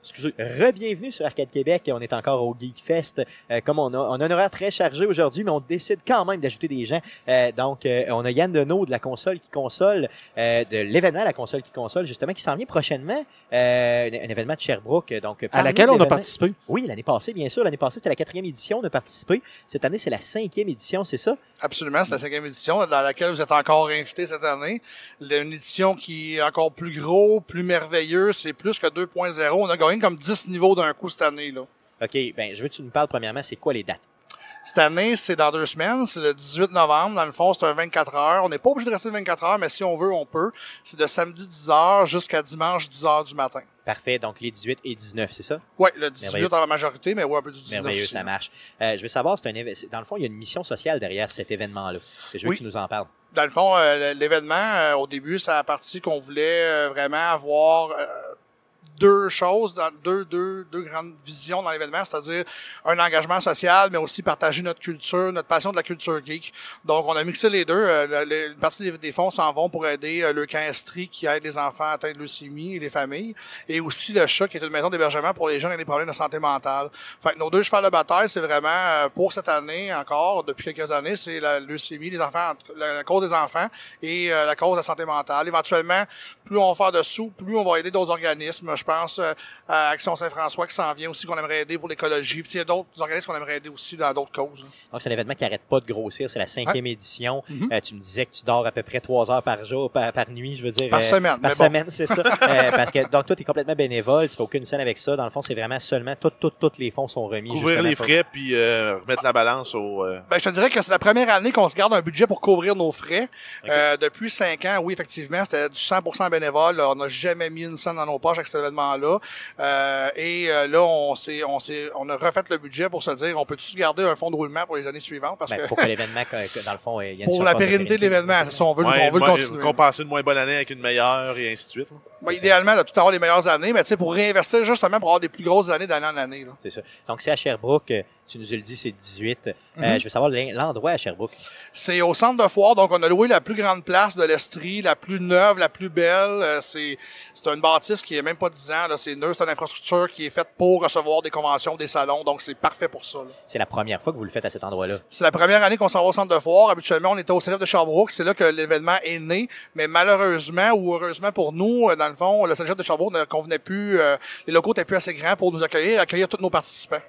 Excusez, re-bienvenue sur Arcade Québec. On est encore au Geek Fest. Euh, comme on a, on a un horaire très chargé aujourd'hui, mais on décide quand même d'ajouter des gens. Euh, donc, euh, on a Yann Deneau de la console qui console, euh, de l'événement La console qui console, justement, qui s'en vient prochainement. Euh, un, événement de Sherbrooke. Donc, À laquelle on a participé. Oui, l'année passée, bien sûr. L'année passée, c'était la quatrième édition. On a participé. Cette année, c'est la cinquième édition, c'est ça? Absolument, c'est la cinquième édition dans laquelle vous êtes encore invité cette année. Une édition qui est encore plus gros, plus merveilleux, c'est plus que 2.0. On a gagné comme 10 niveaux d'un coup cette année. là. OK, ben, je veux que tu nous parles premièrement, c'est quoi les dates? Cette année, c'est dans deux semaines, c'est le 18 novembre. Dans le fond, c'est un 24 heures. On n'est pas obligé de rester 24 heures, mais si on veut, on peut. C'est de samedi 10 heures jusqu'à dimanche 10 heures du matin. Parfait, donc les 18 et 19, c'est ça? Ouais, le 18 Merveilleux. dans la majorité, mais ouais, un peu du 19 Merveilleux, aussi. ça marche. Euh, je veux savoir, c'est un c'est- dans le fond, il y a une mission sociale derrière cet événement-là. Je veux Oui. que tu nous en parles. Dans le fond, euh, l'événement, euh, au début, ça a parti qu'on voulait euh, vraiment avoir euh, deux choses, deux, deux, deux grandes visions dans l'événement, c'est-à-dire un engagement social, mais aussi partager notre culture, notre passion de la culture geek. Donc, on a mixé les deux. Euh, une partie des, fonds s'en vont pour aider euh, le Canstri qui aide les enfants atteints de leucémie et les familles, et aussi le chat qui est une maison d'hébergement pour les gens avec des problèmes de santé mentale. Fait que nos deux chevals de bataille, c'est vraiment euh, pour cette année encore, depuis quelques années, c'est la leucémie, les enfants, la, cause des enfants et la cause de la santé mentale. Éventuellement, plus on va faire de sous, plus on va aider d'autres organismes. Pense euh, à Action Saint-François qui s'en vient aussi, qu'on aimerait aider pour l'écologie. Puis il y a d'autres organismes qu'on aimerait aider aussi dans d'autres causes. Donc, c'est un événement qui arrête pas de grossir. C'est la cinquième édition. Mhm. Euh, tu me disais que tu dors à peu près trois heures par jour, par, par nuit, je veux dire. Par euh, semaine, Par mais bon. semaine, c'est ça. Euh, parce que, donc, toi, tu es complètement bénévole. Tu fais aucune scène avec ça. Dans le fond, c'est vraiment seulement, tout, tout, tous les fonds sont remis. Couvrir les pour- frais puis euh, remettre la balance au. euh, Ben, je te dirais que c'est la première année qu'on se garde un budget pour couvrir nos frais. Euh, depuis cinq ans, oui, effectivement, c'était du 100% bénévole. On n'a jamais mis une scène dans nos poches avec cet événement-là. Euh, et euh, là, on s'est, on s'est, on a refait le budget pour se dire, on peut-tu garder un fonds de roulement pour les années suivantes parce Ben, que pour que l'événement, dans le fond, il y a une pour la pérennité de l'événement, ça, on veut, ouais, on veut le moins- continuer. compenser une moins bonne année avec une meilleure et ainsi de suite. là. Ben, idéalement, de tout avoir les meilleures années, mais tu sais, pour réinvestir justement pour avoir des plus grosses années d'année en année. C'est ça. Donc, c'est à Sherbrooke. Tu nous as le dit, c'est 18. Euh, Mhm. je veux savoir l'endroit à Sherbrooke. C'est au centre de foire, donc on a loué la plus grande place de l'Estrie, la plus neuve, la plus belle. Euh, C'est c'est une bâtisse qui est même pas 10 ans. C'est neuf, c'est une infrastructure qui est faite pour recevoir des conventions, des salons, donc c'est parfait pour ça. C'est la première fois que vous le faites à cet endroit-là. C'est la première année qu'on s'en va au centre de foire. Habituellement, on était au célèbre de Sherbrooke. C'est là que l'événement est né. Mais malheureusement ou heureusement pour nous, euh, dans le fond, le célèbre de Sherbrooke ne convenait plus. euh, les locaux étaient plus assez grands pour nous accueillir, accueillir tous nos participants.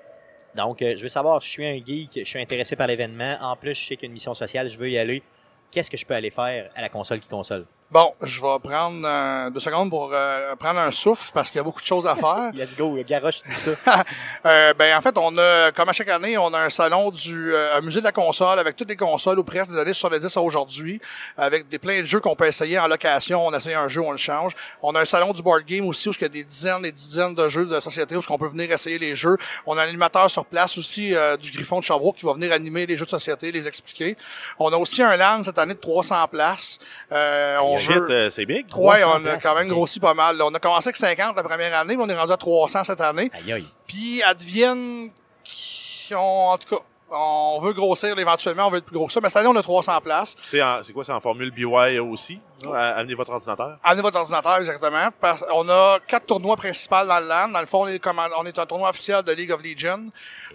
Donc, euh, je veux savoir, je suis un geek, je suis intéressé par l'événement. En plus, je sais qu'il y a une mission sociale, je veux y aller. Qu'est-ce que je peux aller faire à la console qui console? Bon, je vais prendre euh, deux secondes pour euh, prendre un souffle parce qu'il y a beaucoup de choses à faire. Let's go, garoche tout ça. Euh, ben en fait, on a, comme à chaque année, on a un salon du euh, un musée de la console avec toutes les consoles ou presque des années 70 à aujourd'hui, avec des plein de jeux qu'on peut essayer en location. On essaye un jeu, on le change. On a un salon du board game aussi où il y a des dizaines et dizaines de jeux de société où on peut venir essayer les jeux. On a un animateur sur place aussi euh, du Griffon de Sherbrooke qui va venir animer les jeux de société, les expliquer. On a aussi un LAN cette année de 300 places. Euh, on Shit, euh, c'est big. Ouais, 300 on a quand même grossi pas mal. là. On a commencé avec 50 la première année, mais on est rendu à 300 cette année. Aïe, aïe. Puis advienne qui ont, en tout cas, on veut grossir éventuellement, on veut être plus gros que ça. Mais cette année, on a 300 places. C'est quoi, c'est en formule BY aussi? Là? Amenez votre ordinateur. Amenez votre ordinateur, exactement. On a quatre tournois principaux dans le LAN. Dans le fond, on est, comme, on est un tournoi officiel de League of Legends.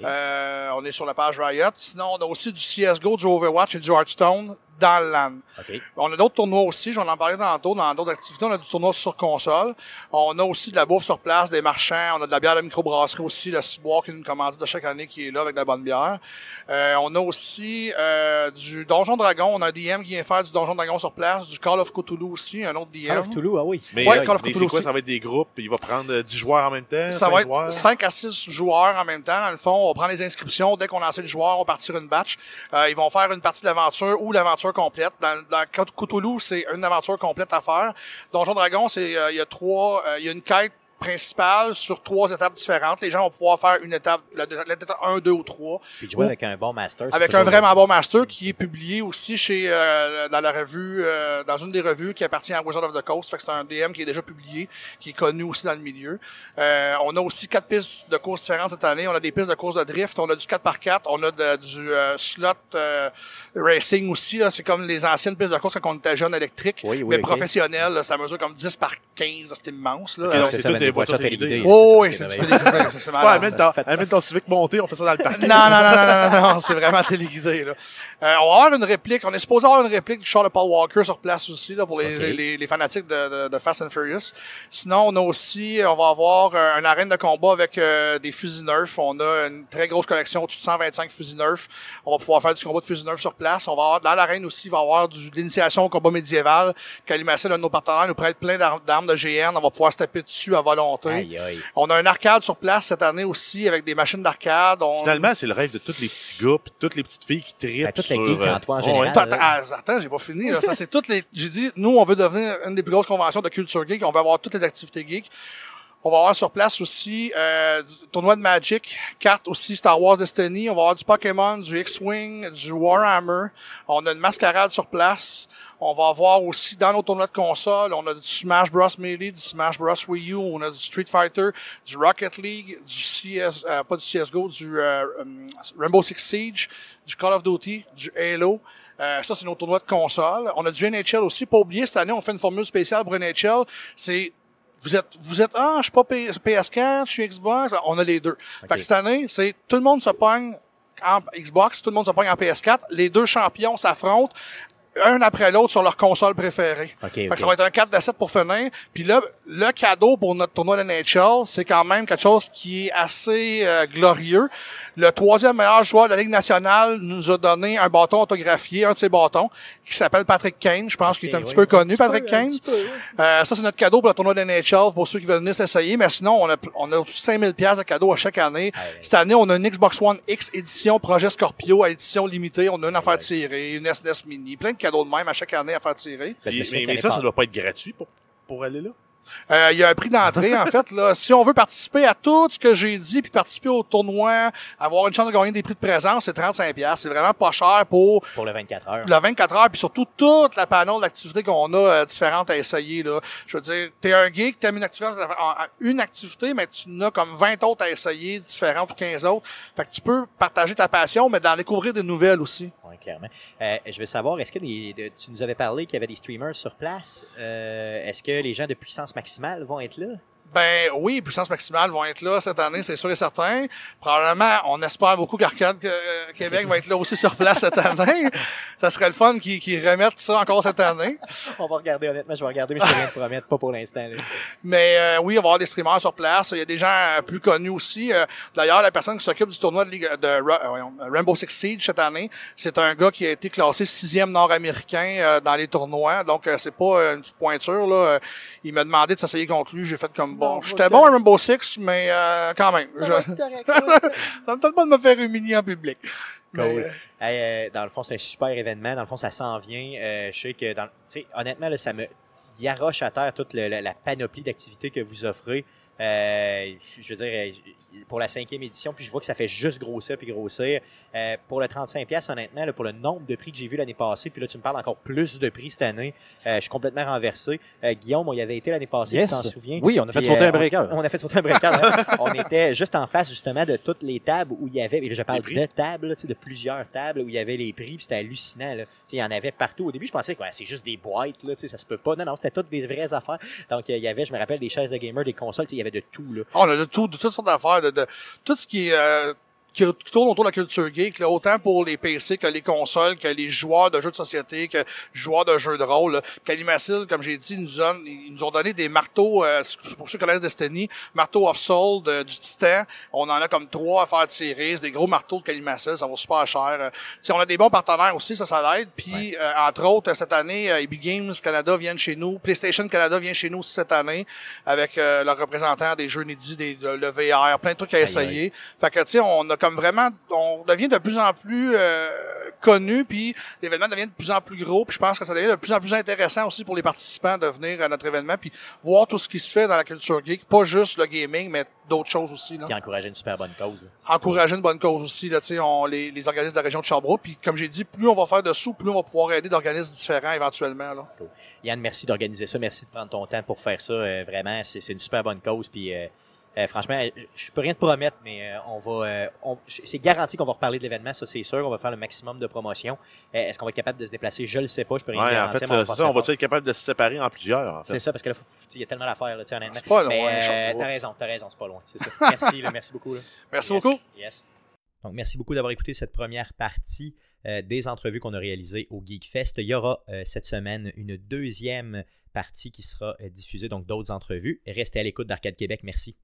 Euh, on est sur la page Riot. Sinon, on a aussi du CSGO, du Overwatch et du Hearthstone dans le LAN. OK. On a d'autres tournois aussi, j'en en parlais tantôt, dans d'autres activités. On a du tournoi sur console. On a aussi de la bouffe sur place, des marchands. On a de la bière de microbrasserie aussi, le Ciboire qui est une commandite de chaque année qui est là avec de la bonne bière. Euh, on a aussi euh, du Donjon Dragon. On a un DM qui vient faire du Donjon Dragon sur place, du Call of Cthulhu aussi, un autre DM. Call of Toulouse, ah oui. Mais, Ouais, euh, Call of Cthulhu c'est quoi? aussi. Ça va être des groupes. Il va prendre euh, 10 joueurs en même temps? Ça 5 va être joueurs? 5 à 6 joueurs en même temps. Dans le fond, on prend les inscriptions. Dès qu'on a assez de joueurs, on va partir une batch. Euh, ils vont faire une partie de l'aventure ou l'aventure complète. Dans, dans Cthulhu, c'est une aventure complète à faire. Donjon Dragon, c'est euh, il y a trois, euh, il y a une quête principale sur trois étapes différentes. Les gens vont pouvoir faire une étape, la- l'étape 1, 2 ou 3. Puis jouer Ou- avec un bon master. Avec un vraiment bon master qui est publié aussi chez euh, dans la revue euh, dans une des revues qui appartient à Wizard of the Coast. Fait que c'est un DM qui est déjà publié, qui est connu aussi dans le milieu. Euh, on a aussi quatre pistes de courses différentes cette année. On a des pistes de courses de drift, on a du 4x4, on a de- du euh, slot euh, racing aussi. C'est comme les anciennes pistes de course quand on était jeune électrique, Oui, oui, mais ok. professionnel. là. ça mesure comme 10 par 15, là. c'est immense. Là. Euh, des voitures téléguidées. Oh, oui, c'est pas amène ton, Civic monté, on fait ça dans le parc. Non, non, non, non, non, c'est vraiment téléguidé, là. Euh, on va avoir une réplique, on est supposé avoir une réplique du char de Paul Walker sur place aussi, là, pour les, les, les, les fanatiques de, de, de Fast and Furious. Sinon, on a aussi, on va avoir euh, une arène de combat avec euh, des fusils Nerf. On a une très grosse collection, au-dessus de 125 fusils Nerf. On va pouvoir faire du combat de fusils Nerf sur place. On va avoir, dans l'arène aussi, il va y avoir du, de l'initiation au combat médiéval. Calimassé, l'un de nos partenaires, nous prête plein d'armes de GN. On va pouvoir se taper dessus à volonté. Aïe, aïe. On a un arcade sur place cette année aussi, avec des machines d'arcade. On... Finalement, c'est le rêve de tous les petits gars pis toutes les petites filles qui trippent Ben, toutes les sur... geeks euh, en général. Attends, attends, attends, j'ai pas fini. Là. Ça, c'est toutes les. J'ai dit, nous, on veut devenir une des plus grosses conventions de culture geek. On veut avoir toutes les activités geek. On va avoir sur place aussi euh, du tournoi de Magic, cartes aussi Star Wars Destiny. On va avoir du Pokémon, du X-Wing, du Warhammer. On a une mascarade sur place. On va avoir aussi dans nos tournois de console, on a du Smash Bros Melee, du Smash Bros Wii U, on a du Street Fighter, du Rocket League, du CS, euh, pas du CS:GO, du euh, um, Rainbow Six Siege, du Call of Duty, du Halo. Euh, ça, c'est nos tournois de console. On a du NHL aussi. Pas oublier, cette année, on fait une formule spéciale pour NHL. C'est vous êtes, vous êtes, ah, je suis pas P- PS4, je suis Xbox. On a les deux. Fait que cette année, c'est tout le monde se pogne en Xbox, tout le monde se pogne en PS4. Les deux champions s'affrontent un après l'autre sur leur console préférée. OK, Fait OK. que ça va être un 4 de 7 pour finir. Puis là, le cadeau pour notre tournoi de NHL, c'est quand même quelque chose qui est assez euh, glorieux. Le troisième meilleur joueur de la Ligue nationale nous a donné un bâton autographié, un de ses bâtons, qui s'appelle Patrick Kane. Je pense qu'il est un petit peu connu, Patrick peu, un Kane. petit peu, oui. Euh, ça, c'est notre cadeau pour le tournoi de NHL pour ceux qui veulent venir s'essayer. Mais sinon, on a, on a 5000 pièces de cadeaux à chaque année. Ah, Cette année, on a une Xbox One X édition Projet Scorpio à édition limitée. On a une affaire ouais. tirée, une SNES Mini, plein de cadeaux de même à chaque année à faire tirer. Mais, mais, ça, ça doit pas être gratuit pour, pour aller là. Euh, il y a un prix d'entrée, en fait. Là, si on veut participer à tout ce que j'ai dit, puis participer au tournoi, avoir une chance de gagner des prix de présence, c'est 35 pièces. C'est vraiment pas cher pour Pour le 24 heures. le 24 heures, puis surtout toute la panel d'activités qu'on a euh, différentes à essayer. Là. Je veux dire, t'es un geek, t'aimes une activité, une activité, mais tu en as comme 20 autres à essayer, différentes ou 15 autres. Fait que tu peux partager ta passion, mais d'en découvrir des nouvelles aussi. Oui, clairement. Euh, je veux savoir, est-ce que les- tu nous avais parlé qu'il y avait des streamers sur place? Euh, est-ce que les gens de puissance maximale vont être là? Ben oui, Puissance Maximale vont être là cette année, c'est sûr et certain. Probablement, on espère beaucoup qu'Arcade euh, Québec va être là aussi sur place cette année. Ça serait le fun qu'ils remettent ça encore cette année. On va regarder, honnêtement, je vais regarder, mais je peux rien te promettre, pas pour l'instant. Mais euh, oui, on va avoir des streamers sur place. Il y a des gens euh, plus connus aussi. Euh, D'ailleurs, la personne qui s'occupe du tournoi de, Ligue- de Rainbow Six Siege cette année, c'est un gars qui a été classé sixième nord-américain dans les tournois. Donc, c'est pas une petite pointure. là. Il m'a demandé de s'essayer contre lui. J'ai fait comme bon. J'étais bon à Rainbow Six, mais euh, quand même. Je... Ça correct, ça me tente pas de me faire humilier en public. Cool. Mais, euh, Hey, euh, dans le fond, c'est un super événement. Dans le fond, ça s'en vient. Euh, je sais que, dans, tu sais, honnêtement, là, ça me garoche à terre toute le- la, la panoplie d'activités que vous offrez. Euh, je veux dire, euh, pour la cinquième édition, puis je vois que ça fait juste grossir puis grossir. Euh, pour le 35$, honnêtement, là, pour le nombre de prix que j'ai vu l'année passée, puis là, tu me parles encore plus de prix cette année, euh, je suis complètement renversé. Euh, Guillaume, on y avait été l'année passée, Yes. tu t'en souviens? Oui, on a fait Puis, sauter euh, un breaker. On, on a fait sauter un breaker. hein. on était juste en face, justement, de toutes les tables où il y avait, et là, je parle de tables, là, tu sais, de plusieurs tables où il y avait les prix, puis c'était hallucinant. Là. Tu sais, Il y en avait partout. Au début, je pensais que ouais, c'est juste des boîtes, là, tu sais, ça se peut pas. Non, non, c'était toutes des vraies affaires. Donc, euh, il y avait, je me rappelle, des chaises de gamer, des consoles, tu sais, il y avait de tout. Là. On a de tout, de toutes sortes d'affaires, de, de tout ce qui est euh, qui, tourne autour de la culture geek, là, autant pour les PC que les consoles, que les joueurs de jeux de société, que les joueurs de jeux de rôle. Calimacil, comme j'ai dit, ils nous, ont, ils nous ont donné des marteaux, euh, pour ceux qui connaissent Destiny, marteaux off-sold, euh, du titan. On en a comme trois à faire tirer. C'est des gros marteaux de Calimacil, ça vaut super cher. Euh, sais, on a des bons partenaires aussi, ça, ça l'aide. Puis, euh, entre autres, cette année, euh, EB Games Canada viennent chez nous. PlayStation Canada vient chez nous aussi cette année avec euh, leurs représentants des jeux inédits, des, de, le VR, plein de trucs à essayer. Fait que, tu sais, on a comme vraiment, on devient de plus en plus euh, connu, puis l'événement devient de plus en plus gros, puis je pense que ça devient de plus en plus intéressant aussi pour les participants de venir à notre événement, puis voir tout ce qui se fait dans la culture geek, pas juste le gaming, mais d'autres choses aussi. Là. Puis encourager une super bonne cause. là. Encourager une bonne cause aussi, là, tu sais, on les, les organismes de la région de Sherbrooke, puis comme j'ai dit, plus on va faire de sous, plus on va pouvoir aider d'organismes différents éventuellement. Là. Yann, merci d'organiser ça. Merci de prendre ton temps pour faire ça. Euh, vraiment, c'est c'est une super bonne cause. Puis, euh, euh, franchement, je je peux rien te promettre, mais euh, on va, euh, on- c'est garanti qu'on va reparler de l'événement, ça c'est sûr. On va faire le maximum de promotion. Euh, Est-ce qu'on va être capable de se déplacer? Je le sais pas. Je peux rien Ouais, en garantir. fait, mais c'est va ça. On va être capable de se séparer en plusieurs, en C'est ça, parce que là, faut- il y a tellement d'affaires, là, honnêtement. C'est pas loin, Mais, euh, t'as raison, t'as raison, c'est pas loin. C'est ça. Merci, là, merci beaucoup. là. Merci Yes, beaucoup. Yes. Donc, merci beaucoup d'avoir écouté cette première partie euh, des entrevues qu'on a réalisées au GeekFest. Il y aura euh, cette semaine une deuxième partie qui sera euh, diffusée, donc d'autres entrevues. Restez à l'écoute d'Arcade Québec. Merci.